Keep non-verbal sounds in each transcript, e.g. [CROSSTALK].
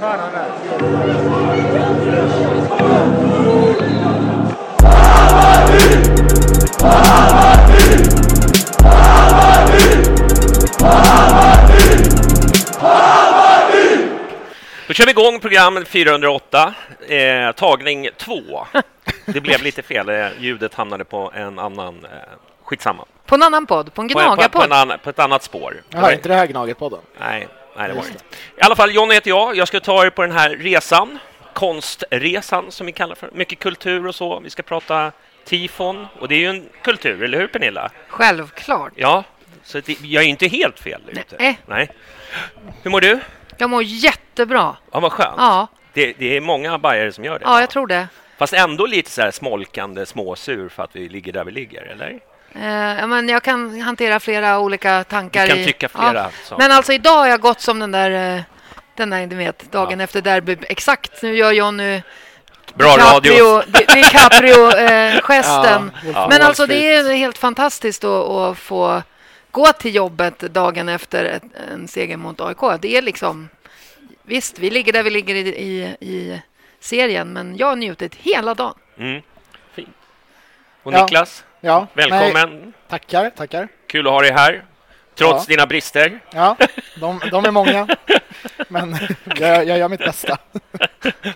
Då kör vi igång program 408, eh, tagning 2. [LAUGHS] Det blev lite fel, eh, ljudet hamnade på en annan... Eh, skitsamma. På en annan podd, på en På, på, på, gnagarpodd. en annan, på ett annat spår. Jaha, inte det här Gnaget-podden? Nej, nej det var det inte. I alla fall, John heter jag. Jag ska ta er på den här resan, konstresan som vi kallar för. Mycket kultur och så. Vi ska prata tifon och det är ju en kultur, eller hur Pernilla? Självklart. Ja, så det, jag är inte helt fel ute. Nej. Nej. Hur mår du? Jag mår jättebra. Ja, vad skönt. Ja, Det, det är många bajare som gör det. ja jag tror det. Fast ändå lite så här smolkande, småsur för att vi ligger där vi ligger, eller? Eh, ja, men jag kan hantera flera olika tankar. Du kan i, tycka flera Ja. Men alltså idag har jag gått som den där, eh, den där, du vet, dagen efter derby. Exakt, nu gör jag nu Bra radio. DiCaprio-gesten. [LAUGHS] Ja, Men alltså det är helt fantastiskt att, att få gå till jobbet dagen efter ett, en seger mot AIK. Det är liksom... Visst, vi ligger där vi ligger i, i, i serien, men jag har njutit hela dagen. Mm. Fint. Och Ja. Niklas, Ja, välkommen. Nej, tackar, tackar. Kul att ha dig här, trots Ja. dina brister. Ja, de, de är många, [LAUGHS] men jag, jag gör mitt bästa.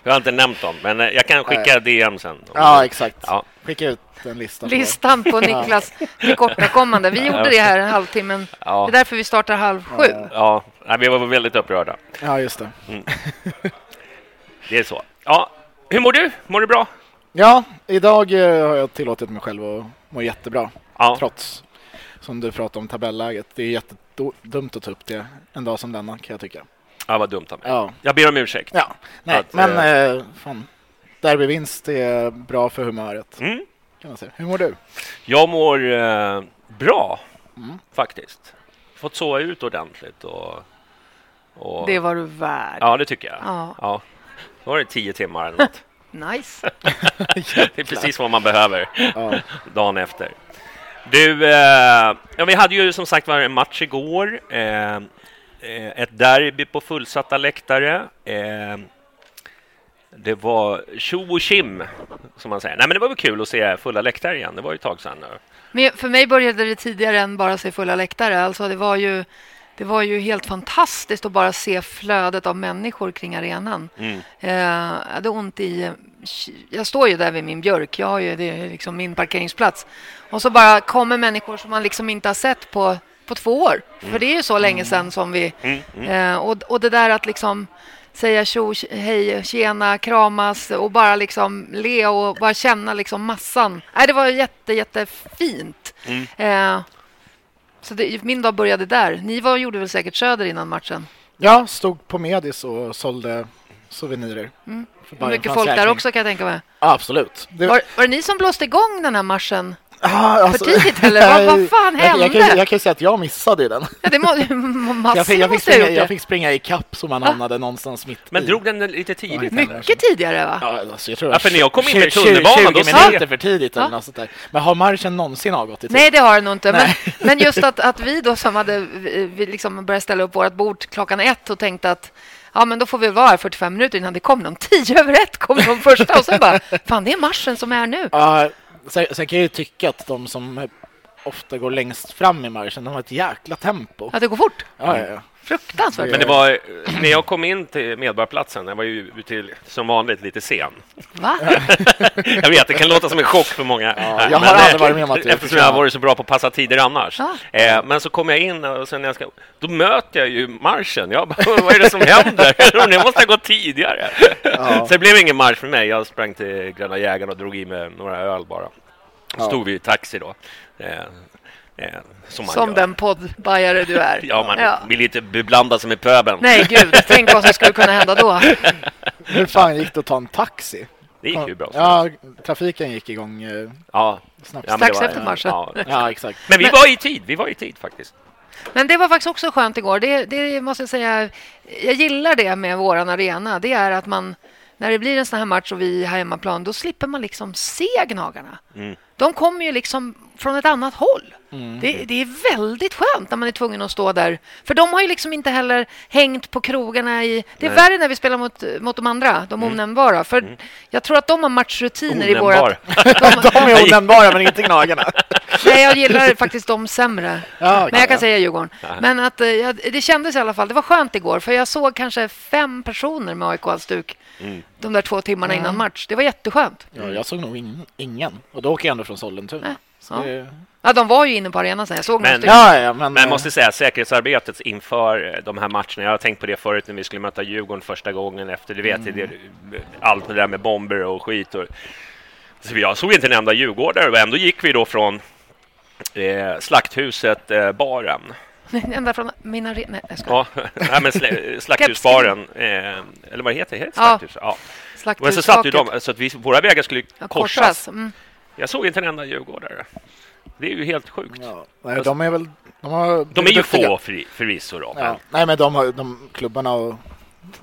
Jag har inte nämnt dem, men jag kan skicka DM sen. Ja, exakt. Ja. Skicka ut en lista. Listan på Niklas tillkortakommande. Vi gjorde det här en halvtimme. Det Ja, är därför vi startar halv sju. ja. Nej, vi var väldigt upprörda. Ja, just det. Det är så. Ja. Hur mår du? Mår du bra? Ja, idag eh, har jag tillåtit mig själv att må jättebra, Ja. trots som du pratade om tabelläget. Det är jättedumt att ta upp det en dag som denna, kan jag tycka. ja, vad dumt av mig. Ja, Jag ber om ursäkt. ja. nej, Att, men eh, fan. Derbyvinst är bra för humöret, Mm. kan man säga. Hur mår du? Jag mår eh, bra, Mm. faktiskt. Fått sova ut ordentligt och... och... Det var du värd. Ja, det tycker jag. Ja. Ja. Då var det tio timmar eller något. [LAUGHS] Nice. [LAUGHS] Det är precis vad man behöver Ja. dagen efter. Du, eh, ja, vi hade ju som sagt var en match igår. Eh, eh, ett derby på fullsatta läktare. Eh, det var tjo och kim, som man säger. Nej, men det var väl kul att se fulla läktare igen. Det var ju ett tag sedan nu. Men för mig började det tidigare än bara se fulla läktare. Alltså det, var ju, det var ju helt fantastiskt att bara se flödet av människor kring arenan. Mm. Eh, jag hade ont i... Jag står ju där vid min björk. Jag har ju, det är liksom min parkeringsplats. Och så bara kommer människor som man liksom inte har sett på, på två år. För det är ju så länge sedan som vi... Mm, mm. Eh, och, och det där att liksom säga tjo, hej, tjena, kramas och bara liksom le och bara känna liksom massan. Nej, det var jätte, jättefint. Mm. Eh, så det, min dag började där. Ni var, gjorde väl säkert Söder innan matchen? Jag stod på Medis och sålde souvenirer. Bayern mycket folk där också kan jag tänka mig. Ja, absolut. Det, Var, var det ni som blåste igång den här marschen? Ah, För tidigt, eller? Vad- vad fan jag, jag, hände? kan, jag kan ju säga att jag missade den. Ja, det må, [LAUGHS] Jag fick, jag, fick springa, jag fick springa i kapp så man hamnade någonstans mitt Men i. drog den lite tidigt? Ja, eller? Mycket tidigare, va? Ja, alltså, jag tror Ja, för när jag kom in med 20 tunnelbanan, då 20 ser- minuter för tidigt eller Ja. något sånt där. Men har marschen någonsin avgått i tid? Nej, det har det nog inte. Men, men just att, [LAUGHS] att vi då som hade vi liksom börjat ställa upp vårt bord klockan ett och tänkte att ja, men då får vi vara här 45 minuter innan det kom någon. [LAUGHS] Tio över ett kom de första och sen bara, fan det är marschen som är nu. Ja, sen, sen kan jag ju tycka att de som ofta går längst fram i marschen, de har ett jäkla tempo. Att det går fort. Ja, ja, ja. Fruktansvärt. Men det var, när jag kom in till Medborgarplatsen, jag var ju ute som vanligt lite sen. Va? [LAUGHS] Jag vet, det kan låta som en chock för många. här, jag har aldrig eh, varit med om att det Eftersom jag har varit så bra på att passa tider annars. Ja. Eh, men så kom jag in och sen när jag ska, då möter jag ju marschen. Jag bara, [LAUGHS] vad är det som händer? [LAUGHS] Ni måste ha gått tidigare. Ja. Så det blev ingen marsch för mig. Jag sprang till Gröna jägaren och drog i mig några öl bara. Ja. Stod vi i taxi då. Eh, som Som den poddbajare du är. [LAUGHS] Ja, man vill inte beblanda sig med pöbeln. Nej, gud. Tänk vad som skulle kunna hända då. [LAUGHS] Hur fan gick det att ta en taxi? Det gick ju bra. Ja, trafiken gick igång eh, ja. snabbt. Ja, men Strax var- efter marschen. Ja. [LAUGHS] Ja, exakt. Men vi var i tid. Vi var i tid faktiskt. Men det var faktiskt också skönt igår. Det, det måste jag säga. Jag gillar det med våran arena. Det är att man när det blir en sån här match och vi har hemmaplan, då slipper man liksom se Gnagarna. Mm. De kommer ju liksom från ett annat håll. Mm. Det, det är väldigt skönt när man är tvungen att stå där. För de har ju liksom inte heller hängt på krogarna i... Det är Nej. Mm. värre när vi spelar mot, mot de andra, de omnämnbara. För jag tror att de har matchrutiner i Onämnbar. vårat... [LAUGHS] De, [LAUGHS] De är onämnbara, men inte Gnagarna. [LAUGHS] nej, jag gillar faktiskt dem sämre. Ja, Men jag kan ja. säga Djurgården. Men att, eh, jag, det kändes i alla fall, det var skönt igår för jag såg kanske fem personer med AIK-halsduk Mm. de där två timmarna innan match. Det var jätteskönt. Ja, jag såg nog ing- ingen. Och då åker jag ändå från Sollentuna. Ja. det... Ja, de var ju inne på arenan sen. Jag såg Men-. Ja, ja, men... Men jag eh, måste säga säkerhetsarbetet inför de här matcherna. Jag har tänkt på det förut när vi skulle möta Djurgården första gången efter, du vet, Mm. det, allt det där med bomber och skit. Och, så jag såg inte en enda djurgårdare och ändå gick vi då från eh, Slakthuset, eh, baren. [LAUGHS] Ända från min arena. Nej, jag skojar. Ja, [LAUGHS] nej, men sl- [LAUGHS] Slakthusbaren, eh, eller vad heter, det Ja. Slakthus? Ja. Men så satt ju de, så att vi, våra vägar skulle Ja, korsas. Mm. Jag såg inte en enda djurgårdare. Det är ju helt sjukt. Ja, nej, de är väl... De, har, De är ju duktiga. få för, förvisso då. Ja. Men, Nej, men de, har, de klubbarna och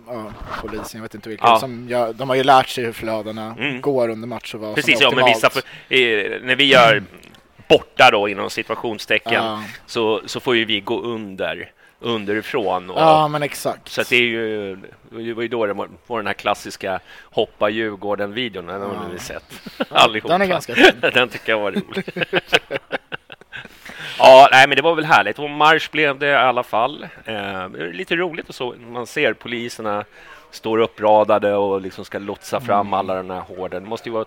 ja, polisen, jag vet inte vilka, Ja. som gör, de har ju lärt sig hur flödena Mm. går under match och vad precis, som är ja, men vissa, optimalt. får- eh, när vi gör borta då inom situationstecken Ja. så, så får ju vi gå under, underifrån. Och, Ja, men exakt. Så det är ju, det var ju då det var den här klassiska hoppa Djurgården-videon, den har Ja. ni sett [LAUGHS] allihopa. Den är ganska fin. [LAUGHS] den tycker jag var rolig. [LAUGHS] ja, nej, men det var väl härligt. Och marsch blev det i alla fall. Eh, lite roligt och så. Man ser poliserna står uppradade och liksom ska lotsa fram Mm. alla den här hården. Det måste ju vara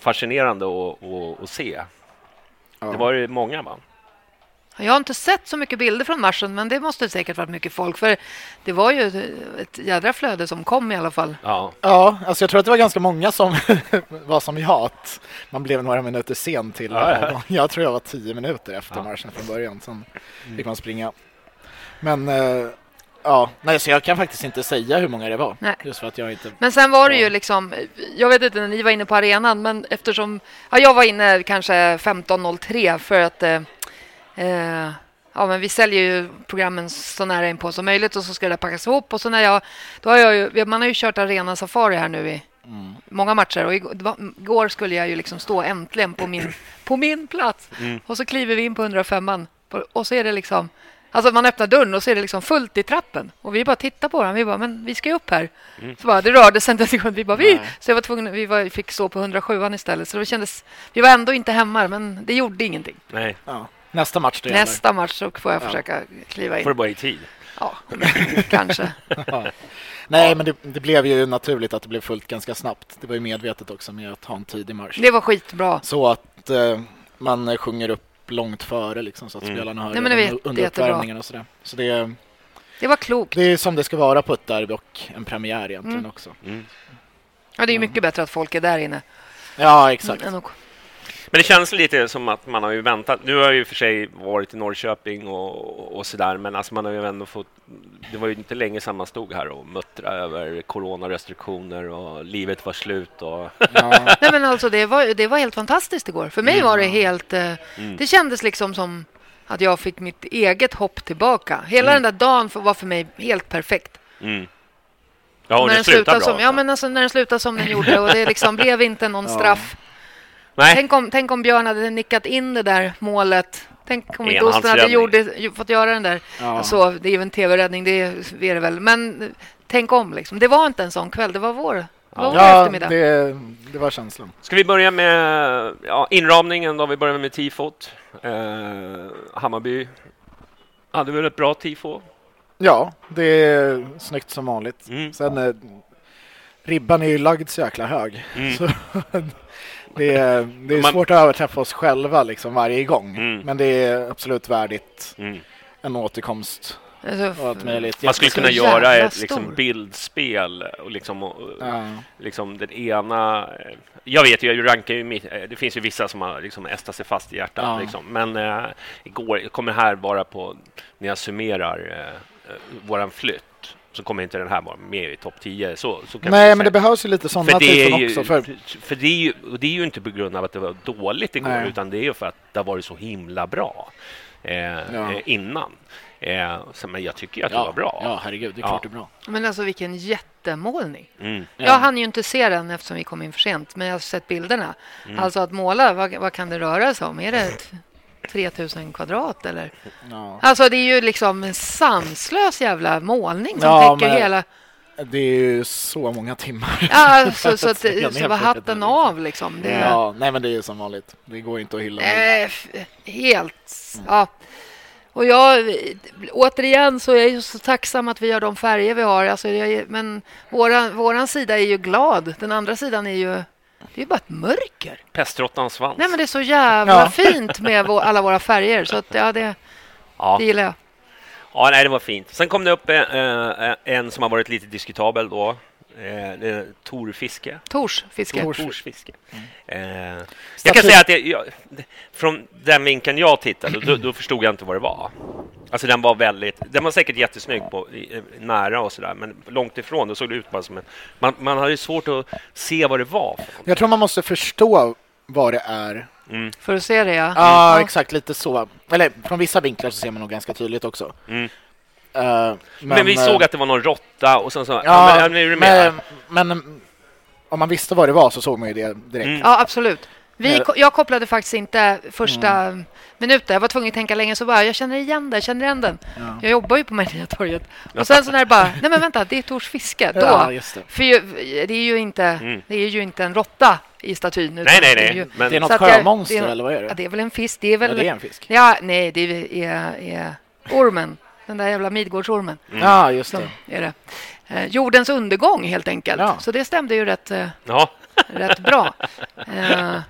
fascinerande att se. Ja. Det var ju många, va? Jag har inte sett så mycket bilder från matchen, men det måste säkert varit mycket folk. För det var ju ett jädra flöde som kom i alla fall. Ja. Ja, alltså jag tror att det var ganska många som [LAUGHS] var som jag, att man blev några minuter sen till. Ja, ja. Jag tror jag var tio minuter efter Ja. marschen från början, sen fick man springa. Men eh, ja, nej, så jag kan faktiskt inte säga hur många det var, Nej. just för att jag inte... Men sen var det ju liksom, jag vet inte när ni var inne på arenan, men eftersom, ja, jag var inne kanske 15.03 för att eh, eh, Ja, men vi säljer ju programmen så nära in på som möjligt och så ska det packas ihop. Och så när jag, då har jag ju, man har ju kört arena safari här nu i Mm. många matcher. Och igår, skulle jag ju liksom stå äntligen på min, på min plats. Mm. Och så kliver vi in på 105an och så är det liksom Alltså man öppnar dörren och så är det liksom fullt i trappen. Och vi bara tittar på den. Vi bara, men vi ska ju upp här. Så bara, det rörde sig inte en sekund. Vi bara, vi. Nej. Så jag var tvungen, vi var, fick stå på 107an istället. Så det kändes, vi var ändå inte hemma, men det gjorde ingenting. Nej, Ja. Nästa match det gäller. Nästa match så får jag Ja. försöka kliva får in. det bara i tid. Ja, [LAUGHS] kanske. [LAUGHS] Nej, men det, det blev ju naturligt att det blev fullt ganska snabbt. Det var ju medvetet också med att ha en tidig marsch. Det var skitbra. Så att eh, man sjunger upp långt före liksom, så att Mm. spelarna hör Nej, men var under uppvärmningen och sådär. Så det, Det var klokt. det är som det ska vara på ett derby och en premiär egentligen Mm. också. Mm. Ja, det är ju mycket bättre att folk är där inne. Ja, exakt. Men det känns lite som att man har ju väntat. Nu har jag ju för sig varit i Norrköping och, och sådär, men alltså man har ju ändå fått... Det var ju inte länge sedan man stod här och muttrade över coronarestriktioner och livet var slut och... Ja. [LAUGHS] Nej, men alltså, det, var, det var helt fantastiskt igår. För mig Mm. var det helt... Eh, Det kändes liksom som att jag fick mitt eget hopp tillbaka. Hela den där dagen var för mig helt perfekt. Mm. Ja, och när den slutar slutade bra. som, ja, men alltså, när den slutade som den gjorde och det liksom [LAUGHS] blev inte någon straff. Nej, Tänk om, tänk om Björn hade nickat in det där målet. Tänk om inte Osten hade gjort, fått göra den där. Ja. Så, det är ju en tv-räddning, det är det väl. Men tänk om. Liksom. Det var inte en sån kväll, det var vår, det var vår Ja, det, det var känslan. Ska vi börja med ja, inramningen då? Vi börjar med tifot. Eh, Hammarby hade väl ett bra tifo? Ja, det är snyggt som vanligt. Mm. Sen eh, ribban är ju lagd så jäkla hög. Mm. Så, det är, det är Man- svårt att överträffa oss själva liksom varje gång. Mm. Men det är absolut värdigt Mm. en återkomst Alltså. Man skulle kunna göra ett liksom, bildspel och liksom, och, Ja. liksom den ena... eh, Jag vet ju, jag rankar ju mitt, eh, det finns ju vissa som har liksom ästat sig fast i hjärtat. Ja. Liksom. Men eh, igår, jag kommer här bara på, när jag summerar eh, våran flytt, så kommer inte den här vara med i topp 10. Så, så kan Nej, men det behövs ju lite sådana det, ju, också. För, för det, är ju, och det är ju inte på grund av att det var dåligt igår, Nej. utan det är ju för att det har varit så himla bra eh, Ja. eh, innan. Eh, så, men jag tycker ju att det ja, var bra. Ja, herregud, det är Ja. klart det är bra. Men alltså vilken jättemålning. Mm. Jag hann ju inte se den eftersom vi kom in för sent, men jag har sett bilderna. Mm. Alltså att måla, vad, vad kan det röra sig om? Är det ett 3000 kvadrat eller? Ja. Alltså det är ju liksom en sanslös jävla målning som Ja, täcker men- hela... Det är ju så många timmar. Ja, [LAUGHS] alltså, så, att, så var hatten av liksom. Det, Ja, nej men det är ju som vanligt. Det går inte att hylla. F- helt... Ja. Och jag, återigen så är jag ju så tacksam att vi har de färger vi har. Alltså, jag, men våran, våran sida är ju glad. Den andra sidan är ju... Det är ju bara ett mörker. Pestråttans svans. Nej, men det är så jävla Ja. fint med vår, alla våra färger. Så att, ja, det, ja. det gillar jag. ja, nej, det var fint. Sen kom det upp eh, eh, en som har varit lite diskutabel då. Eh, det är Torfiske. Tors fiske. Tors. Torsfiske. Eh, jag kan säga att det, jag, från den vinkeln jag tittade, då, då förstod jag inte vad det var. Alltså den var väldigt, den var säkert jättesnygg på, i, eh, nära och sådär, men långt ifrån då såg det ut bara som en... Man, man hade ju svårt att se vad det var. Jag tror man måste förstå vad det är. För att se det, ja. Ja, exakt. Lite så. Eller från vissa vinklar så ser man nog ganska tydligt också. Mm. Eh, men, Men, vi eh, såg att det var någon råtta och sen så... Ja, Ja, men, nu är du med. men, men mm, om man visste vad det var så såg man ju det direkt. Mm. Ja, absolut. Vi, ko- jag kopplade faktiskt inte första minuten. Jag var tvungen att tänka länge, så bara, jag känner igen den, jag känner igen den. Ja. Jag jobbar ju på Mariatorget. Och sen så när det bara, nej men vänta, det är Tors fiske. Då. Ja, just det. För ju, det, är ju inte, Mm. det är ju inte en råtta i statyn. utan Nej, nej, det är nej. ju- Men, Det är något sjömonster det är- eller vad är Ja, det? det är väl en fisk. Det är väl... Ja, det är en fisk. Ja, nej, det är, är, är ormen. Den där jävla Midgårdsormen. Ja, just Som det. är det. Eh, jordens undergång, helt enkelt. Ja. Så det stämde ju rätt... Eh, ja. [LAUGHS] rätt bra. Eh,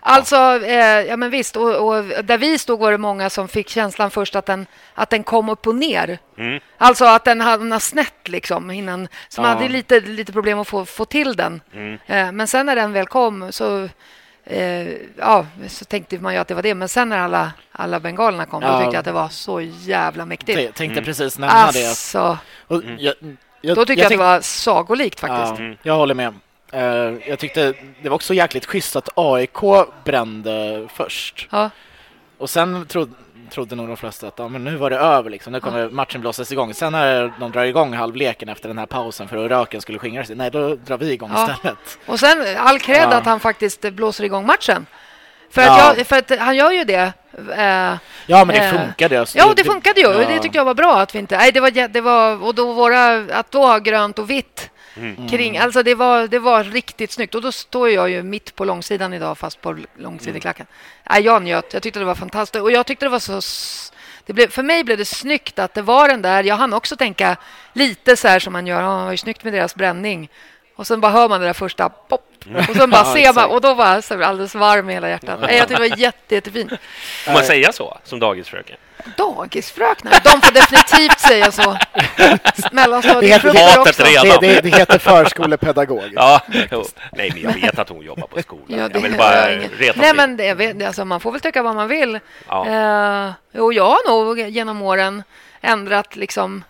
alltså, eh, ja men visst. Och, och där vi stod var det många som fick känslan först att den, att den kom upp och ner. Mm. Alltså att den hamnade snett liksom innan. Så man Ja. hade lite, lite problem att få, få till den. Mm. Eh, men sen när den väl kom så, eh, ja, så tänkte man ju att det var det. Men sen när alla, alla bengalerna kom, då Ja. tyckte jag att det var så jävla mäktigt. Jag tänkte Mm. precis nämna det. Alltså, Och jag, jag, då tycker jag, att det var sagolikt faktiskt. Ja, Mm. jag håller med. Eh, jag tyckte det var också jäkligt schysst att AIK brände först. Ja. Och sen trodde, trodde nog de flesta att ja, men nu var det över, liksom. nu kommer matchen blåsas igång. Sen när de drar igång halvleken efter den här pausen för att röken skulle skingra sig, nej då drar vi igång Ja. istället. Och sen all cred Ja. att han faktiskt eh, blåser igång matchen. För, Ja. att jag, för att han gör ju det. Eh, Ja, men det Eh, funkade. Alltså, ja, det funkade ju. ja. Det tyckte jag var bra. att vi inte... Nej, det var, det var, och då våra, att då ha grönt och vitt Mm. kring... Alltså det var, det var riktigt snyggt. Och då står jag ju mitt på långsidan idag, fast på långsideklacken. Nej, jag njöt. Jag tyckte det var fantastiskt. Och jag tyckte det var så... Det blev, för mig blev det snyggt att det var den där... Jag hann också tänka lite så här som man gör. Ja, det var ju snyggt med deras bränning. Och sen bara hör man det där första pop. Och sen bara Ja, ser man och då var jag alldedes varm i hela hjärtat. Nej, Jag tyckte det var jätte, jättefint. Får man säga så som dagisfröken? Dagisfröknar, de får definitivt säga så. Mellanstadiefrukter Hatet också. redan. Det, det, det heter förskolepedagog. Ja, nej, men jag vet att hon jobbar på skolan. Ja, jag vill bara jag reta Nej, men det, vet, alltså, man får väl tycka vad man vill. Ja. Eh, jo, jag har nog genom åren ändrat liksom,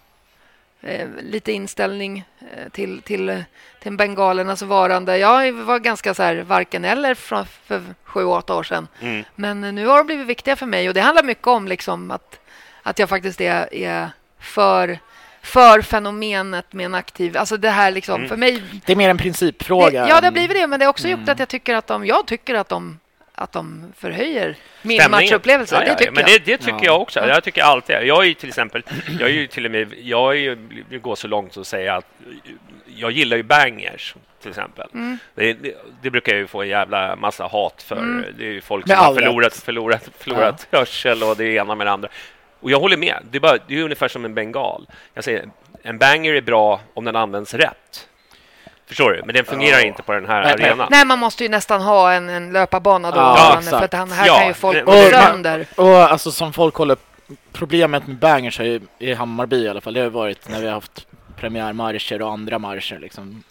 eh, lite inställning eh, till, till, till bengalernas varande. Jag var ganska så här varken eller från, för sju, åtta år sedan. Mm. Men nu har de blivit viktiga för mig och det handlar mycket om liksom att, att jag faktiskt är, är för, för fenomenet med en aktiv... Alltså det här liksom, Mm. för mig Det är mer en principfråga. det, ja, det har blivit det, men det har också gjort Mm. att jag tycker att de, jag tycker att de, att de förhöjer min Stämningen. matchupplevelse. Ja, ja, det tycker men jag. det, det tycker Ja. jag också. Jag tycker alltid Jag är ju till exempel, jag är ju till och med, jag är, ju- vill gå så långt som att säga att jag gillar ju bangers till exempel. Mm. Det, det, det brukar jag ju få en jävla massa hat för. Det är ju folk som har förlorat, förlorat, förlorat hörsel och det ena med det andra. Och jag håller med. Det är, bara, det är ungefär som en bengal. Jag säger, en banger är bra om den används rätt. Förstår du? Men den fungerar Ja. inte på den här Nej, nej. arenan. Nej, man måste ju nästan ha en, en löparbana då. Ja, för att han, här Ja, kan ju folk gå sönder. Och alltså som folk håller problemet med bangers i, i Hammarby i alla fall, det har varit när vi har haft premiärmarscher och andra marscher liksom.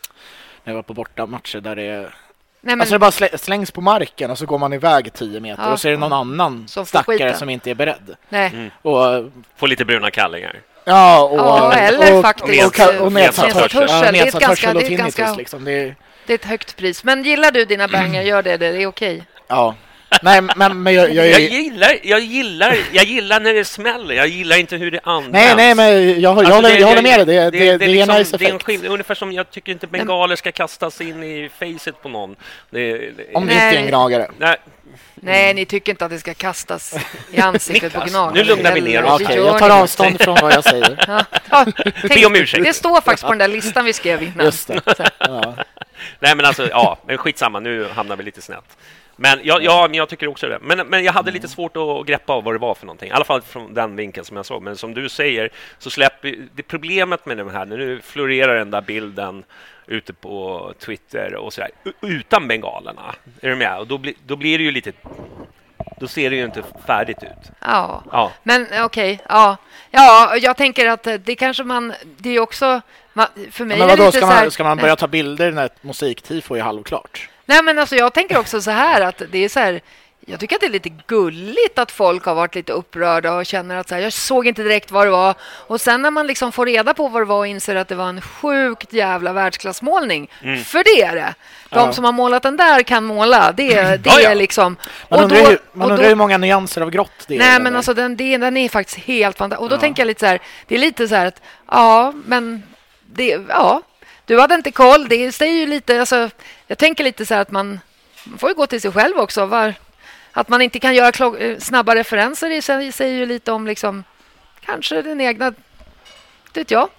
När vi var på bortamatcher där det är... Nej, men, Alltså det bara slä, slängs på marken och så går man iväg 10 meter Ja. och så är det någon annan Som får stackare skiten. som inte är beredd. nej. Mm. Och, Få lite bruna kallingar. Ja, och, Ja, eller och, faktiskt, och, och, och nedsatt hörsel. Ja, Det är ett ganska- hörsel och det är ett tinnitus ganska- liksom. Det är, Det är ett högt pris. Men gillar du dina banger, gör det. Det är okej. ja. Nej, men, men jag, jag, Jag gillar, jag, gillar, jag gillar när det smäller. Jag gillar inte hur det används. Nej, nej, men jag, jag, Alltså, håller, jag håller med dig. Det, det, det, är det är liksom- en nice det är en effekt. skill- ungefär som jag tycker inte bengaler ska kastas in i facet på någon. Det, det, Om det inte är Nej. en gnagare. nej, Nej, ni tycker inte att det ska kastas i ansiktet på [LAUGHS] gnagare. nu lugnar vi ner oss. Gör jag tar avstånd från vad jag säger. [LAUGHS] Ja. Ja, tänk- om ursäkt. Det står faktiskt på den där [LAUGHS] listan vi skrev innan. Just det. Ja. nej, men alltså, ja, men skitsamma, nu hamnar vi lite snett. Men ja, ja, men jag tycker också det. Men, men jag hade lite svårt att greppa av vad det var för någonting. I alla fall från den vinkeln som jag såg. Men som du säger, så släpper... Det problemet med det här, nu florerar den där bilden ute på Twitter och sådär, utan bengalerna. Är du med? Och då, blir då blir det ju lite... Då ser det ju inte färdigt ut. Ja. Ja. Men okej, ja. Ja, jag tänker att det kanske man... Det är också... Man, för mig Men är det vadå, lite ska så här, man, ska man börja ta bilder när ett musiktifo är halvklart? Nej, men alltså jag tänker också så här att det är så här... Jag tycker att det är lite gulligt att folk har varit lite upprörda och känner att så här, jag såg inte direkt vad det var. Och sen när man liksom får reda på vad det var och inser att det var en sjukt jävla världsklassmålning. För det är det. De Ja. som har målat den där kan måla. Det, det Ja, ja. är liksom... Man undrar, då- ju, man undrar då- hur många nyanser av grått det är. Nej, den men alltså den, det- den är faktiskt helt fantastisk. Och då tänker jag lite så här, det är lite så här att, ja, men det, ja, du hade inte koll. Det säger ju lite, alltså, jag tänker lite så här att man, man får ju gå till sig själv också. Var, att man inte kan göra eh, snabba referenser i sig säger ju lite om liksom, kanske den egna, det vet jag.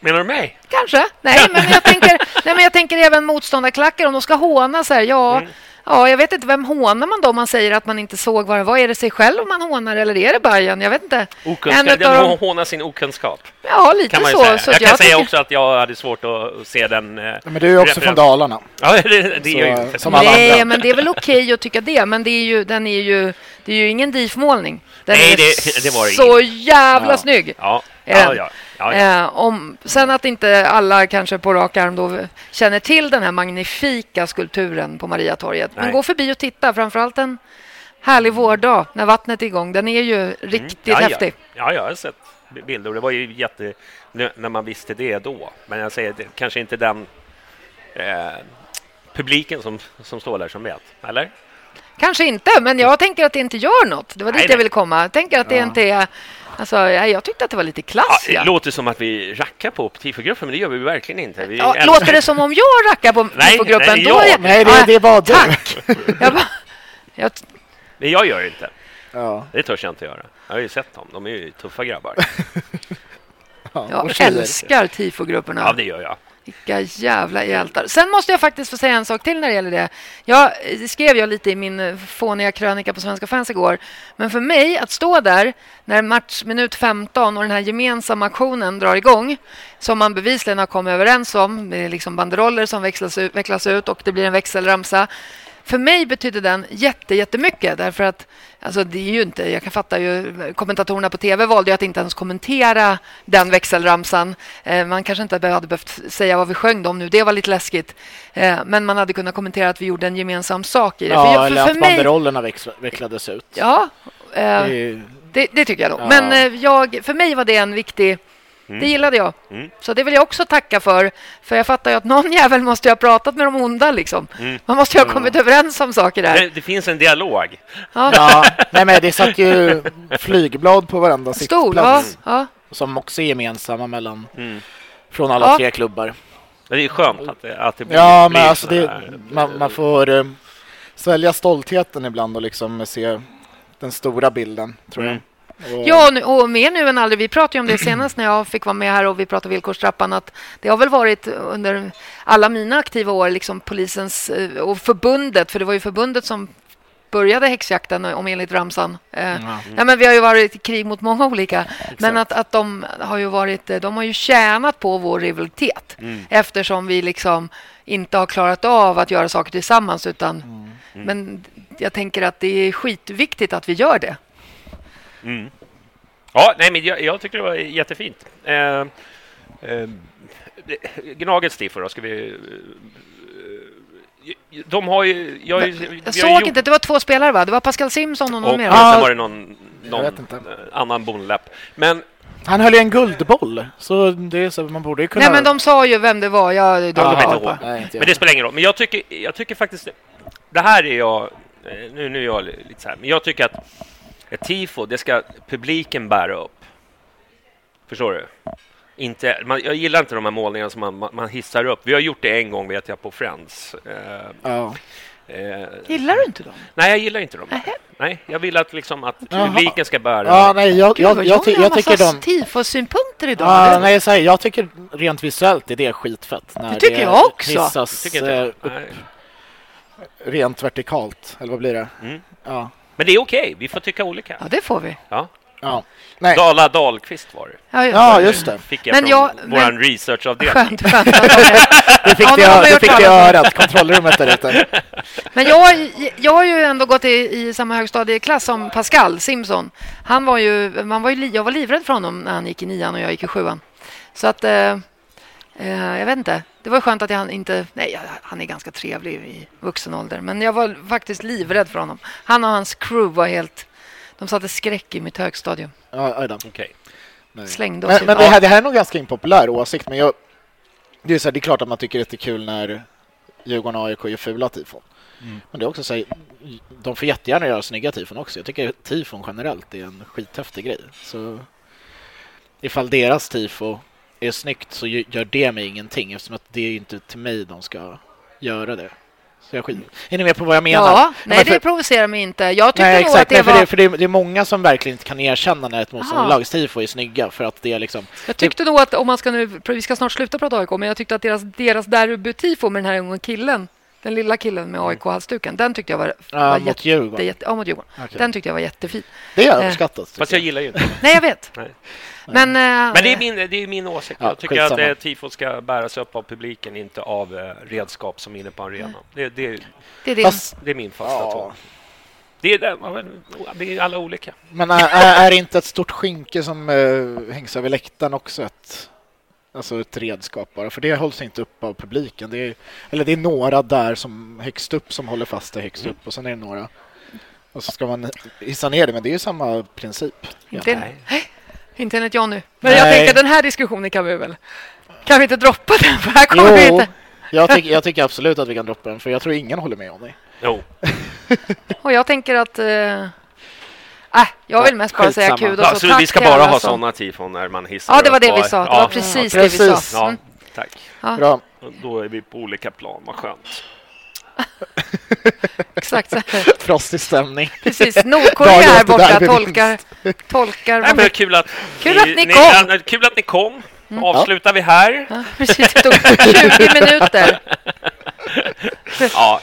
Menar du mig? Kanske. Nej, men jag tänker, nej, men jag tänker även motståndarklackar. Om de ska håna så här, ja, Mm. Ja, jag vet inte. Vem hånar man då om man säger att man inte såg vad det var? Är det sig själv man hånar eller är det Bajen? Jag vet inte. Okunskap. Dem- hånar sin okunskap, Ja, lite kan man ju så. säga. så jag att kan säga tycker- också att jag hade svårt att se den... eh, Men du är ju också från Dalarna. Ja, det, det är ju Så, inte. som alla Nej, andra. men det är väl okej att tycka det. Men det är ju, den är ju, det är ju ingen DIF-målning. Den Nej, är det- det var det så jävla Ja. snygg. Ja, ja, ja, ja, ja. Eh, om, sen att inte alla kanske på rak arm då känner till den här magnifika skulpturen på Mariatorget. Men gå förbi och titta, framförallt en härlig vårdag när vattnet är igång. Den är ju riktigt Mm. ja, häftig. Ja. ja, jag har sett bilder och det var ju jätte... När man visste det då. Men jag säger, det, kanske inte den eh, publiken som, som står där som vet. Eller? Kanske inte, men jag tänker att det inte gör något. Det var dit Nej, jag ville komma. Jag tänker att det inte är... Alltså, jag jag tyckte att det var lite Ja, klass. det Ja. låter som att vi rackar på tifogruppen, men det gör vi verkligen inte. Vi Ja, låter det som om jag rackar på Nej, på gruppen nej, jag, Nej, det, det var du. Tack! Jag, bara, jag, Nej, jag gör det inte. Ja. Det törs jag inte göra. Jag har ju sett dem. De är ju tuffa grabbar. [LAUGHS] Ja, jag älskar tifogrupperna. Ja, det gör jag. Vilka jävla hjältar. Sen måste jag faktiskt få säga en sak till när det gäller det. Jag, det skrev jag lite i min fåniga krönika på Svenska fans igår. Men för mig att stå där när match minut 15 och den här gemensamma aktionen drar igång som man bevisligen har kommit överens om. Det är liksom banderoller som växlas ut, vecklas ut och det blir en växelramsa. För mig betydde den jätte, jättemycket därför att alltså det är ju inte, jag kan fatta ju, kommentatorerna på tv valde ju att inte ens kommentera den växelramsan. Eh, man kanske inte hade behövt säga vad vi sjöng om nu, det var lite läskigt. Eh, men man hade kunnat kommentera att vi gjorde en gemensam sak i det. Ja, för, jag- eller för att mig- banderollerna vecklades ut. Ja, eh, Det det, tycker jag nog. Ja. Men jag, för mig var det en viktig... Det gillade jag. Mm. Så det vill jag också tacka för. För jag fattar ju att någon [LAUGHS] jävel måste ju ha pratat med de onda. Liksom. Mm. Man måste ju ha kommit överens om saker där. Det, det finns en dialog. Ja. Ja, nej men det satt ju flygblad på varenda Stor, ja, sittplats ja. som också är gemensamma mellan Mm. från alla Ja. tre klubbar. Det är skönt att det, att det blir, Ja, blir men alltså det, man, man får eh, svälja stoltheten ibland och liksom se den stora bilden, tror jag. Mm. Och, Ja, nu- och mer nu än aldrig. Vi pratade om det [CLEARS THROAT] senast när jag fick vara med här och vi pratade villkorstrappan. Att det har väl varit under alla mina aktiva år liksom polisens eh, och förbundet, för det var ju förbundet som började häxjakten om enligt ramsan. Eh, Ja. Nej, men vi har ju varit i krig mot många olika. Men att, att de har ju varit, eh, de har ju tjänat på vår rivalitet Mm. eftersom vi liksom inte har klarat av att göra saker tillsammans. Utan, Mm. Men jag tänker att det är skitviktigt att vi gör det. Mm. Ja, nej, men jag, jag tycker det var jättefint. Eh, eh, Gnagets tifo då, ska vi... eh, de har ju... Jag, Jag ju såg gjort- inte, det var två spelare va? Det var Pascal Simson och någon Och mer. sen va? var det någon, någon vet inte. eh, annan bonläpp. Men Han höll ju en guldboll, så det är så man borde ju kunna... Nej men de sa ju vem det var. Jag, de, Ja, ihåg. Nej, inte jag. Men det spelar ingen roll. Men jag tycker, jag tycker faktiskt... Det här är jag... eh, Nu, nu är jag lite så här, men jag tycker att ett tifo, det ska publiken bära upp. Förstår du? Inte, man, jag gillar inte de här målningarna som man, man, man hissar upp. Vi har gjort det en gång, vet jag, på Friends. Eh, Ja. eh, Gillar du inte dem? nej, jag gillar inte dem. Nej, jag vill att, liksom, att publiken ska bära ja, nej, jag, Gud, jag, jag, ty, har jag tycker de... tifosynpunkter idag. Ja, Det- nej, så här, jag tycker rent visuellt är det skitfett. När Det tycker det jag också. Hissas, Tycker inte, eh, upp nej. rent vertikalt, eller vad blir det? Mm. Ja. Men det är okej, vi får tycka olika. Ja, det får vi. Ja. ja. Nej. Dala Dahlqvist var det. Ja, just Ja, det. just det. Fick jag Men från jag- vår men- researchavdelning. Skönt, skönt. [LAUGHS] Det fick, Ja, har det fick om. örat, kontrollrummet där ute. [LAUGHS] Men jag, jag har ju ändå gått i, i samma högstadieklass som Pascal Simson. Han var ju, man var ju, jag var livrädd för honom när han gick i nian och jag gick i sjuan. Så att, eh, eh, jag vet inte. Det var skönt att jag inte... Nej, han är ganska trevlig i vuxen ålder. Men jag var faktiskt livrädd för honom. Han och hans crew var helt... De satte skräck i mitt högstadium. Ja. Okej. Nej. Slängde oss Men, men det, här, det här är nog ganska impopulär åsikt, men jag, det, är så här, det är klart att man tycker det är kul när Djurgården och AIK gör fula tifon. Men det är också så här, de får jättegärna göra snygga tifon också. Jag tycker tifon generellt är en skithäftig grej. Så ifall deras tifo är snyggt så gör det mig ingenting eftersom att det är ju inte till mig de ska göra det. Så jag skit... Är ni med på vad jag menar? Ja, men nej för- det provocerar mig inte. Jag tyckte Nej, nog exakt. att det Nej, för, var... det, för det, det är många som verkligen inte kan erkänna när ett motståndarlags tifo är snygga för att det är liksom... Jag tyckte nog att om man ska nu, vi ska snart sluta prata AIK, men jag tyckte att deras, deras derbytifo med den här unga killen, den lilla killen med AIK-halsduken, den tyckte jag var, var mot jätte, Djurgården. jätte, ja, mot Djurgården. Okej. Den tyckte jag var jättefin. Det är Eh, uppskattat. Fast jag gillar ju inte Nej, jag vet. Nej. Men, eh, Men det är min, det är min åsikt. Ja, jag tycker att skitsamma. eh, tifo ska bäras upp av publiken, inte av eh, redskap som är inne på arenan. Det, det, det är det. Fast, det är min fasta Ja. tå. Det är, det, är alla olika. men är, är, inte ett stort skynke som hängs över läktaren också ett, alltså ett redskap bara? För det hålls inte upp av publiken. Det är, eller det är några där som högst upp som håller fast det högst upp och sen är det några. Och så ska man hissa ner det, men det är ju samma princip. Inte, Nej. nej. inte enligt jag nu. Men jag Nej. tänker att den här diskussionen kan vi väl... Kan vi inte droppa den? [LAUGHS] För här kommer vi Jo, inte... jag, tycker, jag tycker absolut att vi kan droppa den, för jag tror ingen håller med om det. Jo. Och jag tänker att... Eh, äh, jag vill mest bara säga kudos Ja, så tack vi ska bara ha som- sådana tifon när man hissar Ja, det var det vi sa. Det ja, var precis Ja, det vi sa. precis. Ja, Mm. tack. Ja. Bra. Då är vi på olika plan, vad skönt. [LAUGHS] [LAUGHS] Exakt. så här. Frostig stämning. Precis. Nordkorea här borta tolkar, tolkar Nej, men kul, att Kul att ni kom. ja, Kul att ni kom. avslutar vi här. Ja, precis, det tog 20 minuter. [LAUGHS] Ja,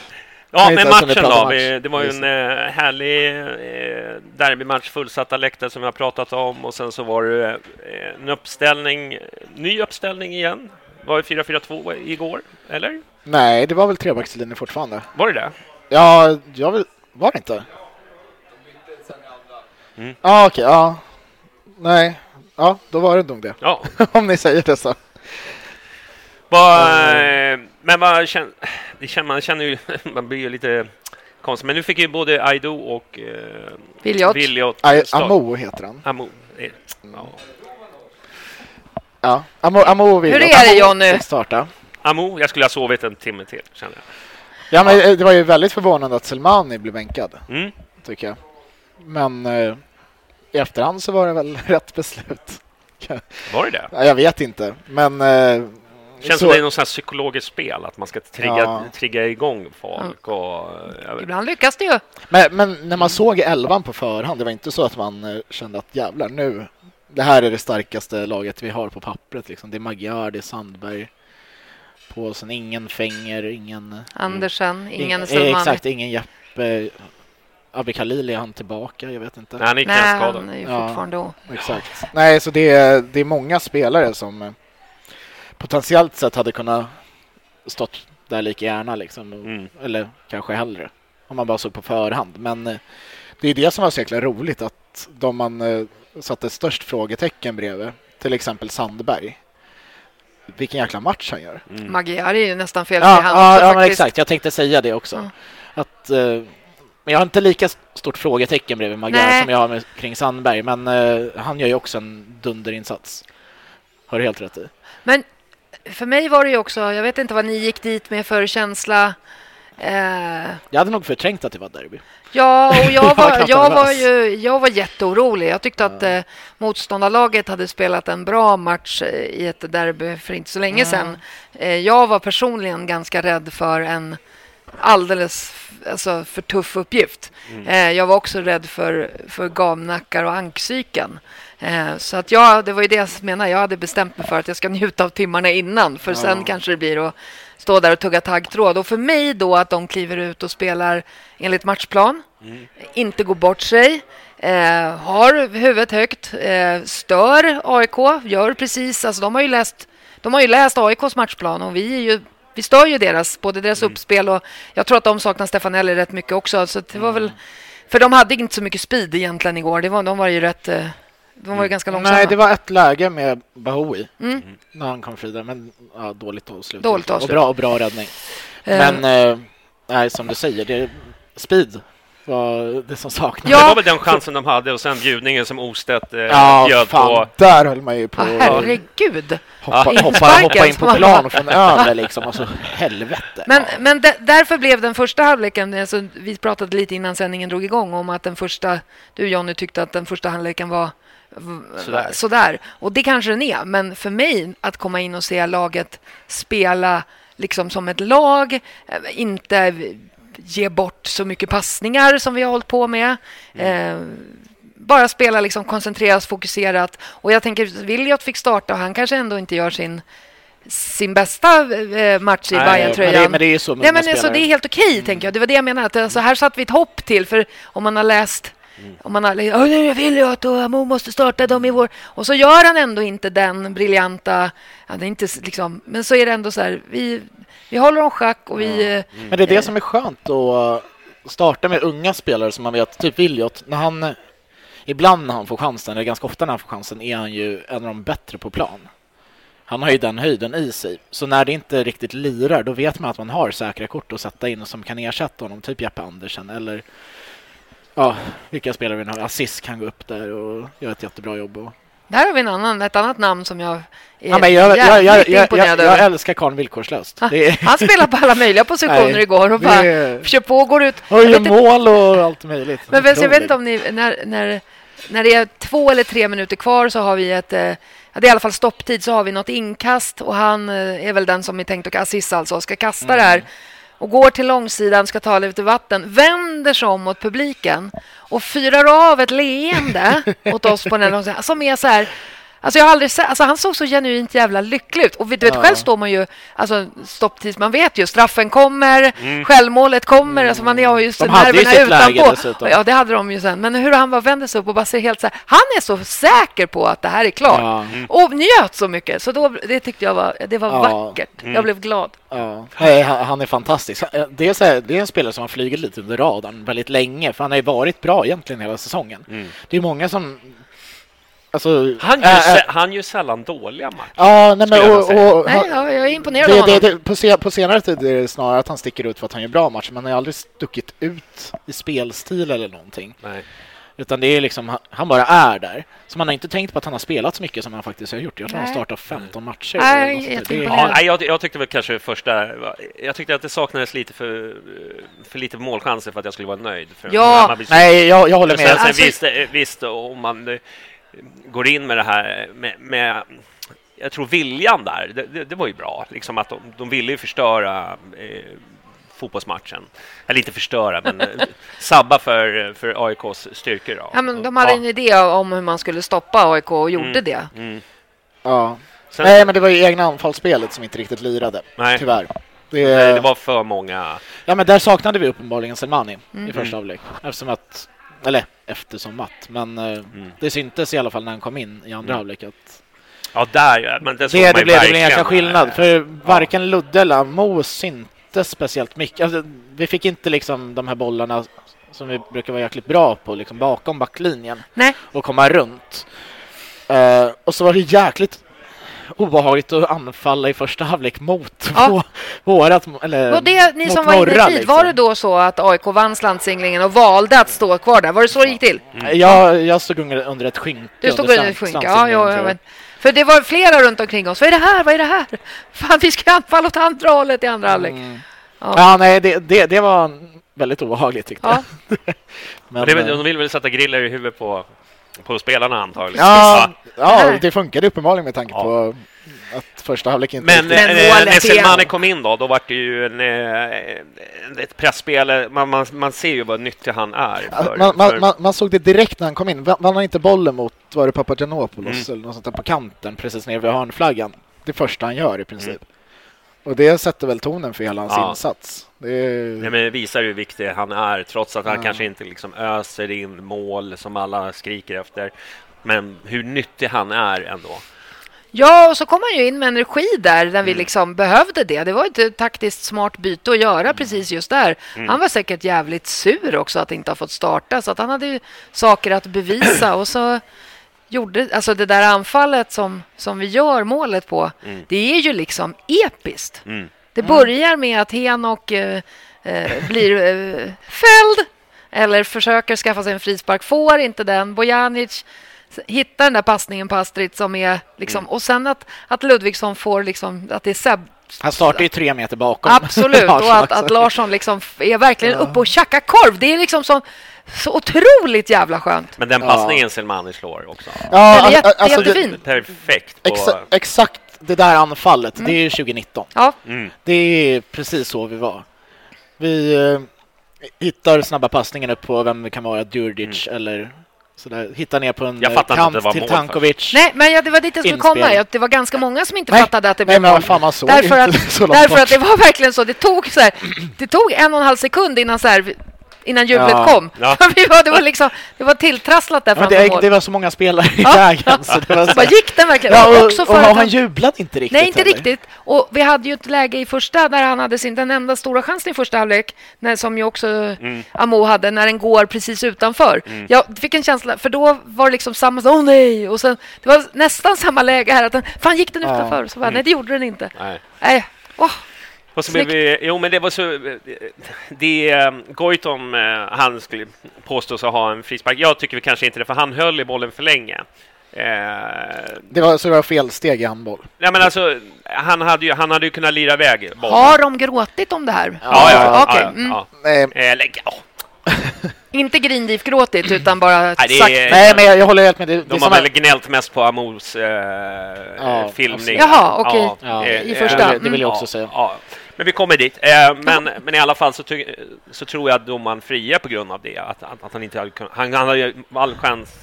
ja men matchen då. Vi, det var ju en eh, härlig eh, derbymatch, fullsatta läktare som vi har pratat om och sen så var det eh, en uppställning, ny uppställning igen. Var det 4-4-2 igår, eller? Nej, det var väl trebackslinjen fortfarande. Var det det? Ja, jag vill... Var det inte? Mm. Ja, okej. ja. Nej. Ja, då var det nog det. Ja. [LAUGHS] Om ni säger det så. Vad, eh, men vad känner, man känner ju, [LAUGHS] man blir ju lite konstigt. Men nu fick ju både Aido och eh, Viljot. Viljot Amo heter han. Amo. eh, Ja. Ja, Amo, Amo vill Hur är det, Jonny? starta. Amo, jag skulle ha sovit en timme till, känner jag. Ja, men eh, det var ju väldigt förvånande att Selmani blev bänkad, Mm. tycker jag. Men eh, i efterhand så var det väl [LAUGHS] rätt beslut. Var det det? Ja, jag vet inte, men... Eh, Känns så- som det är något sånt här psykologiskt spel, att man ska trigga, Ja. trigga igång folk. Och, vet. Ibland lyckas det ju. Men, men när man såg elvan på förhand, det var inte så att man eh, kände att jävlar nu, det här är det starkaste laget vi har på pappret. Liksom. Det är Magyar, det är Sandberg, Paulsen, ingen Fänger, ingen... Andersen, ingen eh, Selmani. Exakt, ingen Jeppe. Abbe Khalil, är han tillbaka? Jag vet inte. Nej, han är Nej, han är ju Ja. fortfarande o- Exakt. Nej, så det är, det är många spelare som eh, potentiellt sett hade kunnat stått där lika gärna, liksom. Mm. eller kanske hellre, om man bara såg på förhand. Men eh, det är det som var så jäkla roligt, att de man eh, satte störst frågetecken bredvid, till exempel Sandberg, vilken jäkla match han gör. Mm. Magyar är ju nästan felfri Ja, hand ja, ja men exakt, jag tänkte säga det också. Ja. Att, eh, men jag har inte lika stort frågetecken bredvid Magyar Nej. som jag har med, kring Sandberg, men eh, han gör ju också en dunderinsats. Har du helt rätt i. Men för mig var det ju också, jag vet inte vad ni gick dit med för känsla. Eh, Jag hade nog förträngt att det var derby. ja, och Jag [LAUGHS] var jag var ju jag var jätteorolig. Jag tyckte att eh, motståndarlaget hade spelat en bra match eh, i ett derby för inte så länge Ja. sedan. Eh, jag var personligen ganska rädd för en alldeles alltså, för tuff uppgift. Eh, jag var också rädd för, för gamnackar och anksyken. Eh, så att jag, det var ju det jag menar, jag hade bestämt mig för att jag ska njuta av timmarna innan för sen kanske det blir att stå där och tugga taggtråd. Och för mig då att de kliver ut och spelar enligt matchplan, inte går bort sig, eh, har huvudet högt, eh, stör AIK, gör precis, alltså de har ju läst, de har ju läst AIKs matchplan och vi är ju vi stör ju deras, både deras uppspel och jag tror att de saknar Stefanelli rätt mycket också. Så det var väl, för de hade inte så mycket speed egentligen igår. Det var, de var ju rätt, eh, de var ju ganska långsamma. Nej, det var ett läge med Bahoui Mm. när han kom fri där, men ja, dåligt avslut. Dåligt och avslut. bra, och bra räddning. Eh, Men eh, nej, som du säger, det, speed var det som saknades. Ja. Det var väl den chansen de hade och sen bjudningen som Ostedt eh, Ja, bjöd fan, på. där höll man ju på att herregud. hoppa, Ja. hoppa, hoppa in på plan från över liksom. Alltså, helvete. Men, Ja. men därför blev den första halvleken, alltså, vi pratade lite innan sändningen drog igång om att den första, du Jonny tyckte att den första halvleken var Sådär. sådär. Och det kanske den är, men för mig att komma in och se laget spela liksom som ett lag, eh, inte ge bort så mycket passningar som vi har hållit på med. Eh, bara spela liksom koncentrerat, fokuserat. Och jag tänker, Williot fick starta och han kanske ändå inte gör sin, sin bästa eh, match i Bayern-tröjan. men det- men det är så Nej, men alltså. Det är helt okej, tänker jag. Det var det jag menade. Att, alltså, här satt vi ett hopp till. För om man har läst om man har "Åh, nu vill jag att Amo måste starta dem i vår... Och så gör han ändå inte den briljanta... Ja, det är inte, liksom, men så är det ändå så här, vi, vi håller dem schack och vi... eh, Men det är det som är skönt att starta med unga spelare som man vet, typ Williot, när han ibland när han får chansen, eller ganska ofta när han får chansen, är han ju en av de bättre på plan. Han har ju den höjden i sig. Så när det inte riktigt lirar, då vet man att man har säkra kort att sätta in och som kan ersätta honom, typ Jeppe Andersen eller ja, vilka spelare vi har. Assis kan gå upp där och göra ett jättebra jobb. Och... Där har vi en annan, ett annat namn som jag är Ja, men jag, jag, jag, jävligt jag, jag, imponerad jag, älskar Karl villkorslöst. Det är, Han spelar på alla möjliga positioner Nej, igår och det bara är- kör på och går ut. och gör mål och allt möjligt. Men jag vet inte om ni, när, när, när det är två eller tre minuter kvar så har vi ett, eh, ja, det är i alla fall stopptid, så har vi något inkast och han eh, är väl den som är tänkt att Aziz alltså ska kasta det Mm. här och går till långsidan, ska ta lite vatten, vänder sig om mot publiken och fyrar av ett leende [LAUGHS] åt oss på den långsidan som är så här Alltså jag har aldrig sett, alltså han såg så genuint jävla lycklig ut. Och du vet, Ja. själv står man ju, alltså stopptids, man vet ju, straffen kommer, självmålet kommer, alltså man har ju De hade ju nerverna sitt läge utanpå. dessutom. Ja, det hade de ju sen. Men hur han bara vände sig upp och bara ser helt så här, han är så säker på att det här är klart. Ja. Och njöt så mycket. Så då, det tyckte jag var, det var Ja. vackert. Jag blev glad. Ja. Nej, han, är fantastisk. Det är, här, det är en spelare som har flugit lite under radarn väldigt länge, för han har ju varit bra egentligen hela säsongen. Det är många som... Alltså, Han gör, äh, äh, han gör sällan dåliga matcher. Ja, nej, men jag och, säga. och, Nej, han- ja, jag är imponerad det, av det, honom. det, på, se, på senare tid är det snarare att han sticker ut för att han gör bra matcher, men han har aldrig stuckit ut i spelstil eller någonting. Nej. Utan det är liksom, han, han bara är där. Så man har inte tänkt på att han har spelat så mycket som han faktiskt har gjort. Jag tror han Nej. startat 15 matcher. Nej, eller något sånt där. det. Ja, nej, jag, jag tyckte väl kanske första... Jag tyckte att det saknades lite för, för lite målchanser för att jag skulle vara nöjd. För Ja. Nej, jag, jag håller med. sen, sen Alltså- visst, eh, visst, om man går in med det här med, med jag tror viljan där, det, det, det var ju bra. Liksom att de, de ville ju förstöra eh, fotbollsmatchen. Eller inte förstöra, men eh, [LAUGHS] sabba för, för AIKs styrkor. Då. Ja, men de hade en idé om hur man skulle stoppa AIK och gjorde Mm. det. Mm. Ja. Sen, Nej, men det var ju egna anfallsspelet som inte riktigt lirade. Nej. Tyvärr. Det, nej, det var för många... Ja, men där saknade vi uppenbarligen Selmani Mm. i första halvlek. Eftersom att, eller eftersom att, men eh, det syntes i alla fall när han kom in i andra Mm. halvlek att Ja, där ja. Men det, såg det, man det ju blev det blev en jäkla skillnad. För varken Ludde eller Mo syntes speciellt mycket. Alltså, vi fick inte liksom de här bollarna som vi brukar vara jäkligt bra på, liksom bakom backlinjen Nej. och komma runt. Eh, och så var det jäkligt obehagligt att anfalla i första halvlek mot Ja. vå- vårat, eller Och det, ni mot som var inne i norra, tid, liksom. var det då så att AIK vann slantsinglingen och valde att stå kvar där? Var det så det gick till? Jag, jag stod under, under ett skynke. Du stod under ett skynke? Ja, ja, ja, men, för det var flera runt omkring oss. Vad är det här? Vad är det här? [LAUGHS] Fan, vi ska anfalla åt andra hållet i andra halvlek. Mm. Ja. Ja, nej, det, det, det var väldigt obehagligt tyckte Ja. jag. [LAUGHS] Men Men, det, eh, de vill väl sätta griller i huvudet på, på spelarna antagligen. ja, ja, det funkade uppenbarligen med tanke Ja. på att första halvlek inte Men, Men eh, när. Selmani kom in då, då var det ju en, eh, ett pressspel. Man, man, man ser ju vad nyttig han är. För, man, man, för, man, man såg det direkt när han kom in. Va- Vann han inte bollen mot, var det Papagiannopoulos Mm. eller något sånt där på kanten precis nere vid hörnflaggan? Det första han gör i princip. Och det sätter väl tonen för hela hans Mm. Ja. insats. Det är... Nej, men det visar hur viktig han är, trots att han Ja. kanske inte liksom öser in mål som alla skriker efter. Men hur nyttig han är ändå. Ja, och så kom han ju in med energi där när vi Mm. liksom behövde det. Det var ett taktiskt smart byte att göra precis just där. Mm. Han var säkert jävligt sur också att inte ha fått starta, så att han hade ju saker att bevisa. [CLEARS THROAT] Och så gjorde, alltså det där anfallet som, som vi gör målet på, Mm. det är ju liksom episkt. Mm. Det börjar med att Henok eh, eh, blir eh, fälld eller försöker skaffa sig en frispark, får inte den. Bojanic hittar den där passningen på Astrid som är liksom, och sen att, att Ludvigsson får liksom, att det är Seb Han startar ju tre meter bakom. Absolut, [LAUGHS] och att, Larsson att Larsson liksom är verkligen uppe och tjackar korv. Det är liksom så, så otroligt jävla skönt. Men den Ja. passningen Selmani slår också. Ja, Den är alltså, jätte, alltså, det- jättefin. Perfekt. På, Exa, exakt det där anfallet, det är ju 2019. Ja, mm. Det är precis så vi var. Vi eh, hittar snabba passningen upp på vem det kan vara, Djurdjic eller sådär. Hittar ner på en Jag eh, fattar inte att kant det var till Tankovic. nej, men ja, det var dit jag skulle Inspel. komma. Ja, Det var ganska många som inte Nej, fattade att det Nej blev mål. vad fan man såg Därför att, därför bort. att det var verkligen så. Det tog, så här, det tog en och en halv sekund innan, så här, innan jublet Ja. kom. Ja. [LAUGHS] Vi var, det, var liksom, det var tilltrasslat där Ja, framför det, mål. det var så många spelare i vägen så det var så Bara gick den verkligen? ja, och, också och, att han jublade inte riktigt Nej, inte heller. riktigt. Och vi hade ju ett läge i första där han hade sin, den enda stora chansen i första halvlek, när, som ju också Mm. Amo hade, när den går precis utanför. Jag fick en känsla, för då var det liksom samma, åh nej! Och sen, det var nästan samma läge här, att den, fan gick den utanför? Så bara, nej, det gjorde den inte. Nej. Nej, åh, Och så blev vi, jo men det var så, det, eh, Goitom, eh, han skulle påstås ha en frispark. Jag tycker vi kanske inte det, för han höll i bollen för länge. Eh, Det var, så det var fel steg i handboll. nej men alltså, han hade ju, han hade ju kunnat lira iväg bollen. har de gråtit om det här? Ja, ja, ja. Okej, ja, mm. ja. Nej, Eller, ja. [LAUGHS] Inte grindif-gråtit, utan bara Nej, det är- sagt... nej men jag, jag håller helt med. Det, det De har väl gnällt mest på Amos eh, Ja, filmning. Jaha, okej. Ja, eh, i första. det, det vill jag Ja, också säga. Men vi kommer dit. Eh, men, men i alla fall så, ty- så tror jag att domaren friar på grund av det. Att, att, att han inte hade kunnat, han, han hade ju all chans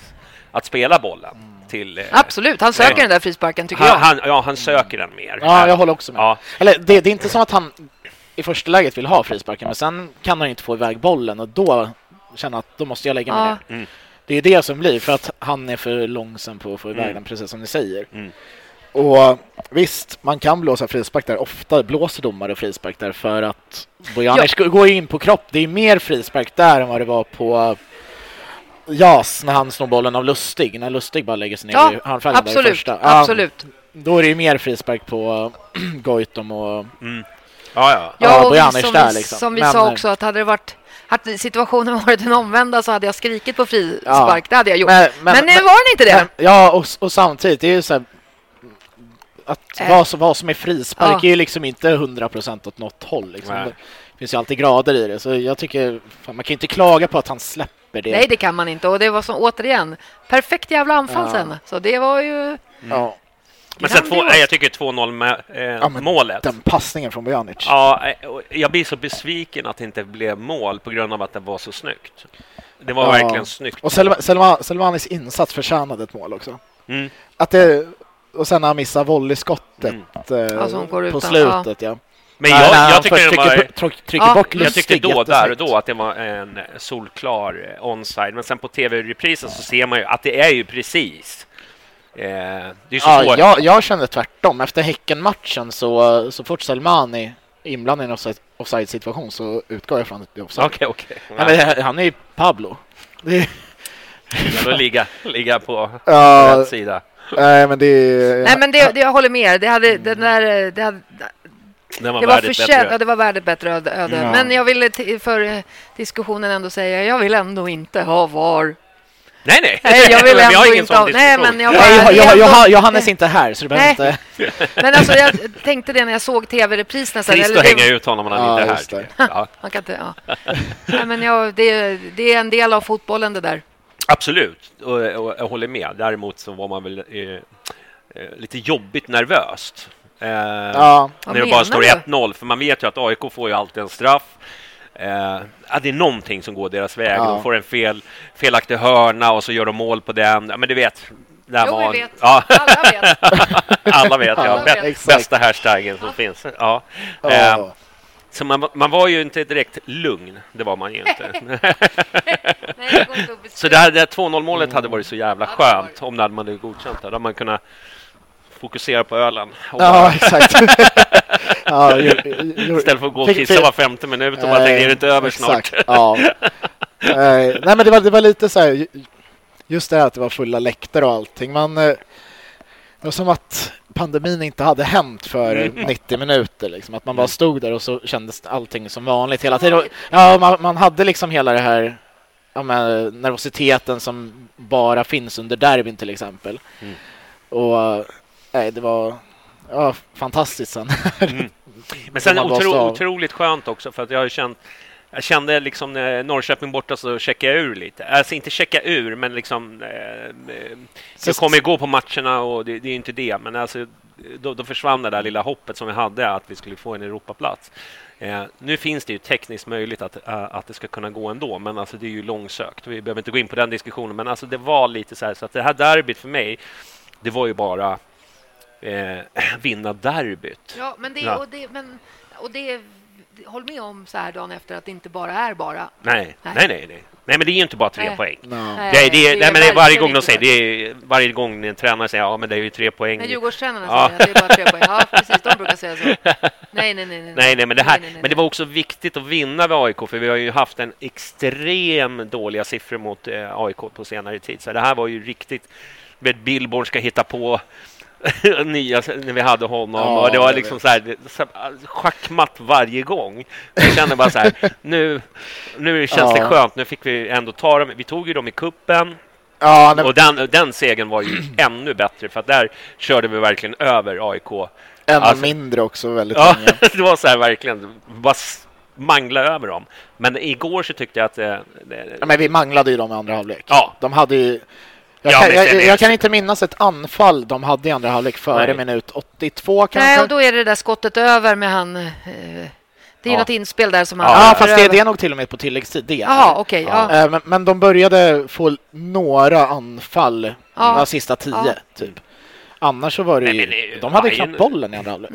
att spela bollen. till... eh, Absolut, han söker Nej. den där frisparken tycker Han, jag. han, ja, han söker den mer. Ja, jag håller också med. Ja. Eller det, det är inte som att han i första läget vill ha frisparken, men sen kan han inte få iväg bollen och då känner att då måste jag lägga mig Ja. ner. Mm. Det är det som blir, för att han är för långsam på att få iväg Mm. den, precis som ni säger. Mm. Och visst, man kan blåsa frispark där. Ofta blåser domare frispark där för att Bojanic går in på kropp. Det är mer frispark där än vad det var på Jas när han snor bollen av Lustig. När Lustig bara lägger sig ner Ja, i hörnflaggan där i Absolut, första. Ja, absolut. Då är det ju mer frispark på [CLEARS THROAT] Goitom och Mm. Ja, ja. Ja, Ja, och vi, Bojanic som, där vi, liksom. som vi Men, sa eh, också, att hade det varit hade situationen [LAUGHS] varit den omvända så hade jag skrikit på frispark. Det hade jag gjort. Men, Men, nu var den inte det. men- Ja, och, och samtidigt, det är ju så här, att Äh. vad, som, vad som är frispark Ja. är ju liksom inte 100% åt något håll. Liksom. Det finns ju alltid grader i det, så jag tycker fan, man kan ju inte klaga på att han släpper det. Nej, det kan man inte. Och det var som återigen, perfekt jävla anfall Ja. sen. Så det var ju... Ja, Men sen två, jag tycker 2-0 med eh, Ja, målet. den passningen från Bojanic. Ja, eh, jag blir så besviken att det inte blev mål på grund av att det var så snyggt. Det var Ja. verkligen snyggt. Och Selma- Selma- Selmanis insats förtjänade ett mål också. Mm. Att det, och sen när han missar volleyskottet Mm. eh, går på utan, slutet. Ja. Men jag, han jag, tycker trycker, var, trycker Ja, bort jag tyckte då, där och då att det var en solklar eh, onside. Men sen på tv-reprisen så ser man ju att det är ju precis. Eh, det är så Ja, svårt. jag, jag kände tvärtom. Efter Häcken-matchen så, så fort Selmani är inblandad i en offside- offside-situation så utgår jag från att det är offside. Okej, okej. Ja, han är ju Pablo. Det är, Ändå ligga, ligga på Ja. rätt sida. Nej, men det. Nej, men det, det, jag håller med. Det, hade, den där, det, hade, Den var, det var förtjänt. Ja, det var värdigt bättre öde. Ja. Men jag ville för diskussionen ändå säga, jag vill ändå inte ha VAR. Nej, nej. Nej, jag vill [LAUGHS] har ändå ingen inte ha... Nej, men jag Nej, bara... jag, jag, det är jag, ändå- Johannes är inte här så du behöver Nej. inte... [LAUGHS] Men alltså, jag tänkte det när jag såg tv-reprisen. sen, Trist att det- hänga ut honom när han Ja, inte är här. det. jag. Ja, [LAUGHS] Man kan inte, ja. Nej, men jag, det, det är en del av fotbollen det där. Absolut, och, och, jag håller med. Däremot så var man väl eh, eh, lite jobbigt nervöst. Eh, Ja, när det bara står du? 1-0, för man vet ju att AIK får ju alltid en straff. Eh, ja, det är någonting som går deras väg. Ja. De får en fel, felaktig hörna och så gör de mål på den. Ja, men du vet. Där Jo, vi var, vet. Ja, Alla vet. [LAUGHS] alla vet. Ja. Alla vet. Bästa hashtaggen som finns. Ja. Eh, ja. Så man, man var ju inte direkt lugn. Det var man ju inte. [LAUGHS] Nej, [LAUGHS] det. Så det här, det här 2-0 målet hade varit så jävla skönt om man hade godkänt det. Då hade man kunnat fokusera på ölen. Och [LAUGHS] ja, exakt. ja, ju, ju, istället för att gå och kissa var femte minut och bara är det inte över Exakt, snart? Ja. Eh, nej, men det var, det var lite så här, ju- just det här att det var fulla läktare och allting. Man, eh, det var som att pandemin inte hade hänt för Mm. 90 minuter. Liksom. Att man bara stod där och så kändes allting som vanligt hela tiden. Ja, man, man hade liksom hela det här ja, men, nervositeten som bara finns under derbyn till exempel. Mm. Och nej, det var ja, fantastiskt sen. Mm. [LAUGHS] Men sen otro, otroligt skönt också för att jag har känt jag kände liksom när Norrköping borta så checkade jag ur lite. Alltså inte checka ur, men liksom... Eh, eh, jag kommer ju gå på matcherna och det, det är ju inte det, men alltså då, då försvann det där lilla hoppet som vi hade att vi skulle få en Europaplats. Eh, nu finns det ju tekniskt möjligt att, eh, att det ska kunna gå ändå, men alltså det är ju långsökt. Vi behöver inte gå in på den diskussionen, men alltså det var lite så här så att det här derbyt för mig, det var ju bara eh, [CLEARS THROAT] vinna derbyt. Ja, men det, och det, men, och det, håll med om så här dagen efter att det inte bara är bara. Nej, Nej. nej, nej. Nej, nej men det är ju inte bara tre Nej. poäng. No. Nej, Det är, det är, nej, men det är varje gång de säger det. är, varje gång en tränare säger ja men det är ju tre poäng. Nej, Djurgårdstränarna Ja. säger att det är bara tre poäng. Ja, [LAUGHS] precis. De brukar säga så. Nej, nej, nej. Nej, Nej, nej, men det här, men det var också viktigt att vinna med AIK för vi har ju haft en extrem dåliga siffror mot eh, AIK på senare tid. Så det här var ju riktigt, Billborn ska hitta på [LAUGHS] nya när vi hade honom Ja, och det var liksom så här det- schackmatt varje gång. Jag kände bara så här, [LAUGHS] nu, nu känns det Ja. skönt. Nu fick vi ändå ta dem. Vi tog ju dem i kuppen Ja, nej, och den, den segern var ju [CLEARS THROAT] ännu bättre för att där körde vi verkligen över AIK. en alltså- mindre också väldigt Ja, länge. [LAUGHS] det var så här verkligen, bara mangla över dem. Men igår så tyckte jag att det, det, Ja, men vi manglade ju dem i andra halvlek. Ja. De hade ju... Jag, Ja, kan, jag, jag kan inte minnas ett anfall de hade i andra halvlek före Nej. minut 82 kanske. Nej, och då är det där skottet över med han... Eh, Det är Ja. något inspel där som han... Ja, fast det, det är nog till och med på tilläggstid. Det. Jaha, okej. Ja. ja. Eh, Men, men de började få några anfall Ja. de sista tio, Ja. typ. Annars så var det Nej, ju... men det ju- de hade knappt bollen i andra halvlek.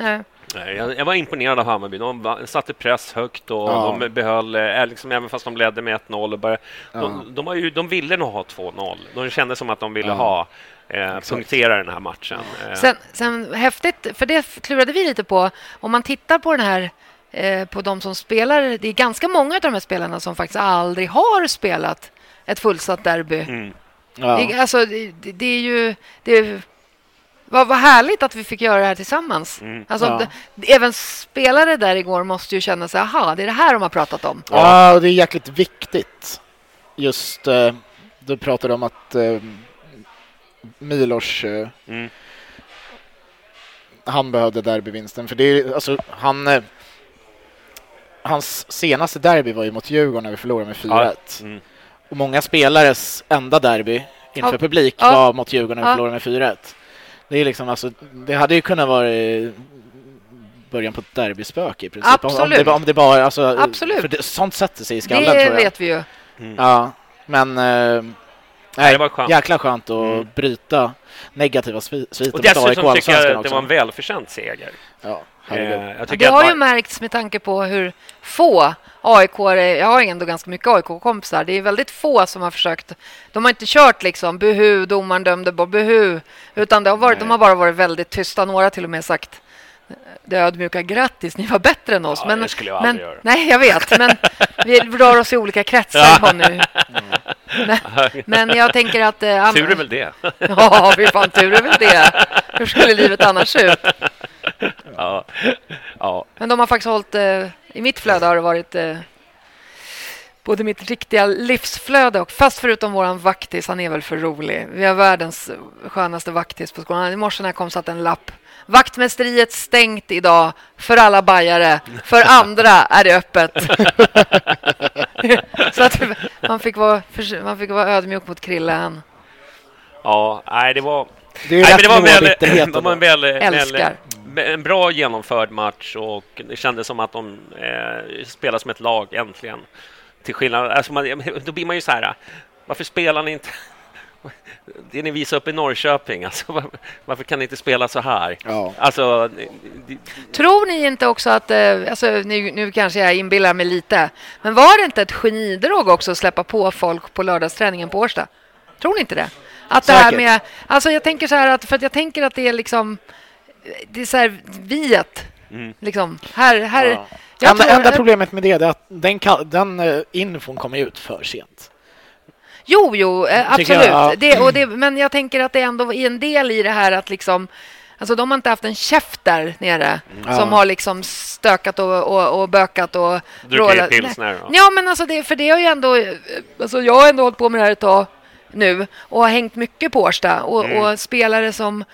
Jag, jag var imponerad av Hammarby. De satte press högt och Ja. de behöll, eh, liksom, även fast de ledde med 1-0. och Bara, Ja. de, ju, de ville nog ha 2-0. De kände som att de ville Ja. ha eh, punktera den här matchen. Eh, Sen, sen häftigt, för det klurade vi lite på. Om man tittar på den här eh, på de som spelar. Det är ganska många av de här spelarna som faktiskt aldrig har spelat ett fullsatt derby. mm. Ja. Det, alltså, det, det är ju... Det är, vad, vad härligt att vi fick göra det här tillsammans. Mm. Alltså, Ja. det, även spelare där igår måste ju känna sig, aha, det är det här de har pratat om. Ja, och det är jäkligt viktigt. Just, eh, du pratade om att eh, Milos, eh, Mm. han behövde derbyvinsten. För det är alltså, han... Eh, hans senaste derby var ju mot Djurgården när vi förlorade med 4-1. Mm. Och många spelares enda derby inför Ja. publik Ja. var mot Djurgården när vi Ja. förlorade med 4-1. Det är liksom alltså, det hade ju kunnat vara eh, början på ett derbyspöke i princip. Om- Om Absolut. det, om det bara, alltså, Absolut. För det, sånt sätter sig i skallen Det tror jag. vet vi ju. Mm. Ja, men eh, nej, det var skönt. jäkla skönt att Mm. bryta negativa svi- sviter Och mot AIK dessutom tycker jag att det också. var en välförtjänt seger. Ja. Eh, Det att har ju man- märkts med tanke på hur få AIK Jag har ändå ganska mycket AIK-kompisar. Det är väldigt få som har försökt. De har inte kört liksom buhu, domaren dömde bort buhu. Utan det har varit, de har bara varit väldigt tysta. Några till och med sagt det ödmjuka grattis, ni var bättre än oss. Ja, men, det skulle jag men, aldrig göra. Nej, jag vet. Men vi rör oss i olika kretsar nu. Men, men jag tänker att... Eh, Tur är väl det. Ja, vi fan tur är väl det. Hur skulle livet annars se ut? Ja. Ja. Men de har faktiskt hållit... Eh, I mitt flöde har det varit eh, både mitt riktiga livsflöde och fast förutom våran vaktis, han är väl för rolig. Vi har världens skönaste vaktis på skolan. I morse när jag kom satt en lapp. Vaktmästeriet stängt idag för alla bajare. För andra är det öppet. [LAUGHS] Så att man fick vara, man fick vara ödmjuk mot Krille. Han ja, nej det var... Det är ju Nej, rätt men det var, nivå väl, [LAUGHS] det var en, väl, älskar. En bra genomförd match och det kändes som att de eh, spelar som ett lag äntligen. Till skillnad, alltså man, då blir man ju så här, varför spelar ni inte [LAUGHS] det ni visar upp i Norrköping? Alltså, varför, varför kan ni inte spela så här? Ja. Alltså, det, Tror ni inte också att, eh, alltså, nu, nu kanske jag inbillar mig lite, men var det inte ett genidrag också att släppa på folk på lördagsträningen på Årsta? Tror ni inte det? Att det här Säkert. med, alltså jag tänker så här att, för att jag tänker att det är liksom, det är så här viet, Mm. liksom, här, här. Ja. Jag enda, tror- enda problemet med det är att den, den eh, infon kommer ut för sent. Jo, jo, eh, absolut. jag, ja. det, och det, men jag tänker att det ändå är en del i det här att liksom Alltså de har inte haft en käft där nere Ja. som har liksom stökat och, och, och bökat och rålat. pilsner, ja. Men alltså det, för det har ju ändå... Alltså jag har ändå hållit på med det här ett tag nu och har hängt mycket på Årsta och, Mm. och spelare som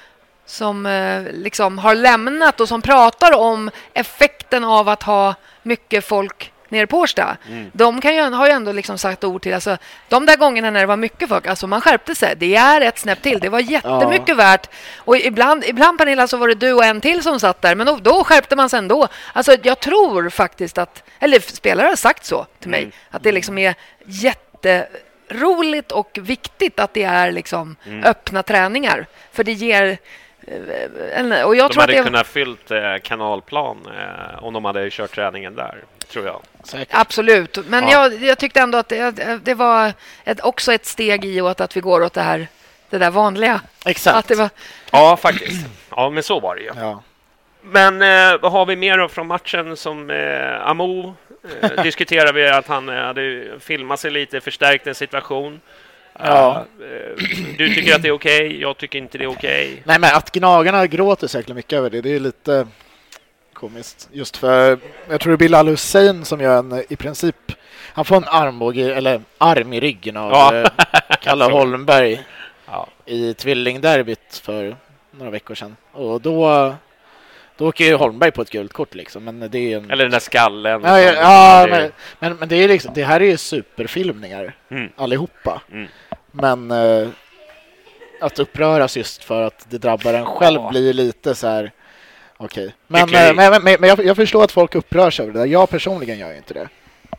som eh, liksom har lämnat och som pratar om effekten av att ha mycket folk nere på Årsta. Mm. De kan ju, har ju ändå liksom sagt ord till, alltså, de där gångerna när det var mycket folk, alltså man skärpte sig. Det är ett snäpp till, det var jättemycket värt. Och ibland, ibland Pernilla så var det du och en till som satt där, men då, då skärpte man sig ändå. Alltså jag tror faktiskt att, eller spelare har sagt så till mig, Mm. att det liksom är jätteroligt och viktigt att det är liksom Mm. öppna träningar. För det ger och jag de tror att hade det, kunnat fyllt eh, kanalplan eh, om de hade kört träningen där, tror jag. Säkert. Absolut, men Ja. jag, jag tyckte ändå att det, det var ett, också ett steg i åt att vi går åt det här det där vanliga. Exakt. Att det var, Ja, faktiskt. Ja, men så var det ju. Ja. Men eh, vad har vi mer från matchen som eh, Amo eh, [LAUGHS] diskuterar vi att han eh, hade filmat sig lite, förstärkt en situation. Ja. Eh, du tycker att det är okej, jag tycker inte det är okej. Nej, men att Gnagarna gråter så jäkla mycket över det, det är lite komiskt. Just för, jag tror det är Bilal Hussein som gör en, i princip, han får en armbåge, eller arm i ryggen av Ja. eh, Kalle [LAUGHS] Holmberg Ja. i tvillingderbyt för några veckor sedan. Och då, då åker ju Holmberg på ett gult kort liksom, men det är en... Eller den där skallen. Ja, ja, ja men, men, men det, är liksom, det här är ju superfilmningar Mm. allihopa. Mm. Men eh, att uppröras just för att det drabbar en själv Ja. blir lite så här... Okej. Men, Tycker- eh, men, men, men jag, jag förstår att folk upprörs över det där. Jag personligen gör ju inte det.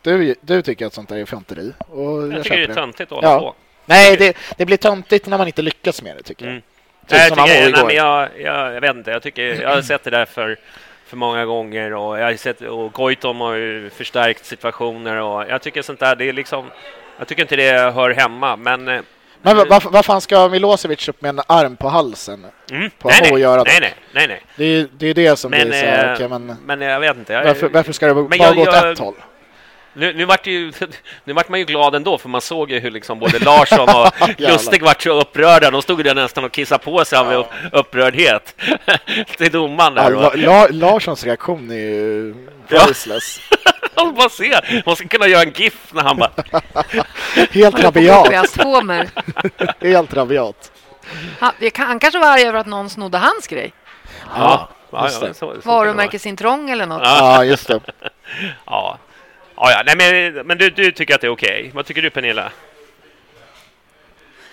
Du, du tycker att sånt där är fjantteri. Och jag, Jag tycker det är töntigt att hålla Ja. på. Nej, det, det blir töntigt när man inte lyckas med det tycker jag. Mm. Typ Nej, jag, tycker, men jag, jag, jag vet inte. Jag, tycker, jag har sett det där för, för många gånger och jag har sett och Goitom har ju förstärkt situationer och jag tycker sånt där, det är liksom jag tycker inte det hör hemma, men... eh, Men vad, vad, vad fan ska Milosevic upp med en arm på halsen? Mm, På nej, nej, göra nej, det. nej, nej, nej. Det är det, är det som Men, blir så här, eh, okej, men men jag vet inte. Jag, varför, varför ska det bara men gå jag- åt jag- ett håll? Nu, nu, vart ju, [LAUGHS] nu vart man ju glad ändå, för man såg ju hur liksom både Larsson och. [LAUGHS] Lustig vart så upprörda. De stod där nästan och kissade på sig av upp, upprördhet [LAUGHS] till domaren Ja, där. La, och- La, Larssons reaktion är ju Ja. [LAUGHS] Man bara ser, man ska kunna göra en GIF när han bara... [LAUGHS] Helt rabiat. [LAUGHS] Helt rabiat. Han, vi kan- han kanske var arg över att någon snodde hans grej. Ja, ja, just det. så, så. Varumärkesintrång eller något. Ja, just det. Ja. Ja, ja. Nej, men, men du, du tycker att det är okej. Vad tycker du Pernilla?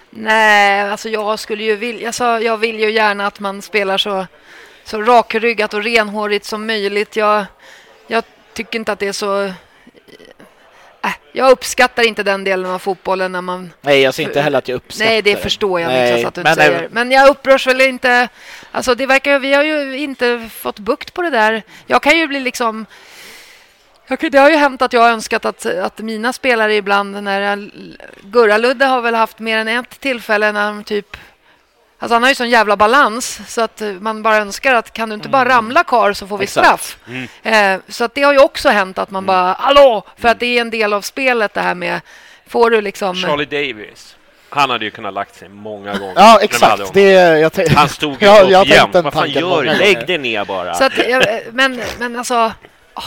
Nej, alltså jag skulle ju vilja, alltså jag vill ju gärna att man spelar så, så rakryggat och renhårigt som möjligt. Jag tycker inte att det är så... Äh, jag uppskattar inte den delen av fotbollen när man... Nej, jag ser inte heller att jag uppskattar Nej, det förstår jag Nej, Niklas att du men inte nej, säger. Men jag upprörs väl inte... Alltså det verkar, vi har ju inte fått bukt på det där. Jag kan ju bli liksom... Det har ju hänt att jag har önskat att, att mina spelare ibland, när Gurra-Ludde har väl haft mer än ett tillfälle när de typ Alltså han har ju sån jävla balans så att eh, man bara önskar att kan du inte bara ramla kar så får vi Exakt. straff. Eh, så att det har ju också hänt att man bara hallå! För att det är en del av spelet det här med får du liksom Charlie Davis. Han hade ju kunnat lagt sig många gånger. Ja, exakt. Det, jag Han stod ju Ja, upp jämt. Vad fan gör du? Lägg dig ner bara. Så att, men, men alltså... ah,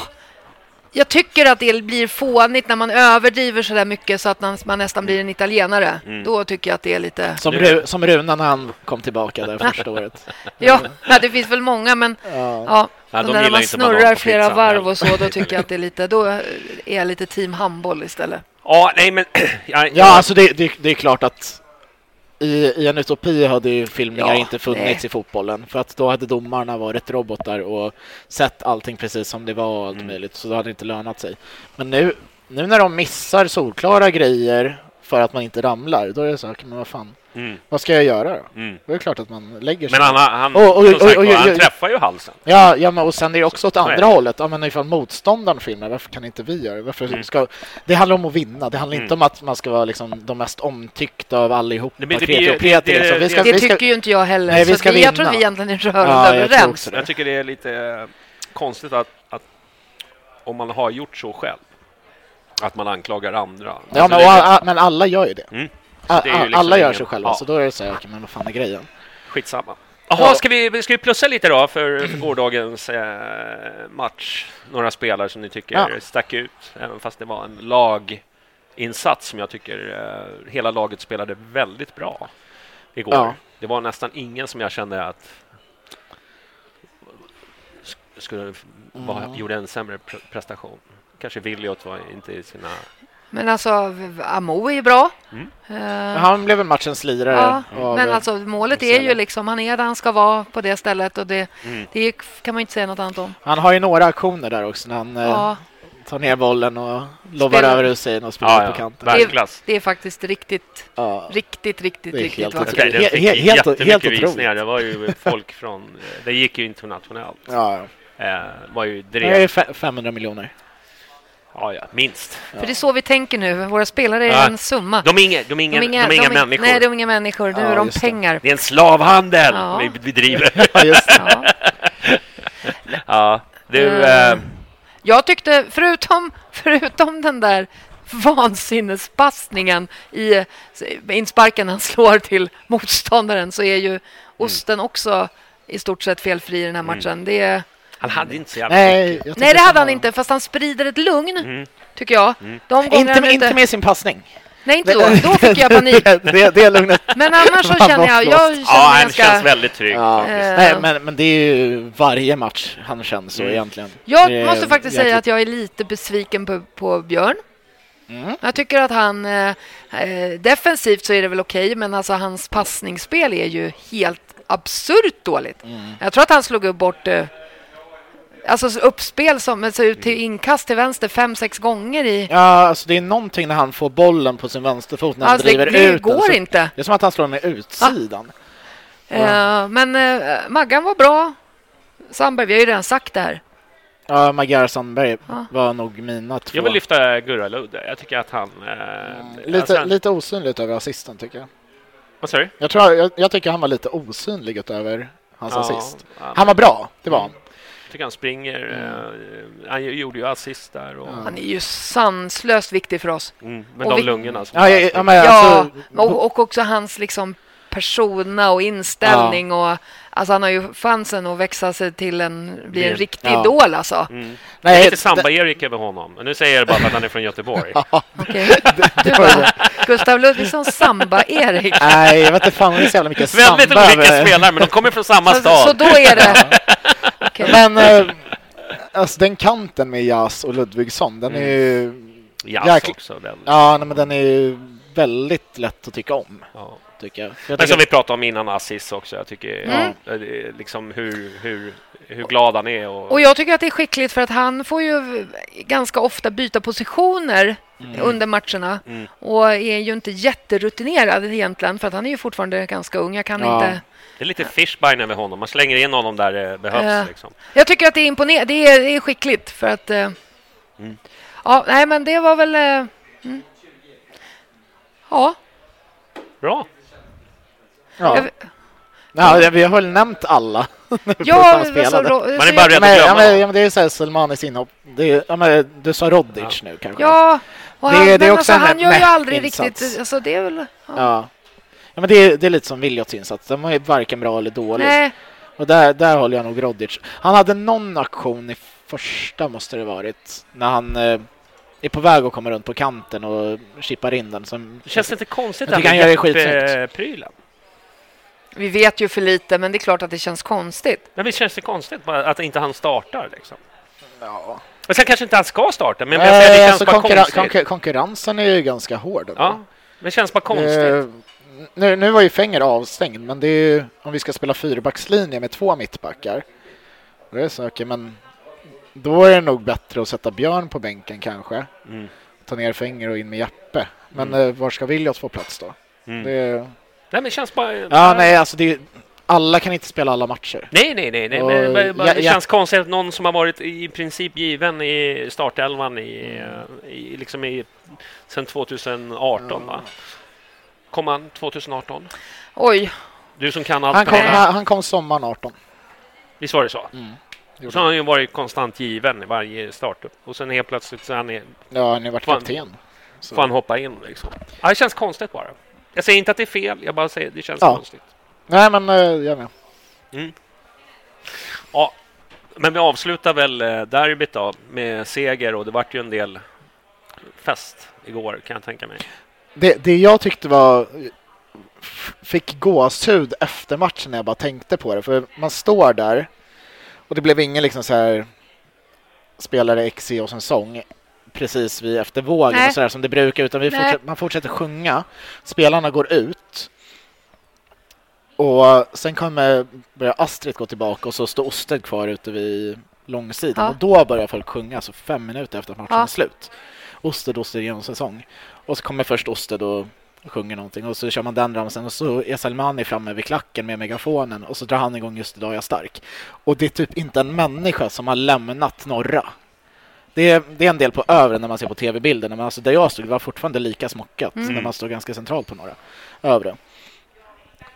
Jag tycker att det blir fånigt när man överdriver så där mycket så att man, man nästan blir en italienare. Mm. Då tycker jag att det är lite... som, Ru, som Runa när han kom tillbaka där första året. [LAUGHS] Ja, ja, det finns väl många, men Ja. ja, Ja, och de när man snurrar flera pizzan varv och så, då tycker jag att det är lite... Då är jag lite team handboll istället. Ja, nej men... [CLEARS THROAT] ja, Ja, alltså det, det, det är klart att i, i en utopi hade ju filmningar Ja, inte funnits nej. i fotbollen. För att då hade domarna varit robotar och sett allting precis som det var och allt Mm. möjligt. Så då hade det inte lönat sig. Men nu, nu när de missar solklara grejer för att man inte ramlar, då är det så här, men vad fan, Mm, vad ska jag göra då? mm. Då är det klart att man lägger sig. Men han, han, sagt oj, oj, var, han träffar ju halsen. Ja, ja men och sen är det också åt andra det. hållet. Ja, men ifall motståndaren filmar, varför kan inte vi göra det? Varför Mm. ska... Det handlar om att vinna. Det handlar Mm. inte om att man ska vara liksom de mest omtyckta av allihopa. Det blir- det Kreti och pleti, det- liksom. Vi ska, Det vi ska... tycker ju inte jag heller. Nej, vi ska att vi, jag tror vinna. vi egentligen är rörande Ja, jag överens. det. Jag tycker det är lite eh, konstigt att, att om man har gjort så själv, att man anklagar andra. Ja, Alltså, men, det- men alla gör ju det. Mm. Det ju liksom alla gör ingen- så själva, ja. så då är det så här, okej, men vad fan är grejen? Skitsamma. Jaha, ska vi, ska vi plussa lite då för, för gårdagens eh, match? Några spelare som ni tycker Ja. stack ut, även fast det var en laginsats som jag tycker eh, hela laget spelade väldigt bra igår. Ja. Det var nästan ingen som jag kände att sk- skulle var, Mm. gjorde en sämre pre- prestation. Kanske Williot var inte i sina... Men alltså, Amo är ju bra. Mm. Eh, Han blev väl matchens lirare. Ja, men alltså målet är ju liksom, han är där han ska vara på det stället och det, Mm. det kan man inte säga något annat om. Han har ju några aktioner där också när han eh, Ja, tar ner bollen och Spelar- över Hussein och spelar Ja, på ja. kanten. Världsklass. det är faktiskt riktigt, Ja. riktigt, riktigt, Det är riktigt helt vackert. den He- fick he- helt- jättemycket helt visningar. Det var ju folk från... Det gick ju internationellt. Ja, Eh, var ju det är drev. fe- 500 miljoner. Ja, ja, minst. För det är så vi tänker nu. Våra spelare är Ja. en summa. De är inga, de är inga, de är inga människor. Nej, de är inga människor. Nu Ja, är de just det. pengar. Det är en slavhandel Ja. vi bedriver. [LAUGHS] Ja, just det. Ja. ja, du... Eh, Eh, Jag tyckte, förutom, förutom den där vansinnespassningen i insparken han slår till motståndaren så är ju Osten också i stort sett felfri i den här matchen. Det är, han hade inte så jävla Nej, mycket. nej, det hade han inte, fast han sprider ett lugn, Mm. tycker jag. De gånger Inte, med- inte med sin passning. Nej, inte då. Då fick jag [LAUGHS] panik. det, det, är lugnet. Men annars så [LAUGHS] känner jag... jag känner Ja, han ganska, känns väldigt trygg. Ja. Nej, men, men det är ju varje match han känns så Mm. egentligen. Jag måste faktiskt säga att jag är lite besviken på, på Björn. Mm. Jag tycker att han... Eh, eh, defensivt så är det väl okej, men alltså hans passningsspel är ju helt absurt dåligt. Mm. Jag tror att han slog upp bort eh, Alltså uppspel som ser ut till inkast till vänster fem, sex gånger i... Ja, alltså det är någonting när han får bollen på sin vänsterfot när han Alltså, det, driver det ut den. går Så inte. Det är som att han slår med utsidan. Eh, men eh, Maggan var bra. Sandberg, vi har ju redan sagt det här. Ja, Magyar Sandberg Ja. var nog mina två. Jag vill lyfta Gurra Ludde. Jag tycker att han... Eh, Lite, alltså, lite osynligt över assisten tycker jag. Vad sa du? Jag, tror, jag, jag tycker han var lite osynlig utöver hans Ja, assist. ja. Han var bra, det var han. Jag tycker han springer. Eh, han gjorde ju assist där. Och, Han är ju sanslöst viktig för oss. mm, med Och de vi- lungorna. Som Ja, ja, ja, men Ja, alltså, och, och också hans liksom persona och inställning. Och, alltså han har ju chansen att växa sig till en, bli en riktig ja. idol alltså. Mm. Det är nej, lite Samba-Erik över honom. Men nu säger jag bara för att han är från Göteborg. [LAUGHS] [LAUGHS] Du bara, Gustav Ludvigsson Samba-Erik. nej, jag vet inte fan, det är så jävla mycket Väldigt samba olika över- spelare, men de kommer från samma Så, stad. så då är det... [LAUGHS] Men eh, [LAUGHS] alltså, den kanten med Jas och Ludvigsson, den är ju... Jazz jäkla- också. Den. Ja, nej, men den är ju väldigt lätt att tycka om, Ja. tycker jag. För jag Men som tycker, vi pratade om innan, Assis också. Jag tycker Mm. ja, det är liksom hur, hur, hur glad han är. Och, Och jag tycker att det är skickligt för att han får ju ganska ofta byta positioner under matcherna Mm. och är ju inte jätterutinerad egentligen för att han är ju fortfarande ganska ung. Jag kan Ja. inte... Det är lite fishbine över honom. Man slänger in honom där det behövs. Ja. Liksom. Jag tycker att det är imponerande. Det är, det är skickligt för att... eh, Mm. Ja, nej men det var väl... eh, Mm. Ja, Bra. ja. jag, ja, vi har väl nämnt alla. [LAUGHS] ja, det var så, Man är bara rädd Ja, men, att ja, glömma men, ja, men det är ju så här Selmanis inhopp. Det är, ja, men, du sa Rodic nu kanske? Ja, och Det- han, det är men också alltså, han gör ju aldrig insats. riktigt... Alltså, det är väl... Ja. Ja. Ja men det, är, det är lite som Wiljots insats. Den var varken bra eller dålig. Nej, Och där, där håller jag nog Rodic. Han hade någon aktion i första, måste det varit, när han eh, är på väg att komma runt på kanten och chippar in den. Som, Det känns lite konstigt Jag det tycker här han gör det skitsnyggt. Vi vet ju för lite, men det är klart att det känns konstigt. Men visst känns det konstigt att inte han startar? Liksom. ja. Men sen kanske inte han ska starta, men jag säger, det känns alltså, bara konkurren- konstigt. konkur- konkurrensen är ju ganska hård. ändå. Ja, det känns bara konstigt. Eh, nu, nu var ju Fenger avstängd, men det är ju om vi ska spela fyrbackslinje med två mittbackar. Det är så, okej, men då är det nog bättre att sätta Björn på bänken kanske. Mm. Ta ner Fenger och in med Jeppe. Men Mm. eh, var ska Williot få plats då? Mm. Det, Nej, men det känns bara... ja, nej, alltså det, alla kan inte spela alla matcher. Nej, nej, nej. nej men, men, ja, det ja. känns konstigt att någon som har varit i princip given i startelvan i, eh, i, liksom i, sen 2018, va? Kom han 2018? Oj, Du som kan allt Han kom, det. han, han kom sommaren 18. Visst var det så? Mm. Så har han ju varit konstant given i varje start. Och sen helt plötsligt så är han, är- Ja, han har varit kapten. Så. får han hoppa in. Liksom. Ja, det känns konstigt bara. Jag säger inte att det är fel, jag bara säger att det känns Ja. konstigt. Nej, men eh, jag med. Ja, men vi avslutar väl eh, derbyt då med seger och det vart ju en del fest igår kan jag tänka mig. Det, det jag tyckte var fick gåshud efter matchen när jag bara tänkte på det. För man står där och det blev ingen liksom så här spelare X i oss en sång precis vid efter vågen Nej. och så där som det brukar utan vi fortsätter, man fortsätter sjunga. Spelarna går ut och sen kommer börjar Astrid gå tillbaka och så står Osted kvar ute vid långsidan Ja. och då börjar folk sjunga, alltså fem minuter efter att matchen Ja. är slut. Osted, Osted genom säsong. Och så kommer först Osted och sjunger någonting och så kör man den ramsen och så är Salmani framme vid klacken med megafonen och så drar han igång just idag är jag stark. Och det är typ inte en människa som har lämnat norra. Det är, det är en del på övre när man ser på tv-bilden, men alltså där jag stod var fortfarande lika smockat Mm. när man står ganska centralt på norra. Övre.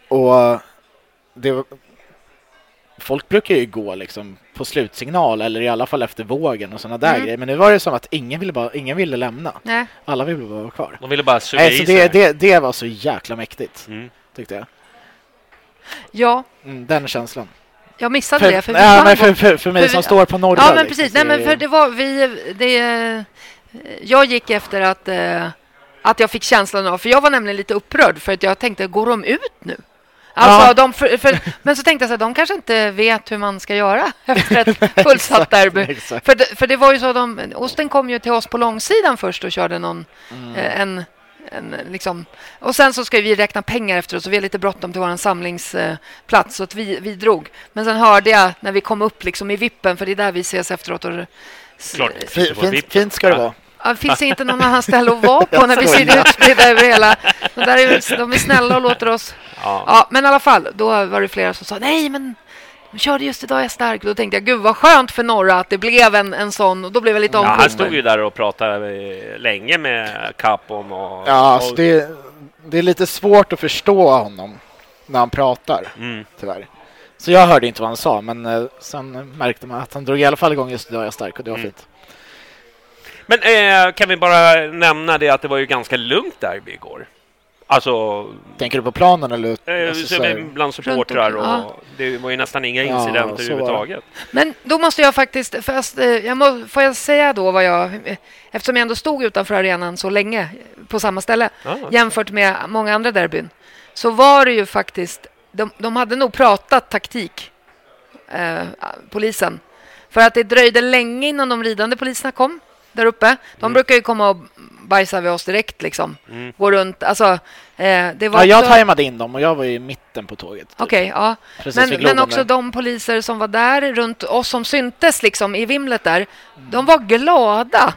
Och det Folk brukar ju gå liksom på slutsignal eller i alla fall efter vågen och sådana där Mm. grejer. Men nu var det som att ingen ville, bara, ingen ville lämna. nej. Alla ville bara vara kvar. De ville bara suga Nej, så det, det, det var så jäkla mäktigt, Mm. tyckte jag. Ja, Mm, den känslan. jag missade det. För ja, men för, för, för mig för som vi- står på norra. Ja, men liksom, precis. så Nej, men för det var vi... Det, jag gick efter att, eh, att jag fick känslan av... För jag var nämligen lite upprörd för att jag tänkte, går de ut nu? Alltså, Ja. de, för, för, men så tänkte jag så här, de kanske inte vet hur man ska göra [LAUGHS] efter ett [LAUGHS] fullsatt derby. Exakt. För det, för det var ju så, de, Osten kom ju till oss på långsidan först och körde någon, Mm. eh, en, en, liksom. Och sen så ska vi räkna pengar efteråt så vi har lite bråttom till vår samlingsplats så att vi, vi drog. Men sen hörde jag när vi kom upp liksom i vippen för det är där vi ses efteråt. Och, Klart. Fi- Fint, fint ska det vara. Ja, det finns inte någon annan [LAUGHS] ställe att vara på när vi ser utspridda över hela... De, där är, väl- de är snälla och låter oss... Ja. Ja, men i alla fall, då var det flera som sa nej, men de körde just idag är stark. Då tänkte jag, gud vad skönt för Norra att det blev en, en sån och då blev jag lite Ja, han stod ju där och pratade eh, länge med Capon och... Ja, alltså och, det, det är lite svårt att förstå honom när han pratar, mm. tyvärr. Så jag hörde inte vad han sa, men eh, sen märkte man att han drog i alla fall igång just idag är stark och det var Mm. fint. Men eh, kan vi bara nämna det att det var ju ganska lugnt derby igår. Alltså, Tänker du på planen eller? eh, alltså, bland supportrar och omkring, det var ju nästan inga Ja, incidenter det. överhuvudtaget. Men då måste jag faktiskt, fast, eh, jag må, får jag säga då vad jag, eftersom jag ändå stod utanför arenan så länge på samma ställe Ja. jämfört med många andra derbyn, så var det ju faktiskt, de, de hade nog pratat taktik, eh, polisen, för att det dröjde länge innan de ridande poliserna kom där uppe. De brukar ju komma och bajsa vid oss direkt liksom, Mm. gå runt, alltså eh, det var Ja, jag också- tajmade in dem och jag var i mitten på tåget. typ. Okej, ja. Precis Men, men också där. de poliser som var där runt oss som syntes liksom i vimlet där, de var glada.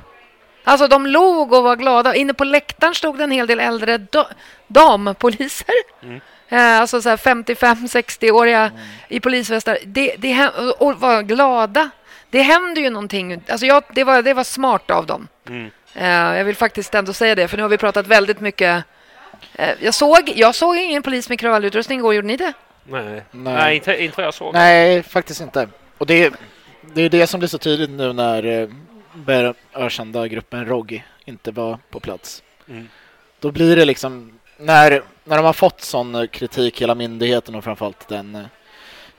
Alltså de log och var glada. Inne på läktaren stod det en hel del äldre da- dampoliser. Mm. Eh, alltså så här 55-60-åriga i polisvästar. Det, det, och var glada. Det händer ju någonting. Alltså jag, det, var, det var smart av dem. Mm. Eh, jag vill faktiskt ändå säga det, för nu har vi pratat väldigt mycket. Eh, jag, såg, jag såg ingen polis med kravallutrustning igår, gjorde ni det? Nej, Nej. Nej. inte, inte vad jag såg. Nej, faktiskt inte. Och det, är- det är det som blir så tydligt nu när eh, bär- ökända gruppen ROG inte var på plats. Mm. Då blir det liksom, när, när de har fått sån eh, kritik, hela myndigheten och framförallt den eh,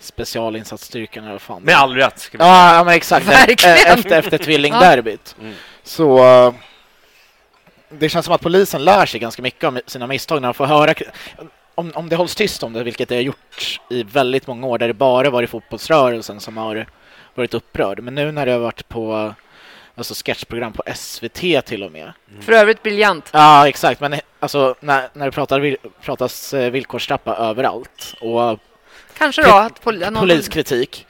specialinsatsstyrkan eller vad fan. Med all rätt. Ska vi säga. Ja, ja men exakt. [LAUGHS] Verkligen. Efter, efter tvillingderbyt. Mm. Så eh, det känns som att polisen lär sig ganska mycket om sina misstag när de får höra om, om det hålls tyst om det, vilket det har gjort i väldigt många år, där det bara varit fotbollsrörelsen som har varit upprörd. Men nu när det har varit på alltså sketchprogram på SVT till och med. För övrigt briljant. Ja, exakt. Men eh, alltså när, när det pratar, pratas eh, villkorstrappa överallt och Kanske då att pol- någon- poliskritik.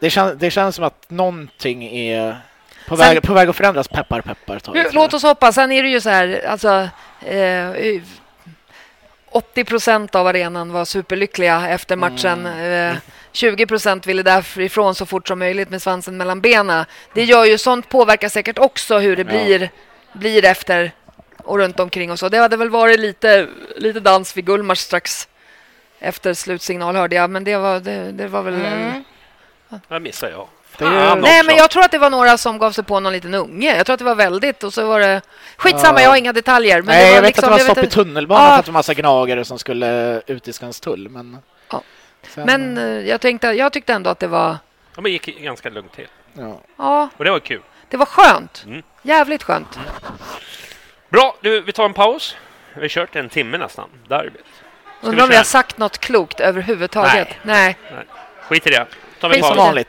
Det, kän, det känns som att någonting är på, Sen- väg, på väg att förändras. Peppar, peppar. Nu, Låt oss hoppas. Sen är det ju så här, alltså... Eh, 80 procent av arenan var superlyckliga efter matchen. Mm. Eh, 20 procent ville därifrån så fort som möjligt med svansen mellan benen. Det gör ju sånt påverkar säkert också hur det Ja. blir, blir efter och runt omkring och så. Det hade väl varit lite, lite dans vid Gullmars strax efter slutsignal hörde jag, men det var, det, det var väl... Mm. Det missar jag. Det är- Fan Nej, men jag tror att det var några som gav sig på någon liten unge. Jag tror att det var väldigt och så var det... Skitsamma, Ja. jag har inga detaljer. Men Nej, det var jag vet liksom, att det var stopp i tunnelbanan Ja. för att det var massa gnagare som skulle ut i Skanstull. Men, Ja. Sen, Men eh, jag, tänkte, jag tyckte ändå att det var... Ja, men det gick ganska lugnt till. ja. Ja, Och det var kul. det var skönt. Mm. Jävligt skönt. Bra, du, vi tar en paus. Vi har kört en timme nästan, derbyt. Undrar om vi har sagt något klokt överhuvudtaget. Nej. Nej. Skit i det. Tar vi Skit Som vanligt.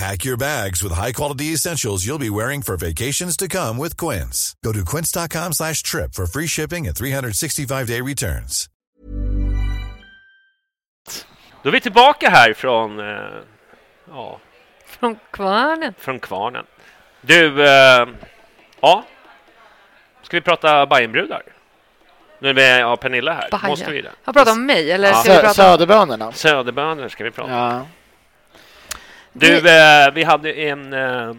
Pack your bags with high-quality essentials you'll be wearing for vacations to come with Quince. Go to quince.com slash trip for free shipping and 365-day returns. Då är vi tillbaka här från, eh, ja, Från kvarnen. från kvarnen. Du, eh, ja. Ska vi prata Bajenbrudar? Nu är vi, ja, Pernilla här. Bajen. Måste vi det? Jag pratar om mig, eller Ja. ska vi prata om... Söderbönorna. Söderbönor ska vi prata. Ja. Du, eh, vi hade en... Eh,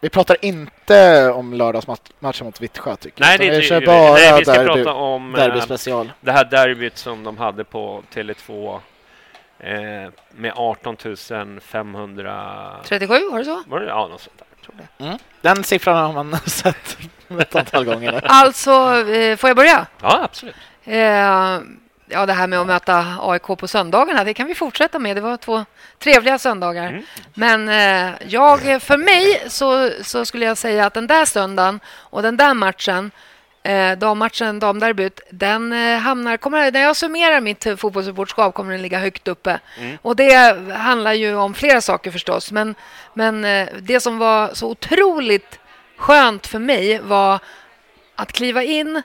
Vi pratar inte om lördagsmatchen mot Vittsjö tycker nej, jag. det vi kör bara nej, vi ska derby, prata om derby eh, special. det här derbyt som de hade på Tele2 eh, med 18 500... 37, var det så? Var det? Ja, något sånt där. Mm. Den siffran har man [LAUGHS] sett ett antal gånger. Alltså, eh, får jag börja? Ja, absolut. Ja, det här med att möta AIK på söndagarna, det kan vi fortsätta med. Det var två trevliga söndagar. Mm. Men eh, jag, för mig så, så skulle jag säga att den där söndagen och den där matchen, eh, dammatchen, damderbyt, den eh, hamnar... Kommer, när jag summerar mitt fotbollssupportskap kommer den ligga högt uppe. Mm. Och det handlar ju om flera saker förstås. Men, men eh, det som var så otroligt skönt för mig var att kliva in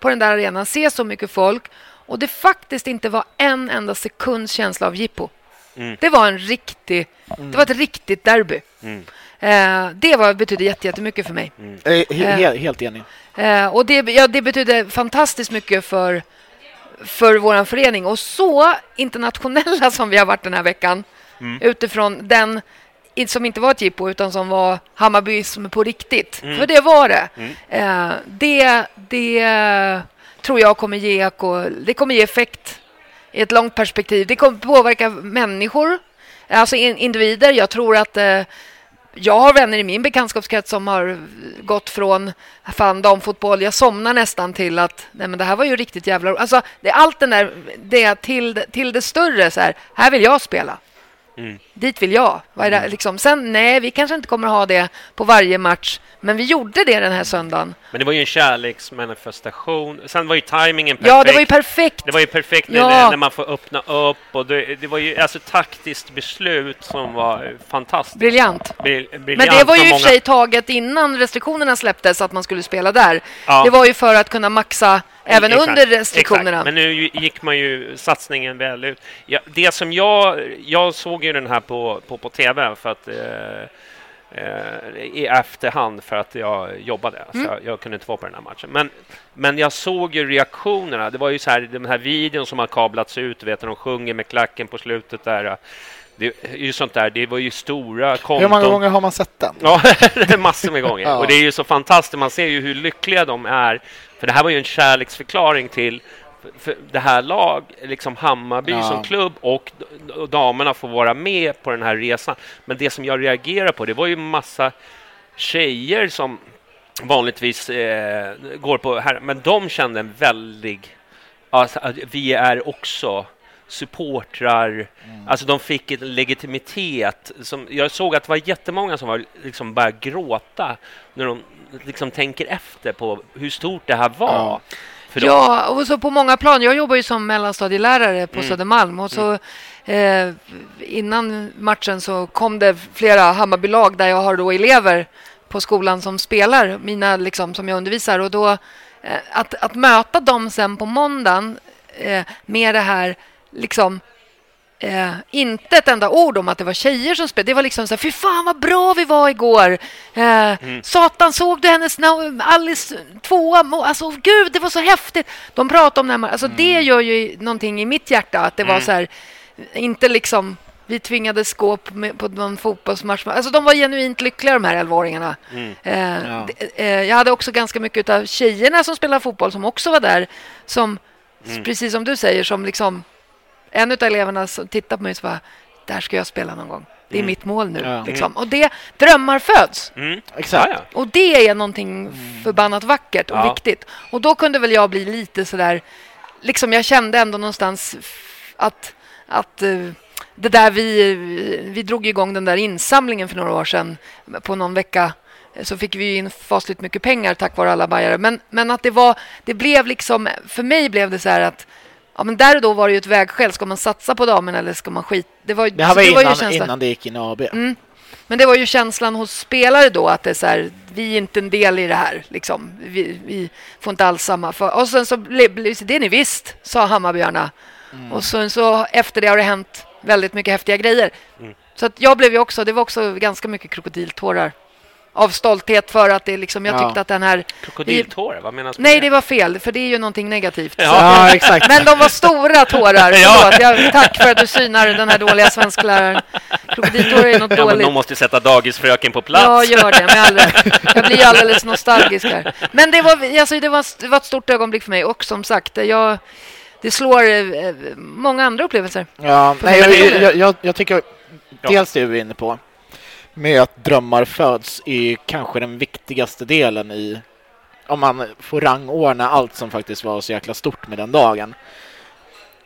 på den där arenan, se så mycket folk och det faktiskt inte var en enda sekunds känsla av jippo. Mm. Det var en riktig, det var ett riktigt derby. Mm. Eh, det var, betydde jätte- jättemycket för mig. Jag är he- he- helt enig. Eh, och det, ja, det betydde fantastiskt mycket för, för vår förening. Och så internationella som vi har varit den här veckan utifrån den som inte var ett jippo utan som var Hammarbyism på riktigt. För det var det. Eh, det. Det tror jag kommer ge, eko- det kommer ge effekt i ett långt perspektiv. Det kommer påverka människor, alltså individer. Jag tror att eh, jag har vänner i min bekantskapskrets som har gått från fan damfotboll, jag somnar nästan till att nej men det här var ju riktigt jävla Alltså det är allt den där, det till, det- till det större så här, här vill jag spela. Mm. Dit vill jag. Är det, liksom. Sen, nej, vi kanske inte kommer ha det på varje match, men vi gjorde det den här söndagen. Men det var ju en kärleksmanifestation. Sen var ju tajmingen perfekt. Ja, det var ju perfekt. Det var ju perfekt när, Ja. när man får öppna upp och det, det var ju alltså taktiskt beslut som var fantastiskt. Briljant. Bril- Men briljant det var ju i och för många- sig taget innan restriktionerna släpptes att man skulle spela där. Ja. Det var ju för att kunna maxa även Exakt, under restriktionerna. Exakt. Men nu gick man ju satsningen väl ut. Ja, det som jag... Jag såg ju den här på, på, på tv för att... Eh, eh, i efterhand för att jag jobbade. Så jag, jag kunde inte vara på den här matchen. Men, men jag såg ju reaktionerna. Det var ju så här, den här videon som har kablats ut, vet när de sjunger med klacken på slutet där. Det är ju sånt där, det var ju stora konton. Hur många gånger har man sett den? Ja, [LAUGHS] massor med gånger. Ja. Och det är ju så fantastiskt. Man ser ju hur lyckliga de är. För det här var ju en kärleksförklaring till för det här lag, liksom Hammarby Ja. som klubb och damerna får vara med på den här resan. Men det som jag reagerar på, det var ju massa tjejer som vanligtvis eh, går på här, men de kände en väldig... Alltså, att vi är också supportrar. Alltså de fick en legitimitet. Som, jag såg att det var jättemånga som var, liksom började gråta när de liksom tänker efter på hur stort det här var. Ja. För dem. Ja, och så på många plan. Jag jobbar ju som mellanstadielärare på Mm. Södermalm och så eh, innan matchen så kom det flera Hammarbylag där jag har då elever på skolan som spelar, mina liksom som jag undervisar och då eh, att, att möta dem sen på måndagen eh, med det här liksom Eh, inte ett enda ord om att det var tjejer som spelade. Det var liksom så här, fy fan vad bra vi var igår. Eh, Satan, såg du hennes Alice tvåa? Alltså gud, det var så häftigt. De pratade om det här. Alltså det gör ju någonting i mitt hjärta. Att det var så här, inte liksom vi tvingades gå på, någon fotbollsmatch. Alltså de var genuint lyckliga de här 11-åringarna. Eh, Ja. eh, jag hade också ganska mycket av tjejerna som spelar fotboll som också var där. Som, precis som du säger, som liksom en av eleverna som tittade på mig och sa där ska jag spela någon gång. Det är mitt mål nu. Ja. Liksom. Och det, drömmar föds. Mm. Exakt. Ja, ja. Och det är någonting förbannat vackert och Ja. viktigt. Och då kunde väl jag bli lite sådär... Liksom jag kände ändå någonstans att, att eh, det där vi, vi drog igång den där insamlingen för några år sedan på någon vecka så fick vi in fasligt mycket pengar tack vare alla bajare. Men, men att det var, det blev liksom, för mig blev det så här att Ja, men där och då var det ju ett vägskäl. Ska man satsa på damen eller ska man skita? Det, var, det här var, det innan, var innan det gick in i AB. Mm. Men det var ju känslan hos spelare då att det är så här, vi är inte en del i det här. Liksom. Vi, vi får inte alls samma... För, och sen så blev det ni visst, sa Hammarbyarna. Mm. Och sen så efter det har det hänt väldigt mycket häftiga grejer. Mm. Så att jag blev ju också, det var också ganska mycket krokodiltårar av stolthet för att det liksom, jag tyckte ja. att den här... Krokodiltårar, vad menas Nej, det? var fel, för det är ju någonting negativt. Ja, [LAUGHS] ja exakt. Men de var stora [LAUGHS] tårar. ja. jag, tack för att du synar den här dåliga svenskläraren. Krokodiltårar är något ja, dåligt. Men de måste sätta dagisfröken på plats. Ja, gör det. Med Jag blir [LAUGHS] alldeles nostalgisk här. Men det var, alltså, det, var, det var ett stort ögonblick för mig och som sagt, jag, det slår eh, många andra upplevelser. Ja, nej, jag, jag, jag, jag tycker dels det du är inne på med att drömmar föds är kanske den viktigaste delen i om man får rangordna allt som faktiskt var så jäkla stort med den dagen.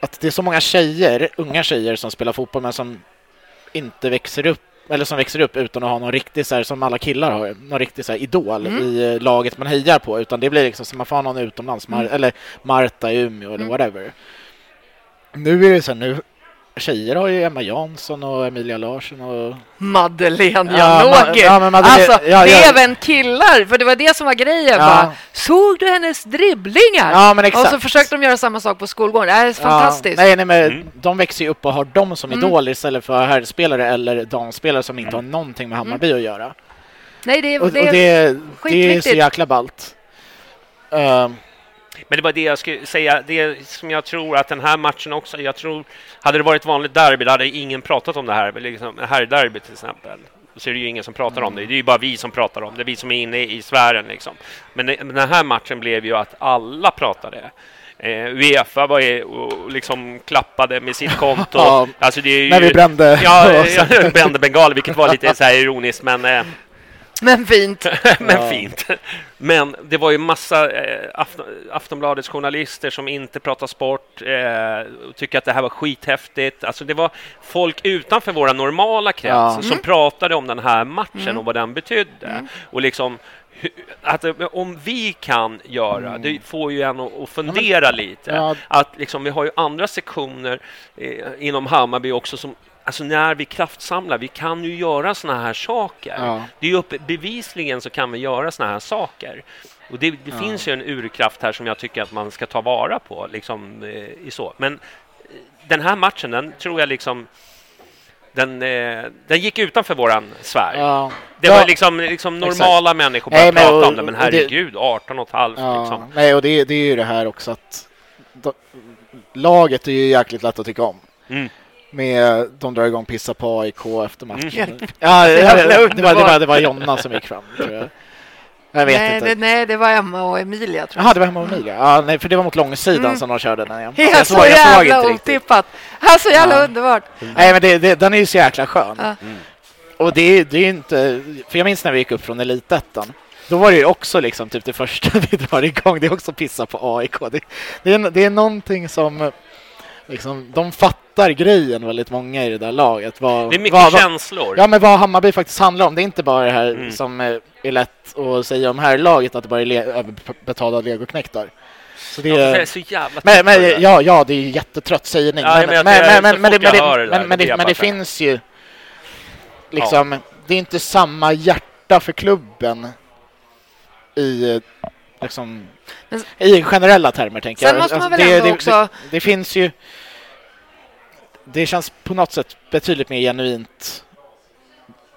Att det är så många tjejer, unga tjejer som spelar fotboll men som inte växer upp eller som växer upp utan att ha någon riktig, så här, som alla killar har, någon riktig så här, idol mm. i laget man hejar på, utan det blir liksom som man får ha någon utomlands, mm. eller Marta i Umeå eller mm. whatever. Nu är det så här, nu tjejer har ju Emma Jansson och Emilia Larsson och... Madeleine Janogy! Ja, ma ja, alltså, ja, ja. även killar, för det var det som var grejen. Bara, Såg du hennes dribblingar? Ja, men exakt. Och så försökte de göra samma sak på skolgården. Det är fantastiskt. Nej, nej, men mm. De växer ju upp och har dem som mm. idol istället för herrspelare eller damspelare som inte har någonting med Hammarby mm. att göra. Nej, det, och, det, och det, det är så jäkla ballt. Uh, men det var det jag skulle säga, det som jag tror att den här matchen också, jag tror, hade det varit vanligt derby, då hade ingen pratat om det här, liksom, här derby till exempel. Så är det ju ingen som pratar om det. Det är ju bara vi som pratar om det, vi som är inne i sfären. Liksom. Men den här matchen blev ju att alla pratade. Eh, Uefa var ju och liksom klappade med sitt konto. [LAUGHS] ja, alltså det är ju, när vi brände. Ja, [LAUGHS] brände bengal, vilket var lite så ironiskt. Men, eh, men fint. [LAUGHS] men ja. fint. Men det var ju massa eh, Aftonbladets journalister som inte pratar sport eh, och tycker att det här var skithäftigt. Alltså det var folk utanför våra normala krets ja. som mm. pratade om den här matchen mm. och vad den betydde. Mm. Och liksom att om vi kan göra, mm. det får ju en att fundera ja, men, lite. Ja. Att liksom, vi har ju andra sektioner eh, inom Hammarby också som Alltså när vi kraftsamlar, vi kan ju göra såna här saker. Ja. Det är upp, bevisligen så kan vi göra såna här saker. Och det, det ja. finns ju en urkraft här som jag tycker att man ska ta vara på. Liksom, eh, i så. Men eh, den här matchen, den tror jag liksom... Den, eh, den gick utanför våran sfär. Ja. Det var liksom, liksom normala Exakt. människor bara pratade om det, men herregud, det, 18 och ett halvt. Liksom. Nej, och det, det är ju det här också att då, laget är ju jäkligt lätt att tycka om. Mm med de drar igång pissa på AIK efter matchen. Mm. Ja, det, det, det, var, det, var, det var Jonna som gick fram, tror jag. Jag vet nej, inte. Det, nej, det var Emma och Emilia. Jaha, det var Emma och Emilia. Ja, nej, för det var mot långsidan mm. som de körde den. Jag, jag, jag, så jag jävla såg inte otippat. Alltså jävla ja. underbart. Nej, men det, det, den är ju så jäkla skön. Ja. Mm. Och det, det är inte... För jag minns när vi gick upp från elitettan. Då var det ju också liksom typ det första [LAUGHS] vi drar igång. Det är också pissa på AIK. Det, det, är, det är någonting som liksom, de fattar grejen väldigt många i det där laget. Vad, det är mycket vad, känslor. Ja, men vad Hammarby faktiskt handlar om. Det är inte bara det här mm. som är, är lätt att säga om här laget att det bara är le överbetalda legoknektar. Så det, är, så jävla men, men, ja, ja, det är jättetrött sägning. Ja, men, men, men, men, men, det, det, det finns ju liksom, ja. det är inte samma hjärta för klubben i liksom men, I generella termer tänker jag. Alltså, väl det, också... det, det, finns ju... Det känns på något sätt betydligt mer genuint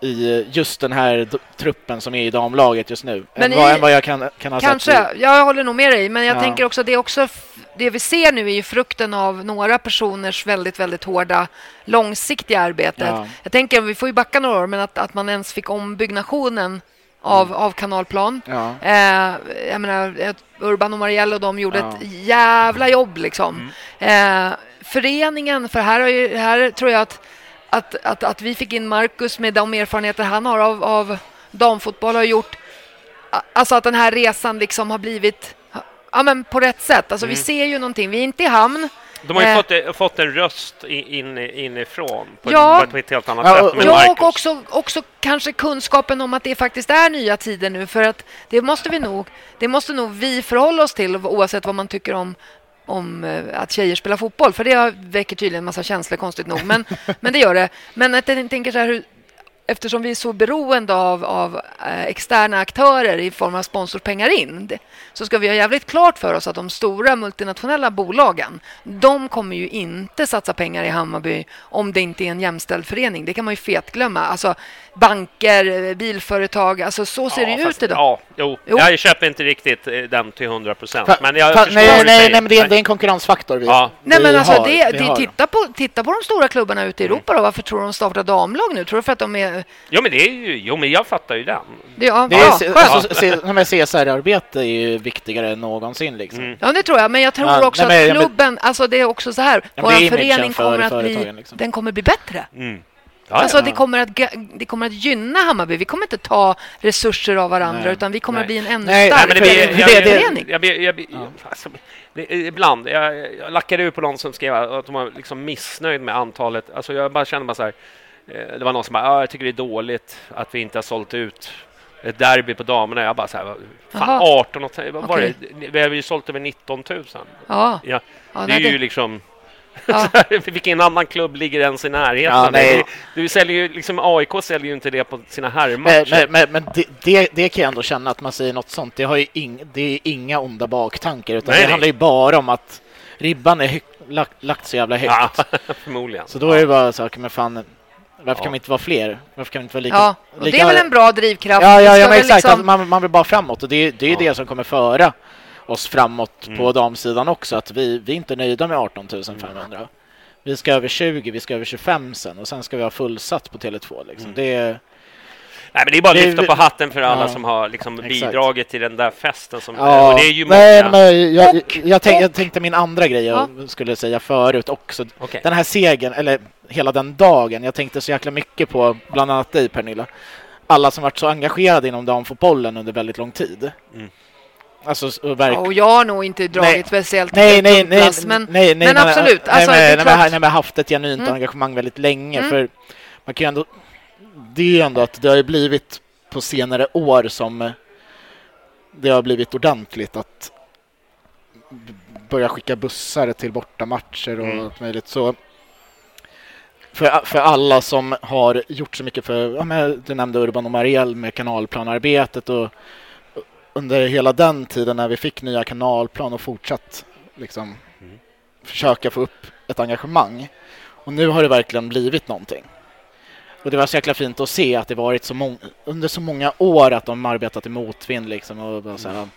i just den här truppen som är i damlaget just nu men än, i, vad, än vad jag kan, kan ha kanske, sett. I... Jag håller nog med dig, men jag ja. tänker också det också det vi ser nu är ju frukten av några personers väldigt, väldigt hårda långsiktiga arbete. Ja. Jag tänker, vi får ju backa några år, men att, att man ens fick ombyggnationen av, av kanalplan. Ja. Eh, jag menar, Urban och Marielle och de gjorde ja. ett jävla jobb. Liksom. Mm. Eh, föreningen, för här, ju, här tror jag att, att, att, att, vi fick in Marcus med de erfarenheter han har av, av damfotboll har gjort alltså att den här resan liksom har blivit ja, men på rätt sätt. Alltså, mm. Vi ser ju någonting. Vi är inte i hamn. De har ju Eh. fått, fått en röst in, inifrån på, Ja. på ett helt annat Ja, sätt Ja, Marcus. och också, också kanske kunskapen om att det faktiskt är nya tider nu. För att det måste vi nog, det måste nog vi förhålla oss till oavsett vad man tycker om om eh, att tjejer spelar fotboll, för det väcker tydligen en massa känslor konstigt nog. Men, men det gör det. Men att jag tänker så här, hur, eftersom vi är så beroende av, av eh, externa aktörer i form av sponsorpengar in så ska vi ha jävligt klart för oss att de stora multinationella bolagen de kommer ju inte satsa pengar i Hammarby om det inte är en jämställd förening. Det kan man ju fetglömma. Alltså banker, bilföretag, alltså så ser det ju fast- ut idag. Ja, jo. Jo. Jag köper inte riktigt eh, den till 100 procent. Men jag fa- nej, nej, nej, men det är, det är en konkurrensfaktor vi, Ja. Nej, vi men alltså, har. det, det, titta, på, titta på de stora klubbarna ute i Europa. Då. Varför tror du de startar damlag nu? Tror du för att de är... Jo, men det är ju... Jo, men jag fattar ju den. Det, ja, Det är, ja, alltså, men CSR-arbete är ju viktigare än någonsin. Liksom. Mm. Ja, det tror jag. Men jag tror Ja, också nej, men- att klubben... Alltså det är också så här. Vår det förening för kommer att bli, liksom. den kommer bli bättre. Mm. Ja, Alltså ja. det kommer, att, det kommer att gynna Hammarby. Vi kommer inte ta resurser av varandra Nej. utan vi kommer Nej. att bli en ännu Nej, Nej, men starkare förening. jag, jag, jag, jag, alltså, det, ibland, jag, jag lackade ur på någon som skrev att de var liksom missnöjd med antalet. Alltså jag bara kände bara så här, eh, det var någon som bara, ah, jag tycker det är dåligt att vi inte har sålt ut ett derby på damerna. Jag bara så här, fan Jaha. 18 och, vad var det? Vi har ju sålt över 19 000. Ja, Ja, ja, det är nej, ju det, liksom... ja. [LAUGHS] Vilken annan klubb ligger ens i närheten? Ja, nej. Du, du säljer ju, liksom AIK säljer ju inte det på sina Men, herrmatcher. men, men, men det, det, det kan jag ändå känna att man säger något sånt. Det, har ju ing, det är inga onda baktankar utan Nej, det nej. handlar ju bara om att ribban är hög, lagt, lagt så jävla högt. Ja, [LAUGHS] förmodligen. Så då är det bara saker med fan, varför Ja. kan vi inte vara fler? Varför kan vi inte vara lika... ja. Lika det är väl en bra drivkraft. Ja, ja, ja men exakt. liksom- Att man, man vill bara framåt och det, det är ju Ja. det som kommer föra oss framåt Mm. på damsidan också. Att vi, vi är inte nöjda med 18 500. Vi ska över 20, vi ska över 25 sen och sen ska vi ha fullsatt på Tele2. Liksom. Mm. Det är, Nej, men det är bara att lyfta på hatten för alla Ja. som har liksom bidragit till den där festen. Som, Ja, och det är ju nej, många. men jag, Och- jag, tänk, jag tänkte min andra grej jag skulle säga förut också. Okej. Den här segern, eller hela den dagen, jag tänkte så jäkla mycket på bland annat dig Pernilla. Alla som varit så engagerade inom damfotbollen under väldigt lång tid. Mm. Alltså, verk... Och jag har nog inte dragit Nej. speciellt Nej, nej, nej, Douglas, men, nej, nej, men absolut. Nej, Alltså, nej, men, nej, men haft ett genuint Mm. engagemang väldigt länge. Mm. För man kan ju ändå, det är ju ändå att det har ju blivit på senare år som det har blivit ordentligt att börja skicka bussar till bortamatcher och Mm. allt möjligt. Så för, för alla som har gjort så mycket för, ja, men, du nämnde Urban och Marielle med kanalplanarbetet och under hela den tiden när vi fick nya kanalplan och fortsatt liksom Mm. försöka få upp ett engagemang. Och nu har det verkligen blivit någonting. Och det var så jäkla fint att se att det varit så många, under så många år att de arbetat i motvind liksom och bara så här,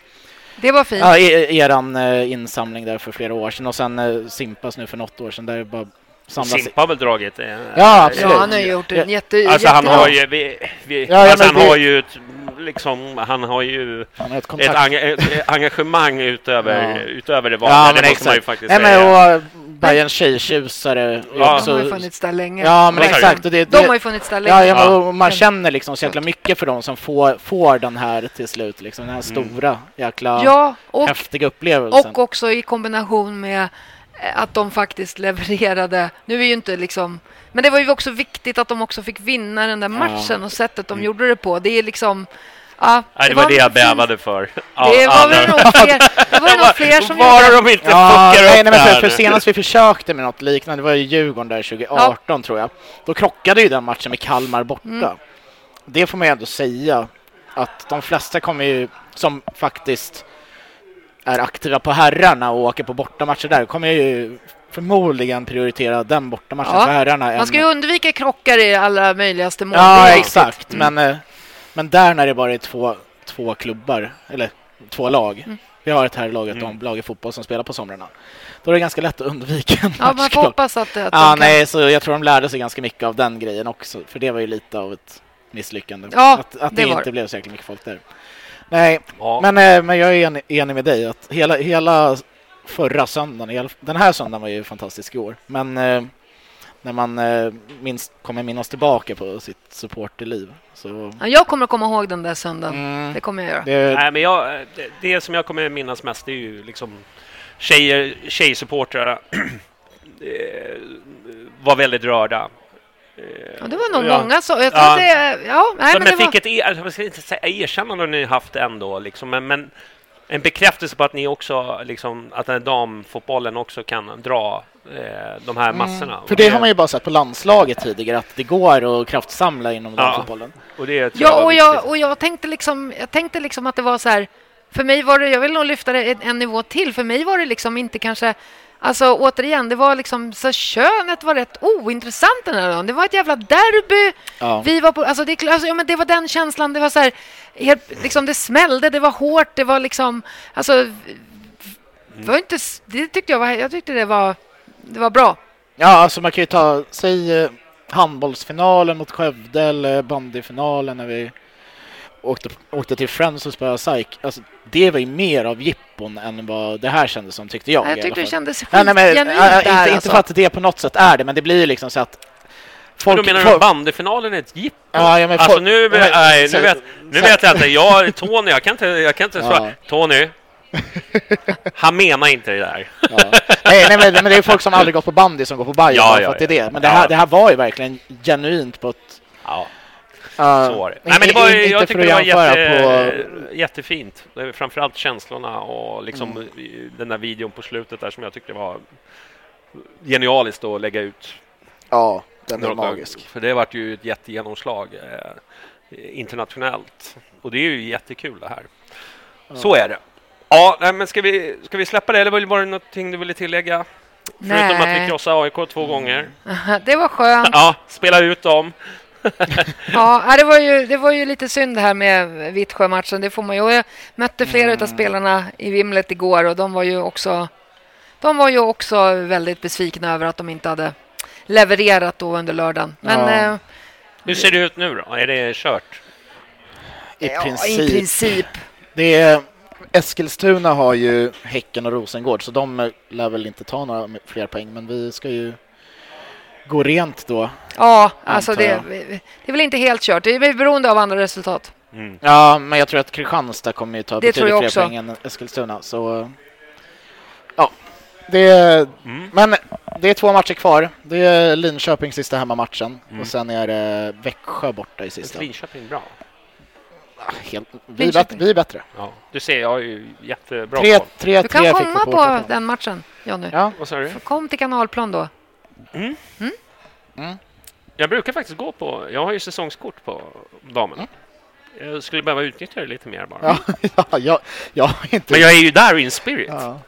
det var fint. Ja, e- eran eh, insamling där för flera år sedan och sen eh, Simpas nu för något år sedan där det bara samlas... Simpa har väl dragit... eh, Ja, absolut. Ja, han har gjort en jätte... Alltså han jättebra. har ju... Vi, vi, Ja, ja, alltså, han det- har ju ett, liksom... Han har ju Han har ett ett, enga, ett engagemang utöver, Ja. utöver det vanliga. Ja, det men måste man ju faktiskt Nej, säga. men, och Bayerns tjejtjusare Ja. De också... har ju funnits där länge. Ja, men exakt. Och det, De det, har ju funnits där länge. Ja, ja, man känner liksom så jäkla mycket för dem som får, får den här till slut, liksom den här Mm. stora jäkla Ja, och, häftiga upplevelsen. och också i kombination med att de faktiskt levererade. Nu är ju inte liksom... Men det var ju också viktigt att de också fick vinna den där matchen och sättet de gjorde det på. Det är liksom... Ja, Nej, det var det jag bävade för. Det var väl nog fler, det var [LAUGHS] nog fler som Bara gjorde de inte Ja, fuckar nej, upp nej, men det för, här för senast vi försökte med något liknande, det var ju Djurgården där 2018 tror jag. Då krockade ju den matchen med Kalmar borta. Mm. Det får man ju ändå säga att de flesta kommer ju, som faktiskt är aktiva på herrarna och åker på bortamatcher där, kommer ju förmodligen prioritera den bortamatchen Ja, för herrarna. Man ska ju undvika krockar i alla möjligaste mål. Ja, Det exakt. Men, eh, men där när det bara är två, två klubbar, eller två lag. Mm. Vi har ett herrlag och ett Mm. damlag i fotboll som spelar på somrarna. Då är det ganska lätt att undvika en Ja, man får hoppas att, att Ja, de kan... nej, så jag tror de lärde sig ganska mycket av den grejen också. För det var ju lite av ett misslyckande. Ja, att att det det, inte det. blev så jäkla mycket folk där. Nej, Ja. men, eh, men jag är enig, enig med dig att hela, hela förra söndagen, den här söndagen var ju fantastisk i år. Men eh, när man eh, minst, kommer minnas tillbaka på sitt supporterliv så... Ja, jag kommer att komma ihåg den där söndagen. Mm, Det kommer jag göra. det, Nej, men jag, det, det som jag kommer minnas mest är ju liksom tjejer, tjejsupportrar [CLEARS THROAT] var väldigt rörda. Eh, Ja, det var nog ja. många så. Jag tror Ja. det, ja, nej, men men det fick var, ett er, jag ska inte säga erkännande har ni haft ändå, liksom, men, men en bekräftelse på att ni också, liksom, att den damfotbollen också kan dra eh, de här massorna. Mm. För det har man ju bara sett på landslaget tidigare, att det går att kraftsamla inom Ja. damfotbollen. och det ja, och jag, och jag tänkte liksom, jag tänkte liksom att det var så här, för mig var det, jag vill nog lyfta det en, en nivå till, för mig var det liksom inte kanske Alltså återigen, det var liksom så könet var rätt ointressant den här dagen. Det var ett jävla derby. Ja. Vi var på, alltså det, alltså, ja, men det var den känslan. Det var så här, helt, liksom det smällde, det var hårt, det var liksom, alltså, var inte, det tyckte jag var, jag tyckte det var, det var bra. Ja, alltså man kan ju ta, säg eh, handbollsfinalen mot Skövde eller bandyfinalen när vi åkte, åkte till Friends och spelade SAIK. Alltså, det var ju mer av jippon än vad det här kändes som, tyckte jag. Jag tyckte det kändes Nej, nej, men, skitgenuint äh, där, inte, inte alltså. för att det på något sätt är det, men det blir ju liksom så att Folk, då menar du folk- att bandyfinalen är ett jippo? Ja, ja, alltså folk- nu, men- nej, nu, vet, nu vet jag inte. Jag, Tony, jag kan inte, jag kan inte Ja. svara. Tony, han menar inte det där. Ja. nej, nej, men, men det är folk som aldrig gått på bandy som går på Bayern Ja, ja, för att det är ja. det. Men det här, det här var ju verkligen genuint på ett... Ja, Uh, så var det. Nej, men det var, inte jag tycker att det var jätte, på... jättefint. Framförallt känslorna och liksom Mm. den där videon på slutet där som jag tyckte var genialiskt att lägga ut. Ja, den är magisk. För det vart ju ett jättegenomslag eh, internationellt. Och det är ju jättekul det här. Så är det. Ja, nej, men ska vi, ska vi släppa det eller var det någonting du ville tillägga? Förutom att vi krossade AIK två gånger. [LAUGHS] Det var skönt. Ja, spela ut dem. [LAUGHS] Ja, ja, det var, ju, det var ju lite synd det här med Vittsjö-matchen. Det får man ju. Jag mötte flera Mm. av spelarna i vimlet igår och de var ju också de var ju också väldigt besvikna över att de inte hade levererat då under lördagen. Men Ja. eh, Hur ser det ut nu då? Är det kört? I ja, princip. i princip. Det är, Eskilstuna har ju Häcken och Rosengård så de lär väl inte ta några fler poäng men vi ska ju gå rent då. Ja, alltså det, det är väl inte helt kört. Det är väl beroende av andra resultat. Mm. Ja, men jag tror att Kristianstad kommer ju ta Det betydligt fler poäng än Eskilstuna så ja, det är, Mm. men det är två matcher kvar. Det är Linköping sista hemmamatchen Mm. och sen är det Växjö borta i Sista. sista. Linköping bra. Helt, vi, är bättre, vi är bättre. Ja, du ser, jag har ju jättebra Tre, tre, Du kan komma på bortaplan. den matchen, Jonny. Ja? Kom till kanalplan då. Jag brukar faktiskt gå på... Jag har ju säsongskort på damen. Mm. Jag skulle behöva utnyttja det lite mer bara. ja, [LAUGHS] ja jag, jag inte... Men jag är ju där in spirit. Ja.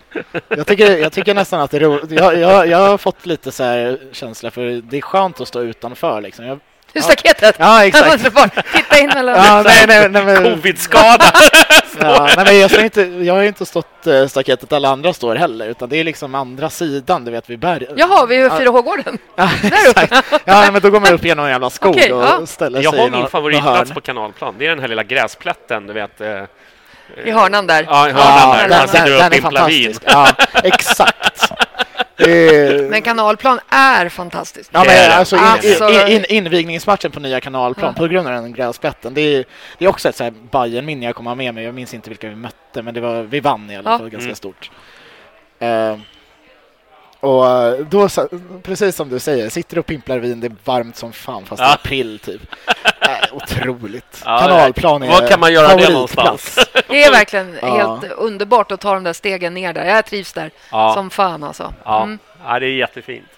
Jag, tycker, jag tycker nästan att det är roligt. Jag, jag, jag har fått lite så här känsla för det är skönt att stå utanför liksom. Jag, Hur staketet? ja, exakt. [LAUGHS] Titta in mellan... Ja, nej, nej, nej, men, Covid-skada! [LAUGHS] ja, nej, men jag, står inte, jag har ju inte stått äh, staketet alla andra står heller, utan det är liksom andra sidan, du vet, vid berg. Jaha, vid 4H-gården. [LAUGHS] Ja, Där uppe. exakt. Ja, men då går man upp genom en jävla skog Okej, och ja. ställer jag sig har i någon- min favoritplats på kanalplan. Det är den här lilla gräsplätten, du vet. eh, I hörnan där. Ja, i hörn. hörnan Ja, där. Man den, sitter den, är fantastisk. Ja, exakt. Är- Men kanalplan är fantastiskt. Ja, Det är men alltså, in, Alltså- in, in, invigningsmatchen på nya kanalplan Ja. på grund av den gräsplätten. Det är, det är också ett så här Bayern-minne jag kommer ha med mig. Jag minns inte vilka vi mötte, men det var, vi vann i alla Ja. fall ganska Mm. stort. Eh, och eh, då, precis som du säger, sitter och pimplar vin, det är varmt som fan fast det är april typ. [LAUGHS] Äh, otroligt. Ja, Kanalplan är Var kan man göra det någonstans? [LAUGHS] Det är verkligen Ja. helt underbart att ta de där stegen ner där. Jag trivs där Ja. som fan alltså. Ja. Mm. ja, det är jättefint.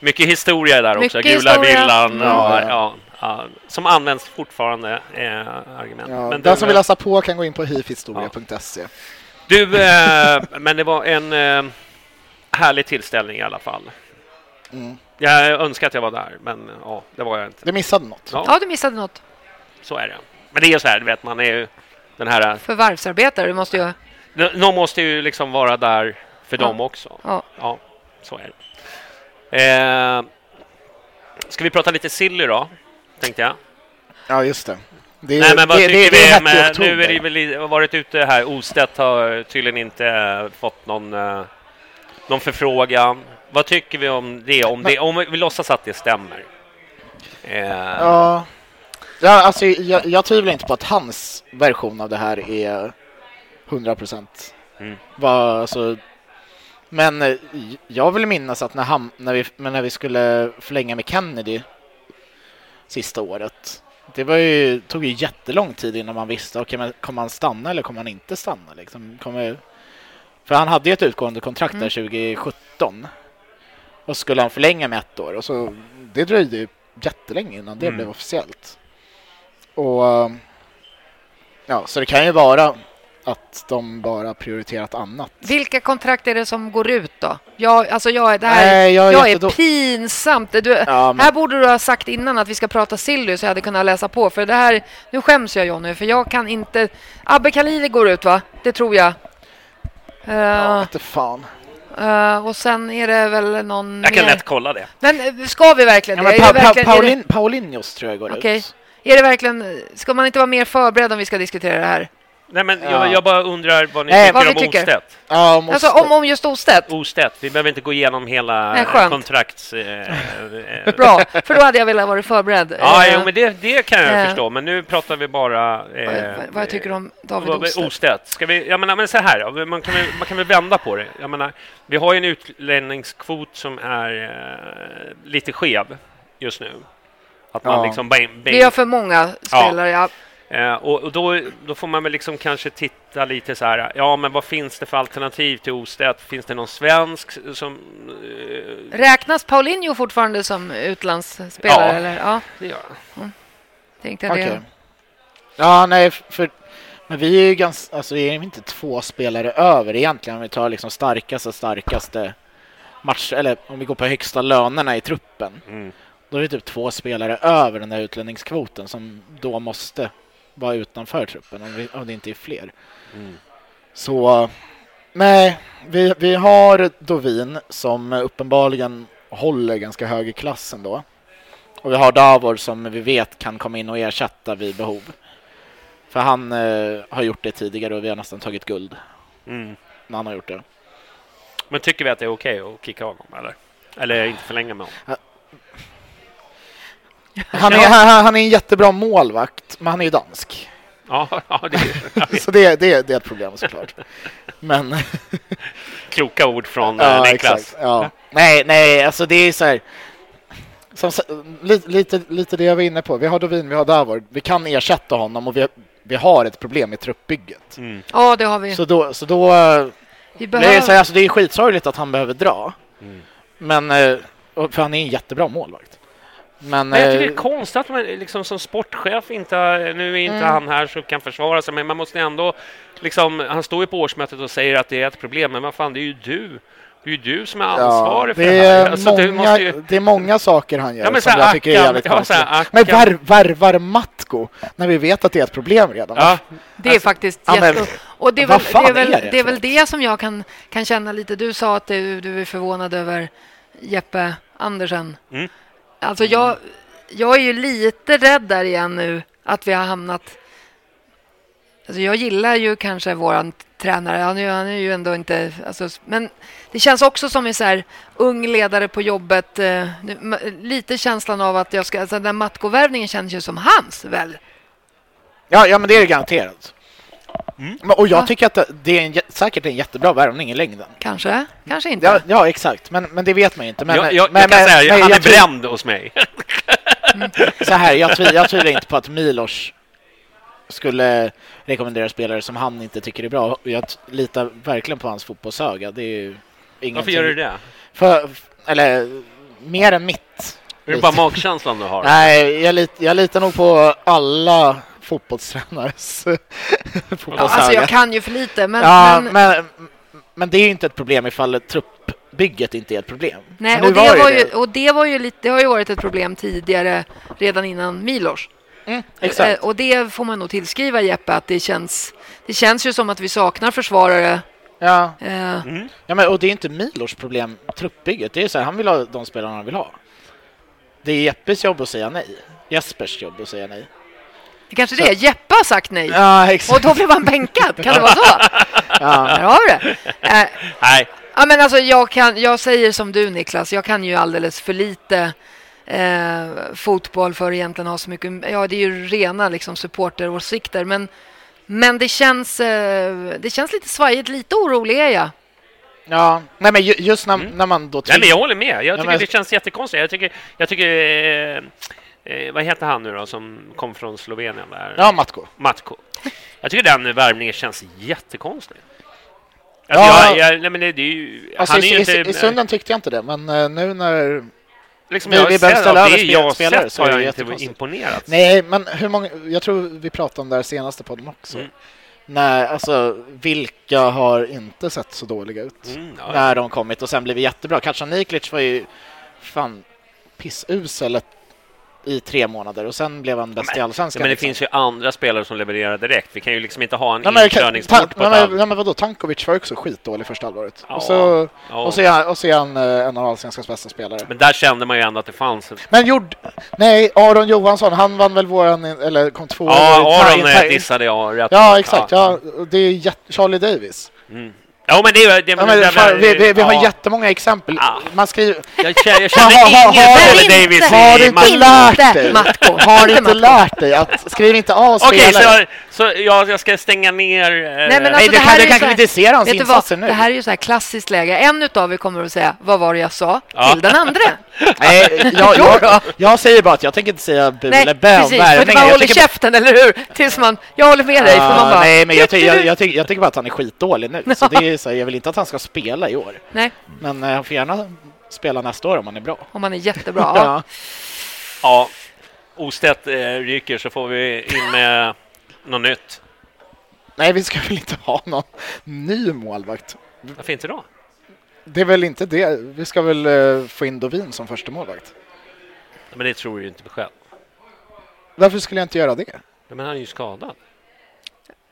Mycket historia där också. Mycket Gula historia. villan. Ja, ja, som används fortfarande, eh, argument. Ja, Men den du, som vill läsa på kan gå in på hifhistoria.se. Du, eh, [LAUGHS] men det var en eh, härlig tillställning i alla fall. Mm. Jag önskar att jag var där, men ja, det var jag inte. Du missade något. Ja, Ja, du missade något. så är det. Men det är ju så här, du vet, man är ju den här... Förvärvsarbetare, du måste ju... Någon måste ju liksom vara där för Ja. dem också. Ja. Ja, så är det. Eh, ska vi prata lite silly då, tänkte jag. Ja, just det. Det är, Nej, men vad det, tycker det, det är vi? oktober. nu är det väl varit ute här. Ostedt har tydligen inte fått någon, eh, någon förfrågan. Vad tycker vi om det? Om, det, om vi låtsas att det stämmer. Eh, Ja, ja alltså, jag, jag tvivlar inte på att hans version av det här är 100 procent. Mm. Alltså, Men eh, jag vill minnas att när, han, när, vi, när vi skulle förlänga med Kennedy sista året, det var ju, tog ju jättelång tid innan man visste, okay, men kommer han stanna eller kommer han inte stanna? Liksom, kommer, för han hade ju ett utgående kontrakt där 2017 och skulle han förlänga med ett år och så det dröjde ju jättelänge innan det Mm. blev officiellt. Och eh, ja, så det kan ju vara att de bara prioriterat annat. Vilka kontrakt är det som går ut då? Jag, alltså jag, är- det här, Nej, jag är jag är pinsamt. Du, Ja, men- Här borde du ha sagt innan att vi ska prata Silly så jag hade kunnat läsa på. För det här, nu skäms jag Jonny, för jag kan inte... Abbe Khalili går ut va? Det tror jag. Eh, Ja, inte fan. eh, och sen är det väl någon Jag kan mer. lätt kolla det. Men eh, ska vi verkligen Ja, det? pa, pa, verkligen- är det- Paulin, Paulinhos tror jag går Okej. ut. Är det verkligen... Ska man inte vara mer förberedd om vi ska diskutera det här? Nej, men Ja. jag, jag bara undrar vad ni Nej, tycker vad vi om tycker. Ostedt. Ja, måste. Alltså om, om just Ostedt? Ostedt, vi behöver inte gå igenom hela Nej, skönt. kontrakts... Eh, eh, [LAUGHS] Bra, för då hade jag velat vara förberedd. Ja, Eh, jo, men det, det kan jag eh, förstå, men nu pratar vi bara... Eh, vad, vad jag tycker om David vad- Ostedt. Ostedt. Ska vi, jag menar, men så här då, man kan, väl, man kan väl vända på det. Jag menar, vi har ju en utlänningskvot som är eh, lite skev just nu. Att man Ja. liksom... Bang, bang, Vi har för många spelare, ja. Eh, och och då, då får man väl liksom kanske titta lite så här, ja men vad finns det för alternativ till Ostedt? Finns det någon svensk som... Eh, Räknas Paulinho fortfarande som utlandsspelare? Ja. Eller? ja det gör han. tänkte jag Okej. det. Ja, nej, för men vi är ju ganska, alltså är inte två spelare över egentligen om vi tar liksom starkaste, starkaste match, eller om vi går på högsta lönerna i truppen. Mm. Då är det typ två spelare över den där utlänningskvoten som då måste vara utanför truppen om, vi, om det inte är fler. Mm. Så nej, vi, vi har Dovin som uppenbarligen håller ganska hög i klassen då. Och vi har Davor som vi vet kan komma in och ersätta vid behov. För han eh, har gjort det tidigare och vi har nästan tagit guld Mm. när han har gjort det. Men tycker vi att det är okej att kicka honom, eller? Eller inte förlänga med honom? Han är, han, han är en jättebra målvakt, men han är ju dansk. Ja, ja det är. Så det, det, det är ett problem såklart. Men kloka ord från eh, Ja, Niklas. exakt. Ja. Nej, nej, alltså det är så här. Som, lite, lite, lite det jag var inne på. Vi har Dovin, vi har Davor. Vi kan ersätta honom och vi, vi har ett problem i truppbygget. Mm. Ja, det har vi. Så då, så då eh, vi det, är, behöver... så här, alltså det är skitsorgligt att han behöver dra. Mm. Men, eh, för han är en jättebra målvakt. Men, Men jag tycker det är eh, konstigt att man liksom som sportchef inte, nu är inte Mm. han här så kan försvara sig, men man måste ändå liksom, han står ju på årsmötet och säger att det är ett problem, men vad fan, det är ju du. Det är ju du som är ansvarig för det, det här. är Alltså, du många, måste ju... det är många saker han gör Ja, som här jag tycker är jävligt ja, här Men Ackan- var, värvar Matko när vi vet att det är ett problem redan? Ja, Det är faktiskt Ja, men- jätte... Och det är väl, det, är väl, är det det, är väl det som jag kan, kan känna lite. Du sa att du, du är förvånad över Jeppe Andersen. Mm. Alltså jag, jag är ju lite rädd där igen nu att vi har hamnat... Alltså jag gillar ju kanske våran tränare. Han är, han är ju ändå inte... Alltså, men det känns också som en så här ung ledare på jobbet. Eh, nu- lite känslan av att jag ska... Alltså den där Matko-värvningen känns ju som hans, väl? Ja, ja men det är det garanterat. Mm. Och jag Ja. tycker att det- är en, säkert en jättebra värvning i längden. Kanske, kanske inte. Ja, ja exakt, men, men det vet man ju inte. Men, jag, jag, men, jag kan men, säga, men han är tror- bränd hos mig. [LAUGHS] Så här, jag, tvi, jag tvivlar inte på att Milos skulle rekommendera spelare som han inte tycker är bra. Jag litar verkligen på hans fotbollsöga. Det är ju ingenting. Varför gör du det? För, eller mer än mitt. Är det bara magkänslan du har? Nej, jag, lit, jag litar nog på alla fotbollstränares [LAUGHS] Ja, fotbollsöga. alltså jag kan ju för lite, men... ja, men, men, men det är ju inte ett problem ifall truppbygget inte är ett problem. nej, och, det var det. ju, och det var ju lite, det har ju varit ett problem tidigare, redan innan Milos. Mm, exakt. Eh, och det får man nog tillskriva Jeppe, att det känns, det känns ju som att vi saknar försvarare. Ja. Eh, Mm. Ja, men, och det är inte Milos problem, truppbygget. Det är så här, han vill ha de spelarna han vill ha. Det är Jeppes jobb att säga nej. Jespers jobb att säga nej. Det kanske det är. Jeppe har sagt nej. Ja, exakt. Och då blev han bänkad. Kan det vara så? [LAUGHS] Ja. Där har vi det. Eh, Nej, Ja, men alltså, jag, kan, jag säger som du Niklas, jag kan ju alldeles för lite eh, fotboll för att egentligen ha så mycket... Ja, det är ju rena liksom, supporteråsikter, men, men det, känns, eh, det känns lite svajigt. Lite orolig är jag. Ja, nej men ju- just när, Mm. när man då... Nej, men jag håller med. Jag tycker men- det känns jättekonstigt. Jag tycker, jag tycker eh, eh, vad heter han nu då som kom från Slovenien där? Ja, Matko. Matko. Jag tycker den värvningen känns jättekonstig. Ja. Alltså, jag, jag, nej, men det, det är ju, Alltså, han är i, ju i, inte... I stunden tyckte jag inte det, men eh, nu när... liksom, vi- vi behöver ställa över spel- spelare, så har är jag inte imponerats. Nej, men hur många... Jag tror vi pratade om det här senaste podden också. Mm. Nej, alltså vilka har inte sett så dåliga ut Mm, ja. när de kommit och sen blivit jättebra? Kacan Niklic var ju fan pissusel ett- i tre månader och sen blev han bäst i allsvenskan. men det liksom. finns ju andra spelare som levererar direkt. Vi kan ju liksom inte ha en Nej, men, inkörningsport på nej, men, halvt. nej, men vadå, Tankovic var också skitdålig första halvåret. Ja, och, så, ja. och, så är han, och så är han eh, en av allsvenskans bästa spelare. Men, Men där kände man ju ändå att det fanns... ett- gjord, nej, Aron Johansson, han vann väl våran, eller kom tvåa Ja, Aron eh, dissade jag rätt Ja, exakt. Ja, det är Charlie Davis. Mm. Ja, men det är. Det, Ja, men, det- fan, vi, vi, vi har ja. jättemånga exempel. Ja. Man skriver... Jag känner, jag känner [LAUGHS] ha, ha, ingen. Davis Har du inte lärt dig? Matko. Har du Inte lärt dig att skriv inte av Okej, spelare? så, så jag, jag ska stänga ner... eh, Nej, men Nej, alltså, du det kan, här du är kan kritisera hans du insatser nu. Det här är ju så här klassiskt läge. En utav er kommer att säga vad var det jag sa Ja. till den andra. [LAUGHS] Nej, jag, [LAUGHS] jag, jag säger bara att jag tänker inte säga bu Nej, eller bä om värvningen. man Jag håller käften, eller hur? Tills man, jag håller med dig. För man Ah, bara, nej, men jag, ty- jag, jag, tycker, jag tycker bara att han är skitdålig nu. Så det är så här, jag vill inte att han ska spela i år. nej, Men eh, han får gärna spela nästa år om han är bra. om man är jättebra. [LAUGHS] Ja. Ja. Ja, Ostedt eh, ryker så får vi in med något nytt. Nej, vi ska väl inte ha någon ny målvakt? Varför inte då? Det är väl inte det. Vi ska väl eh, få in Dovin som första målvakt. Men det tror du ju inte själv. Varför skulle jag inte göra det? Men han är ju skadad.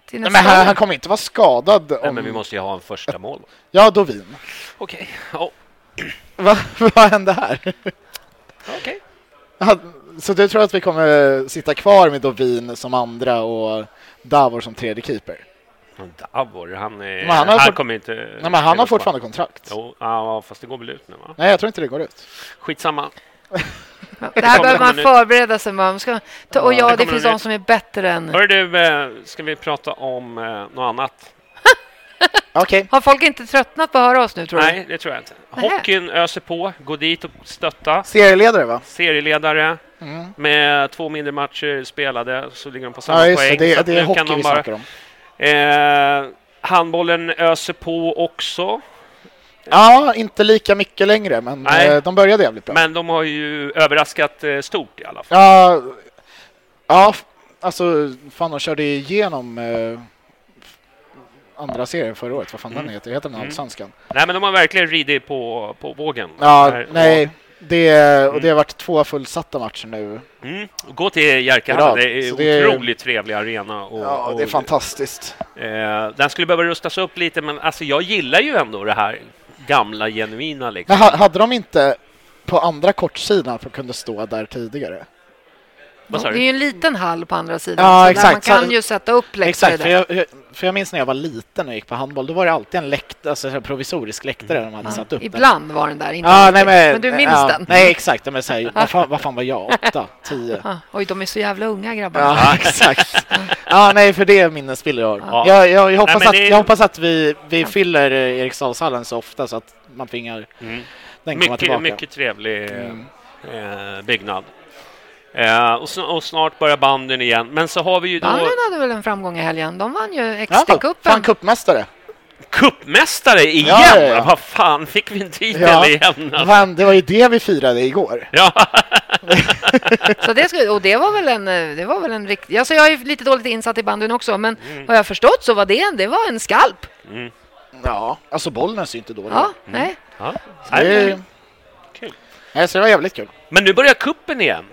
Till Nej, nästa men han, han kommer inte vara skadad Nej, om... men vi måste ju ha en första mål. Ja, Dovin. Okej. Ja, Va, [LAUGHS] vad hände här? okej. Ja, Så du tror att vi kommer sitta kvar med Dovin som andra och Davor som tredje keeper? Davor, han är... Men han har fort- kommer inte... Nej, men han har fortfarande kontrakt. Jo, ja, fast det går väl ut nu va? Nej, jag tror inte det går ut. Skitsamma. Ja, Det här behöver man förbereda sig med. Man ska ta, och det ja, det kommer finns de som är bättre än... Hör du, eh, ska vi prata om eh, något annat? [LAUGHS] Okej. Har folk inte tröttnat på att höra oss nu, tror du? Nej, det tror jag inte. Hockeyn öser på. Gå dit och stötta. Serieledare, va? Serieledare Mm. med två mindre matcher spelade så ligger de på samma Ja, poäng. Det, det är hockey de vi bara- snackar om. Eh, handbollen öser på också, Ja, inte lika mycket längre, men Nej. eh, de började jävligt bra. men de har ju överraskat eh, stort i alla fall. Ja, ja, alltså fan de körde igenom eh, andra serien förra året. Vad fan Mm. den heter? Heter den Mm. Allsvenskan? Nej, men de har verkligen ridit på, på vågen. Ja, nej. Det, och Mm. det har varit två fullsatta matcher nu. Mm. Gå till Jerkahallen, Rad. det är Så det är- otroligt trevlig arena. Och, Ja, och, det är fantastiskt. Eh, den skulle behöva rustas upp lite, men alltså, jag gillar ju ändå det här gamla, genuina. Liksom. Men ha- hade de inte på andra kortsidan att de kunde stå där tidigare? Det är ju en liten hall på andra sidan. Ja, så exakt. Där man kan ju sätta upp läktare Exakt, för jag, för jag minns när jag var liten och gick på handboll, då var det alltid en läkt, alltså en provisorisk läktare de hade satt upp. där. Ibland var den där, inte Ja, nej, men, men du minns ja, den? Nej, exakt. Men så här, vad, fan, vad fan var jag? [LAUGHS] Åtta? Tio? Oj, de är så jävla unga grabbarna. Ja, [LAUGHS] exakt. Ja, nej, för det är minnesbilder jag Ja. har. Jag, jag, jag, hoppas Nej, att, det- jag hoppas att vi, vi fyller eh, Eriksdalshallen så ofta så att man tvingar Mm. den komma Mycket, tillbaka. mycket trevlig Mm. eh, byggnad. Eh, och, sn- och snart börjar banden igen. Men så har vi ju då Banden hade väl en framgång i helgen. De vann ju Ja, XT-cupen. fan cupmästare. cupmästare igen! Ja, ja, ja. Vad fan, fick vi en titel Ja. igen? Fan, det var ju det vi firade igår. Ja. [LAUGHS] Så det skulle, och det var väl en, eh, det var väl en riktig... Alltså jag är ju lite dåligt insatt i bandyn också, men Mm. vad jag förstått så var det, det var en skalp. Mm. Ja, alltså Bollnäs är ju inte dålig. Ja, nej. Ja. Så det, Nej, Kul. nej, så det var jävligt kul. Men nu börjar kuppen igen.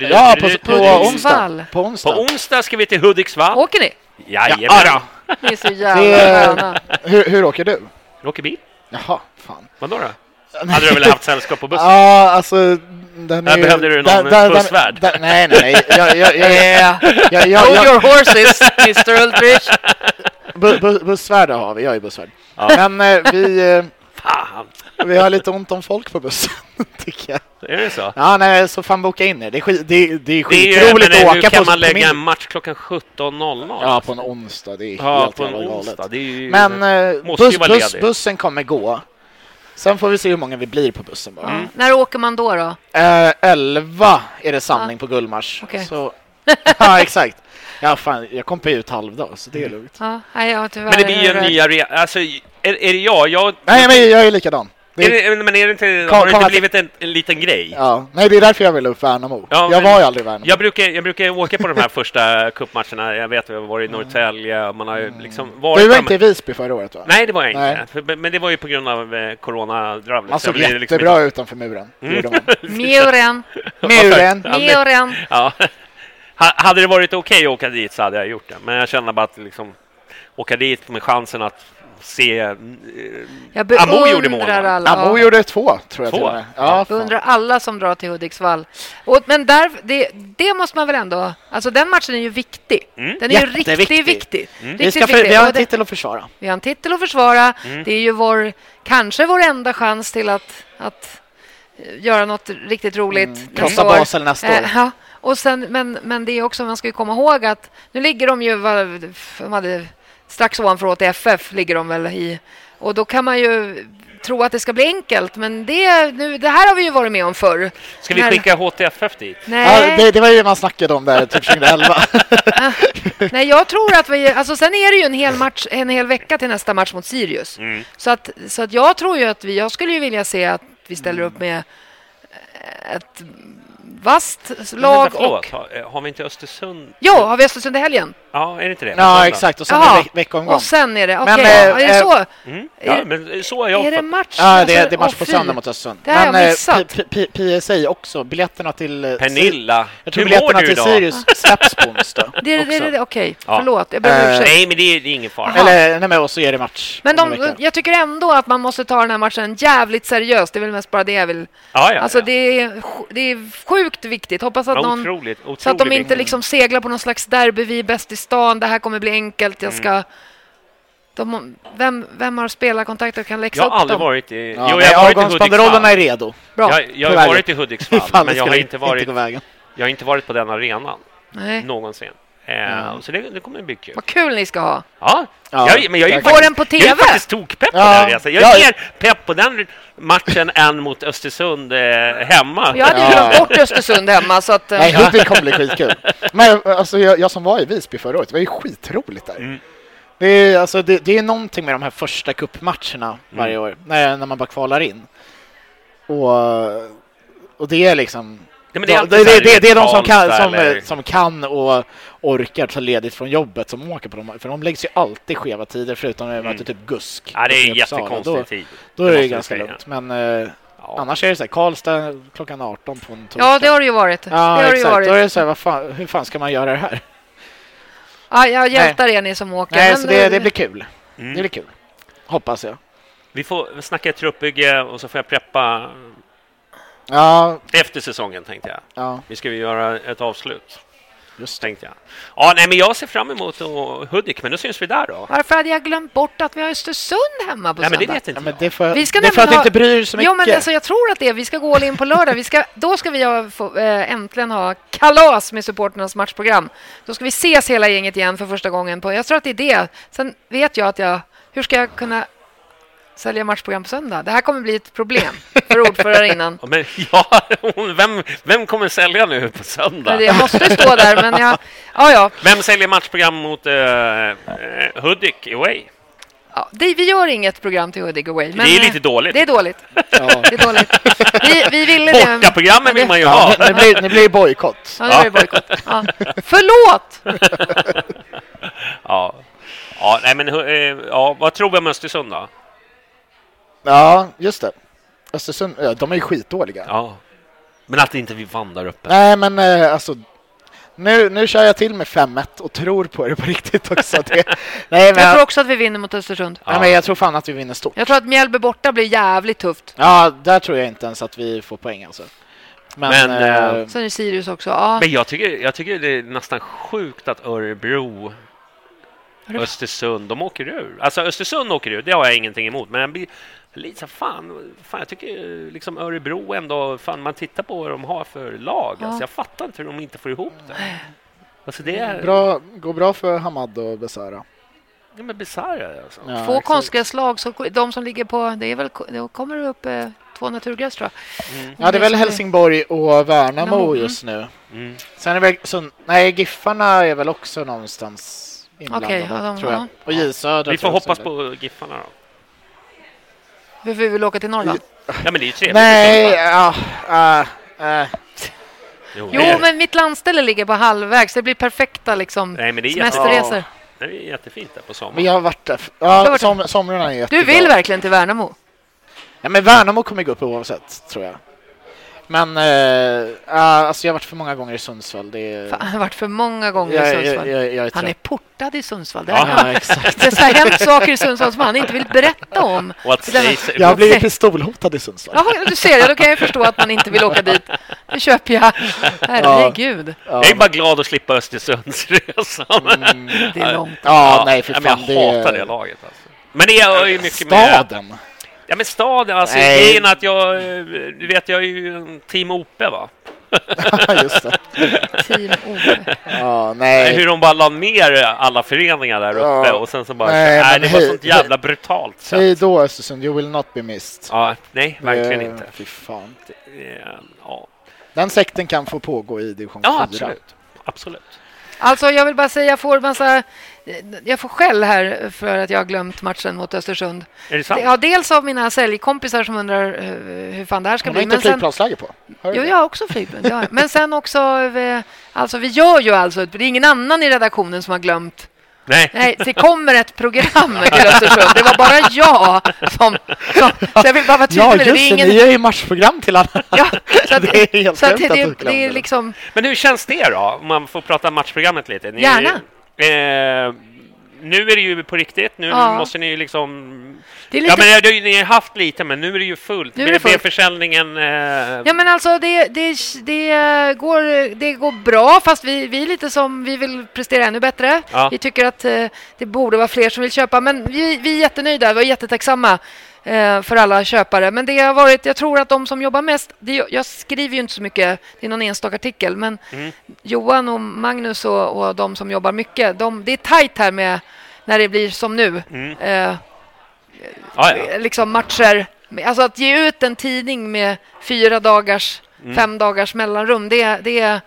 Ja, på, på onsdag. På På onsdag. onsdag ska vi till Hudiksvall. Åker ni? Jajamän. Ja, Ni är så jävla. Hur, hur åker du? Vi åker bil. Jaha, fan. Vadå då? [LAUGHS] Hade du väl haft sällskap på bussen? Ja, alltså... Den är- behövde du någon där- där- bussvärd. där- Nej, nej, nej. Jag, jag, jag, jag, jag, jag, Hold jag, your horses, Mr Ulrich. bu, bu, bussvärd har vi, jag är bussvärd. Ja. Men eh, vi... [LAUGHS] Vi har lite ont om folk på bussen, [LAUGHS] tycker jag. Är det så? Ja, nej, så fan boka in er. Det är, skit, det, är- det är Det är ju, skitroligt men, att hur åka kan på, man på lägga en match klockan 17.00? Ja, på en onsdag. Det är Ja, helt på en onsdag. Det är ju... Men eh, buss, ledig. bussen kommer gå. Sen får vi se hur många vi blir på bussen bara. Ja. När åker man då? då? Eh, 11 är det samling på Gullmars. Okej. Så... [LAUGHS] ja, exakt. Ja, fan, jag kom på ut halvdag, så det är lugnt. Ja, nej, tyvärr... Men det blir ju en ny arena. Alltså, är, är det jag? jag Nej, men jag är likadan. Det är det, men är det inte, Kom- har det inte blivit en, en liten grej? ja. Nej, det är därför jag vill upp Värnamo. Ja, jag var ju aldrig i Värnamo. Jag brukar, jag brukar åka på de här [LAUGHS] första cupmatcherna. Jag vet, vi har varit i Norrtälje och man har ju liksom varit... Mm. Du var inte i Visby förra året, va? Nej, det var jag inte. För, men det var ju på grund av eh, coronadravlet. Man såg liksom jättebra utom utanför muren. Mm. [LAUGHS] Muren, [LAUGHS] Muren. Muren. Ja. Hade det varit okej att åka dit så hade jag gjort det. Men jag känner bara att liksom, åka dit med chansen att se... eh, Amo gjorde mål, alla. Amo gjorde två, tror jag Två? till. Ja. Beundrar alla som drar till Hudiksvall. Och, men där, det, det måste man väl ändå... Alltså den matchen är ju viktig. Mm. Den är ju riktigt viktig. Mm. Vi, Riktigt ska för, viktig. vi har en titel att försvara. Vi har en titel att försvara. Mm. Det är ju vår, kanske vår enda chans till att, att eh, göra något riktigt roligt Mm, krossa. Basel nästa år. Eh, ja. och sen, men, men det är också, man ska ju komma ihåg att nu ligger de ju, vad- de hade, strax ovanför HTFF ligger de väl i. Och då kan man ju tro att det ska bli enkelt, men det, nu, det här har vi ju varit med om förr. Ska vi skicka HTFF dit? Nej. Ja, det, det var ju det man snackade om där, typ 2011. [LAUGHS] Nej, jag tror att vi... Alltså, sen är det ju en hel, match, en hel vecka till nästa match mot Sirius. Mm. Så, att, så att jag tror ju att vi... Jag skulle ju vilja se att vi ställer upp med ett vasst Men lag vänta, förlåt, och... har, eh, har vi inte Östersund? Ja, har vi Östersund i helgen? Ja, är det inte det? ja, exakt. Och sen Jaha. är det veck- veckomgång. Och sen är det... Okej, Men, ja, eh, är det eh, så? Mm. Ja, men så har jag Är det match? Ja, det, är- det är match på söndag mot Östersund. Det har jag eh, missat. PSA också. Biljetterna till... eh, Pernilla, Jag tror hur mår biljetterna du till idag? Sirius släpps på onsdag. Det, är- det, det, det, Okej, Ja. förlåt. Jag ber om Eh, ursäkt. Nej, men det är, det är ingen fara. Eller, nej men och så är det match. Men de, jag tycker ändå att man måste ta den här matchen jävligt seriöst. Det är väl mest bara det jag vill... Ja, ja, Alltså ja. det är, det är sjukt viktigt. Hoppas att Ja, någon... otroligt, otroligt Så att de inte liksom seglar på någon slags derby, vi är bäst i stan, det här kommer bli enkelt, jag ska... De, vem, vem har spelarkontakt och kan läxa Jag har upp aldrig dem? varit i... Ja, jo, jag har varit i är redo. Bra. Jag, jag har varit i Hudiksvall, [LAUGHS] men jag har inte varit, vägen. jag har inte varit på den arenan Nej. någonsin. Eh, Så det, det kommer bli kul. Vad kul ni ska ha. Ja, Ja, jag, men jag är faktiskt, den på jag är TV? faktiskt tokpepp på Ja, den här resan. Jag ja. är mer pepp på den matchen än mot Östersund eh, hemma. Jag hade ju Ja. glömt bort Östersund hemma, så att... eh, Nej, Hudik [LAUGHS] kommer bli skitkul. Men alltså, jag, jag som var i Visby förra året, det var ju skitroligt där. Mm. Det, är, alltså, det, det är någonting med de här första cupmatcherna varje Mm. år, när, när man bara kvalar in. Och, och det är liksom... Ja, men det, är det, det, det, det är de som kan, som, som kan och orkar ta ledigt från jobbet som åker på dem. För de läggs ju alltid skeva tider förutom när de möter typ GUSK. Mm. Ja, det är en jättekonstig Då, tid. då är det ganska lugnt. Men eh, Ja. annars är det så här, Karlstad klockan 18 på en torsdag. Ja, det har det ju varit. Ja, det har det ju exakt. varit. Då är det så här, vad fan, hur fan ska man göra det här? Ja, jag hjältar er ni som åker. Nej, men, så det, det blir kul. Mm. Det blir kul. Hoppas jag. Vi får snacka truppbygge och så får jag preppa Ja, efter säsongen, tänkte jag. ja Vi ska ju göra ett avslut, just tänkte jag. Ja, nej, men jag ser fram emot Hudik, men då syns vi där då. Varför hade jag glömt bort att vi har Östersund hemma på Nej, men det söndag? vet inte Ja, men det, är för, Vi ska det är för att du nämligen inte bryr dig så mycket. Jo, men alltså, jag tror att det är. Vi ska gå all in på lördag. Vi ska, då ska vi ha, få, eh, äntligen ha kalas med supporternas matchprogram. Då ska vi ses hela gänget igen för första gången. På, jag tror att det är det. Sen vet jag att jag... Hur ska jag kunna sälja matchprogram på söndag? Det här kommer bli ett problem för ordförarinnan. [LAUGHS] Ja, Men ja, vem, vem kommer sälja nu på söndag? Jag måste stå där, men jag... Ja, ja. Vem säljer matchprogram mot uh, Hudik away? ja det, vi gör inget program till Hudik Away. Men, det är eh, lite dåligt. Det är dåligt. Ja. Det är dåligt. Vi, vi ville det. Bortaprogrammen vill man ju Ja, ha. det, det blir, det blir bojkott. Ja, det ju bojkott. Ja. Förlåt! [LAUGHS] Ja. Ja, nej, men, ja, vad tror vi om Östersund då? Ja, just det. Östersund, ja, de är ju skitdåliga. Ja. Men att inte vi vann där uppe. Nej, men eh, alltså... Nu, nu kör jag till med 5-1 och tror på det på [LAUGHS] riktigt också. Det, nej, men Jag tror också att vi vinner mot Östersund. nej, men jag tror fan att vi vinner stort. Jag tror att Mjällby borta blir jävligt tufft. Ja, där tror jag inte ens att vi får poäng alltså. Men, Men, eh, eh, Sen är Sirius också. Ja. Men jag tycker, jag tycker det är nästan sjukt att Örebro Östersund, de åker ur. Alltså Östersund åker ur, det har jag ingenting emot. Men jag blir lite så fan, fan, jag tycker liksom Örebro ändå, fan man tittar på vad de har för lag. Ja. Alltså, jag fattar inte hur de inte får ihop det. Alltså det är... Bra, går bra för Hamad och Besara. Ja, men bisarra alltså. Ja, exakt. konstgräslag, så de som ligger på... Det är väl, då kommer det upp eh, två naturgräs, tror jag. Mm. Ja, det är väl Helsingborg och Värnamo Värnamo, mm. just nu. Mm. Sen är väl så, nej, Giffarna är väl också någonstans inblandade, Okej, ja, de- tror jag. ja. Och J Södra Vi får hoppas på Giffarna då. Vi vi vill åka till Norrland. Ja, men det är ju trevligt. Nej, ja, äh, äh. Jo, Jo, men mitt landställe ligger på halvvägs. Det blir perfekta liksom, Nej, men det är, jätte... semesterresor. det är jättefint där på sommaren. jag har varit där. Du har Ja, varit som, somrarna är Du jättebra. vill verkligen till Värnamo? Ja, men Värnamo kommer gå upp oavsett, tror jag. Men äh, alltså jag har varit för många gånger i Sundsvall. Det är... Fan, han har varit för många gånger jag, i Sundsvall. jag, jag är Han är portad i Sundsvall. Det, Ja, Ja, exakt. det har hänt saker i Sundsvall som han inte vill berätta om. Denna- Jag har blivit pistolhotad i Sundsvall. Jaha, du ser det. Då kan jag förstå att man inte vill åka dit. Det köper jag. Herregud. Ja. Jag är bara glad att slippa Östersundsresan. Mm, Det är [LAUGHS] långt. ja, nej för Ja, men fan. jag hatar det laget. Alltså. Men det är ju mycket. Staden. Ja, men staden. Alltså, Nej. grejen är att jag... eh, Du vet, jag är ju en team OP, va? [LAUGHS] Just det. Team. Ja, nej. Hur de bara la ner alla föreningar där uppe Ja. och sen så bara... Nej, Nej, det var hej- sånt jävla brutalt sätt. Hej då Östersund, you will not be missed. Ja, nej, verkligen Eh, inte. Fy fan. Eh, Ja, Den sekten kan få pågå i division ja 4. absolut. Absolut. Alltså, jag vill bara säga, jag får massa... Jag får skäll här för att jag har glömt matchen mot Östersund. Är det sant? Ja, dels av mina säljkompisar som undrar eh, hur fan det här ska Hon har bli. inte flygplansläge på. Hör Jo, det? jag har också flygplan. det har jag. Men sen också, eh, alltså vi gör ju alltså, det är ingen annan i redaktionen som har glömt. Nej. Nej, det kommer ett program till Östersund. Det var bara jag som... som så jag vill bara vara tydlig Ja, med det. just Det är det. ingen... Ni gör ju matchprogram till alla. Ja, så [LAUGHS] att, Det är helt så att det, att det, glömde är det. liksom... Men hur känns det då, om man får prata matchprogrammet lite? Ni, Gärna. Eh, nu är det ju på riktigt. Nu Ja. måste ni ju liksom... Det är lite... Ja, men ni har haft lite, men nu är det ju fullt. Nu är det fullt. försäljningen... Eh... Ja men alltså det, det, det, går, det går bra fast vi, vi lite som, vi vill prestera ännu bättre. Ja. Vi tycker att eh, det borde vara fler som vill köpa men vi, vi är jättenöjda, vi är jättetacksamma för alla köpare. Men det har varit, jag tror att de som jobbar mest, det, jag skriver ju inte så mycket, det är någon enstaka artikel, men Mm. Johan och Magnus och, och de som jobbar mycket, de, det är tajt här med när det blir som nu. Mm. Eh, Ja, ja. liksom matcher. Alltså att ge ut en tidning med fyra dagars, Mm. fem dagars mellanrum, det, det är...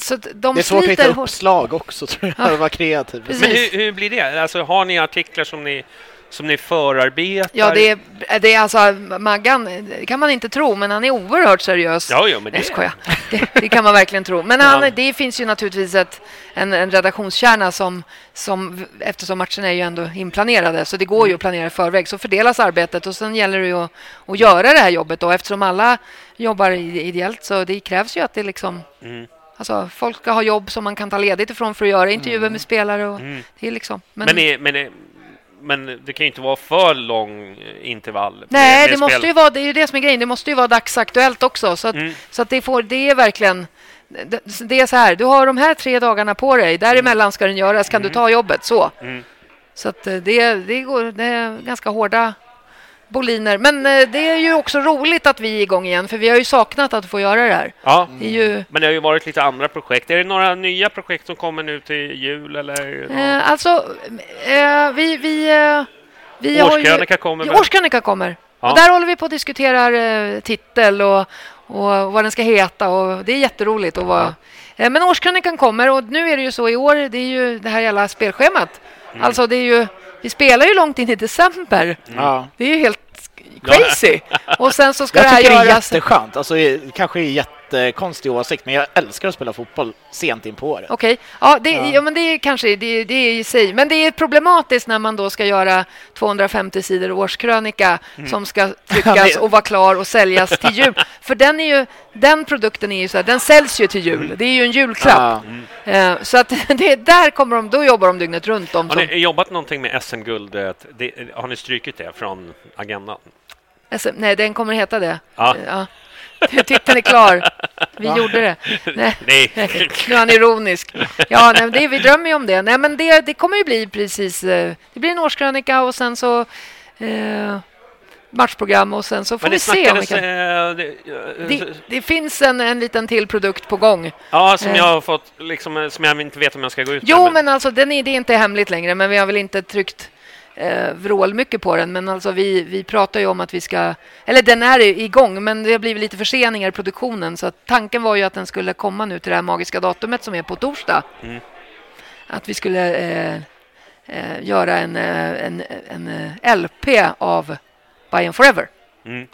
Så de Det är svårt att hitta uppslag också, tror jag. Att vara kreativ. Precis. Men hur, hur blir det? Alltså, har ni artiklar som ni, som ni förarbetar? Ja, det är, det är alltså Maggan, det kan man inte tro, men han är oerhört seriös. Ja, ja, men det... Nej. [LAUGHS] Det, det kan man verkligen tro. Men han, det finns ju naturligtvis ett, en, en redaktionskärna som, som, eftersom matcherna är ju ändå inplanerade, så det går Mm. ju att planera i förväg. Så fördelas arbetet och sen gäller det ju att, att göra det här jobbet då, eftersom alla jobbar ideellt så det krävs ju att det liksom Mm. Alltså, folk ska ha jobb som man kan ta ledigt ifrån för att göra intervjuer med spelare. Och Mm. det är liksom, men, Men, är, men, är, men det kan ju inte vara för lång intervall. med- nej, med det måste spel. ju vara det är ju det som är grejen. Det måste ju vara dagsaktuellt också. Så att, Mm. så att det, får, det är verkligen... Det, det är så här, du har de här tre dagarna på dig. Däremellan ska den göras. Kan du ta jobbet? Så. Mm. Så att eh, det, det, går, det är ganska hårda boliner. Men eh, det är ju också roligt att vi är igång igen. För vi har ju saknat att få göra det här. Ja, Det ju... men det har ju varit lite andra projekt. Är det några nya projekt som kommer nu till jul? Eller? Eh, alltså, eh, vi... vi, eh, vi har ju- Årskrönika kommer Ja? Årskrönika kommer. Ja. Och där håller vi på att diskutera eh, titel och, och vad den ska heta. Och det är jätteroligt. Och vad, eh, men årskrönikan kommer och nu är det ju så i år, det är ju det här jävla spelschemat. Mm. Alltså det är ju, vi spelar ju långt in i december. Ja. Det är ju helt crazy. Och sen så ska Jag det här tycker det är göras... jätteskönt. Alltså, kanske är jättekonstig åsikt, men jag älskar att spela fotboll sent in på året. Okej, ja, det, Ja. ja. men det är kanske det, det är i sig. Men det är problematiskt när man då ska göra 250 sidor årskrönika Mm. som ska [LAUGHS] tryckas och vara klar och säljas till [LAUGHS] jul. För den, är ju, den produkten är ju så här, den säljs ju till jul. Det är ju en julklapp. Ja. Eh, så att [LAUGHS] det, där kommer de, då jobbar de dygnet runt. De Har som, ni jobbat någonting med SM-guldet? Det, har ni strykit det från agendan? SM, nej, den kommer heta det. Ja. Ja. [LAUGHS] Titeln är klar. Vi gjorde det. Nej. [LAUGHS] Nej. [LAUGHS] Nu är han ironisk. Ja, nej, det, vi drömmer ju om det. Nej, men det, det kommer ju bli precis... eh, Det blir en årskrönika och sen så eh, matchprogram och sen så får vi se om vi kan... eh, det, eh, Det, det finns en, en liten till produkt på gång. Ja, som jag har fått, liksom, som jag inte vet om jag ska gå ut Jo, med. men alltså den är, det är inte hemligt längre, men vi har väl inte tryckt eh, vrål mycket på den. Men alltså vi, vi pratar ju om att vi ska... Eller den är igång, men det har blivit lite förseningar i produktionen. Så att tanken var ju att den skulle komma nu till det här magiska datumet som är på torsdag. Mm. Att vi skulle eh, eh, göra en, eh, en, en eh, LP av Buy and Forever. Mm.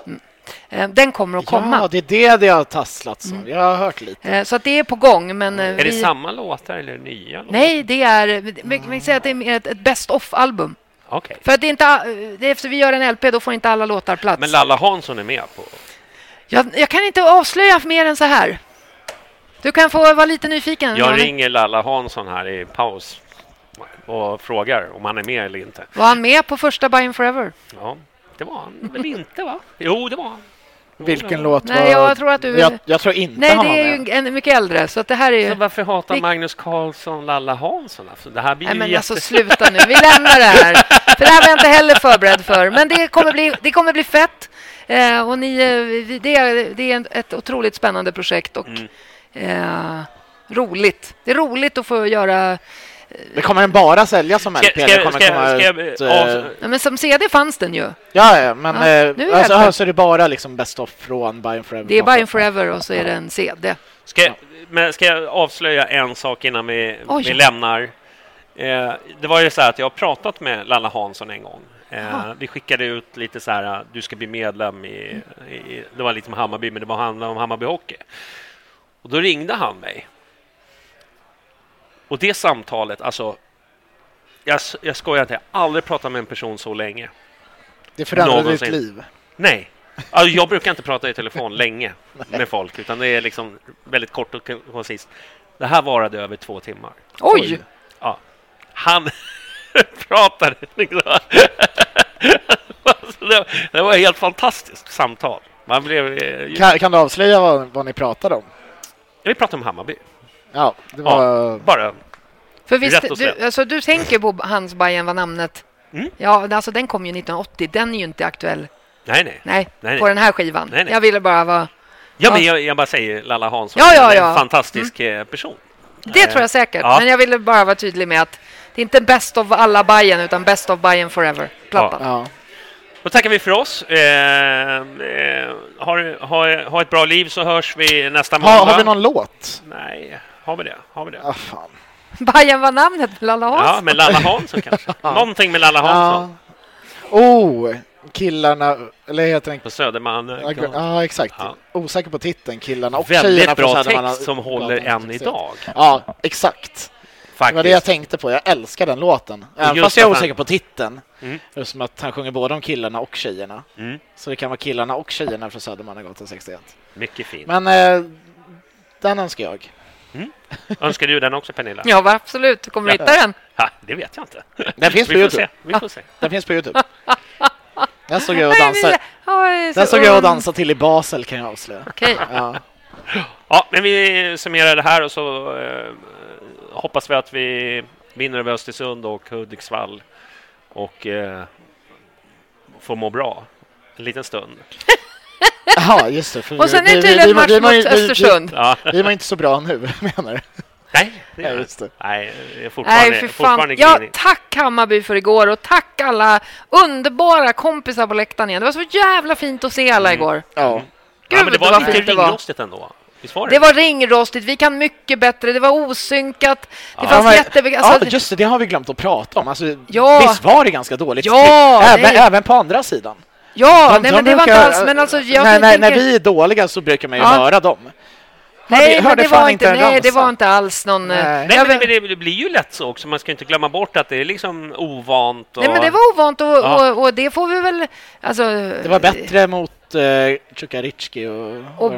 Eh, den kommer att komma. Ja, det är det det har tasslats om. Jag har hört lite. Så att det är på gång. Men, eh, Är det vi... samma låtar eller nya låtar? Nej, det är... Vi vi kan säga att det är ett, ett best of-album. Okej. För att det är inte, det är efter vi gör en LP, då får inte alla låtar plats. Men Lalla Hansson är med på... jag, jag kan inte avslöja mer än så här. Du kan få vara lite nyfiken. Jag Johnny. ringer Lalla Hansson här i paus och frågar om han är med eller inte. Var han med på första Buy and Forever? Ja, det var han väl inte, va? Jo, det var han. Vilken låt Nej, var... jag tror att du- Jag, jag tror inte Nej, han det är med. ju en mycket äldre, så att det här är Så ju... varför hatar Vi- Magnus Carlsson Lalla Hansson? Alltså, det här blir Nej, ju men jätte... alltså sluta nu. Vi lämnar det här. För det här var jag inte heller förberedd för. Men det kommer bli, det kommer bli fett. Eh, och ni, eh, det, är, det är ett otroligt spännande projekt och Mm. eh, roligt. Det är roligt att få göra... Men kommer den bara säljas som Ska, LP? ska, ska, kommer ska, komma ska, ut, jag eh, av- Ja, men som CD fanns den ju. Ja, ja, men Ja, eh, nu är alltså, det- alltså är det bara liksom Best of från Buy and Forever? Det är Buy and Forever och så är det en CD. ska, jag- men ska jag avslöja en sak innan vi, Oj. vi lämnar? Eh, det var ju så här att jag har pratat med Lalla Hansson en gång. Eh, vi skickade ut lite så här, du ska bli medlem i, i det var lite om Hammarby, men det var handlade om Hammarby Hockey. Och då ringde han mig. Och det samtalet, alltså, jag, jag skojar inte, jag har aldrig pratat med en person så länge. Det förändrade ditt liv. Nej. Alltså, jag brukar inte prata i telefon länge [LAUGHS] med folk, utan det är liksom väldigt kort och koncist. Det här varade över två timmar. Oj! Ja. Han [LAUGHS] pratade liksom. Alltså, [LAUGHS] det, det var ett helt fantastiskt samtal. Man blev... eh, Kan, kan du avslöja vad, vad ni pratade om? Vi pratade om Hammarby. Ja, det var... Ja, bara. För visst, Rätt och du, slätt. alltså, du tänker på hans Bajen var namnet. Mm. Ja, alltså den kom ju 1980. Den är ju inte aktuell. Nej, nej. Nej, Nej, på nej. den här skivan. Nej, nej. Jag ville bara vara... Ja, men jag, jag bara säger Lalla Hansson. Ja, ja, är ja. En fantastisk eh, person. Det tror jag säkert. Ja. Men jag ville bara vara tydlig med att det är inte best of alla Bajen utan best of Bajen forever-plattan. Ja. Då tackar vi för oss. Eh, eh, har, ha, ha ett bra liv så hörs vi nästa måndag. Ha, har vi någon låt? Nej, har vi det? Har vi det? Ah, fan. Bajen var namnet med Lalla Hansson. Ja, med Lalla Hansson kanske. [LAUGHS] Någonting med Lalla Hansson. Ja. Oh, killarna, eller heter den? På Södermalm. Ja, Ja, exakt. Ja. Osäker på titeln, killarna och Väldigt tjejerna från bra Södermanland- text som håller än idag. Ja, exakt. Det var det jag Faktiskt. tänkte på. Jag älskar den låten. Även Just fast jag är att han- osäker på titeln. Mm. Det är som att han sjunger både om killarna och tjejerna. Mm. Så det kan vara killarna och tjejerna från Södermannagatan 61. Mycket fint. Men eh, den önskar jag. Önskar du den också, Pernilla? Ja, absolut. Du kommer hitta den. Ha, det vet jag inte. Den finns på Vi får Youtube. se. Vi får se. Den finns på Youtube. [LAUGHS] Den såg jag och Nej, dansade. Den såg jag och dansade till i Basel kan jag avslöja. Okej. Ja. Ja, men vi summerar det här och så eh, hoppas vi att vi vinner över Östersund och Hudiksvall och eh, får må bra en liten stund. [LAUGHS] [LAUGHS] Jaha, just det. Och sen är det tydligen match vi- mot Östersund. Ja. Vi, vi var inte så bra nu, [LAUGHS] menar du? Nej, det Ja, är just det. Nej, jag är fortfarande, Nej, för fan. Ja, tack Hammarby för igår och tack alla underbara kompisar på läktaren igen. Det var så jävla fint att se alla igår. Ja. Gud, Ja, men det var vad lite var. ringrostigt ändå. Var det? Det var ringrostigt, vi kan mycket bättre, det var osynkat, det Ja, fanns men- ja, Alltså, just det, det har vi glömt att prata om. Alltså, Ja. Visst var det ganska dåligt? Ja, även, även på andra sidan. Ja, De- nej de men det var inte brukar- alls... Men alltså, jag när, när, när vi är dåliga så brukar man ju Ja. höra dem. Nej, Hörde- men hörde det var inte nej, det var inte alls någon... Nej. eh, Nej, men, men det blir ju lätt så också. Man ska inte glömma bort att det är liksom ovant. Och... Nej, men det var ovant och, Ja. och, och det får vi väl... Alltså, Det var bättre mot uh, Tjukaritski och, Och-.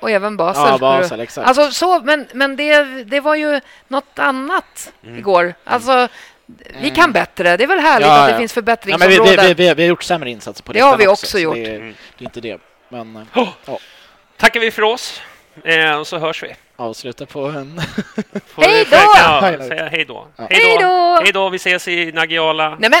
Och även Basel. Ja, Basel, exakt. Alltså så, men, men det, det var ju något annat Mm. igår. Alltså, vi kan bättre. Det är väl härligt Ja, att det ja. finns Ja, men vi, förbättringsområden. vi, vi, vi har gjort sämre insatser på Det har listan vi också så gjort. Det, är- Mm. det är inte det. Men, eh, Tackar vi för oss. Eh, och så hörs vi. Avsluta på en... Hej då! säga hej då. Ja. Hej då! Hej då! Vi ses i Naggiala. Nej men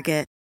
Target.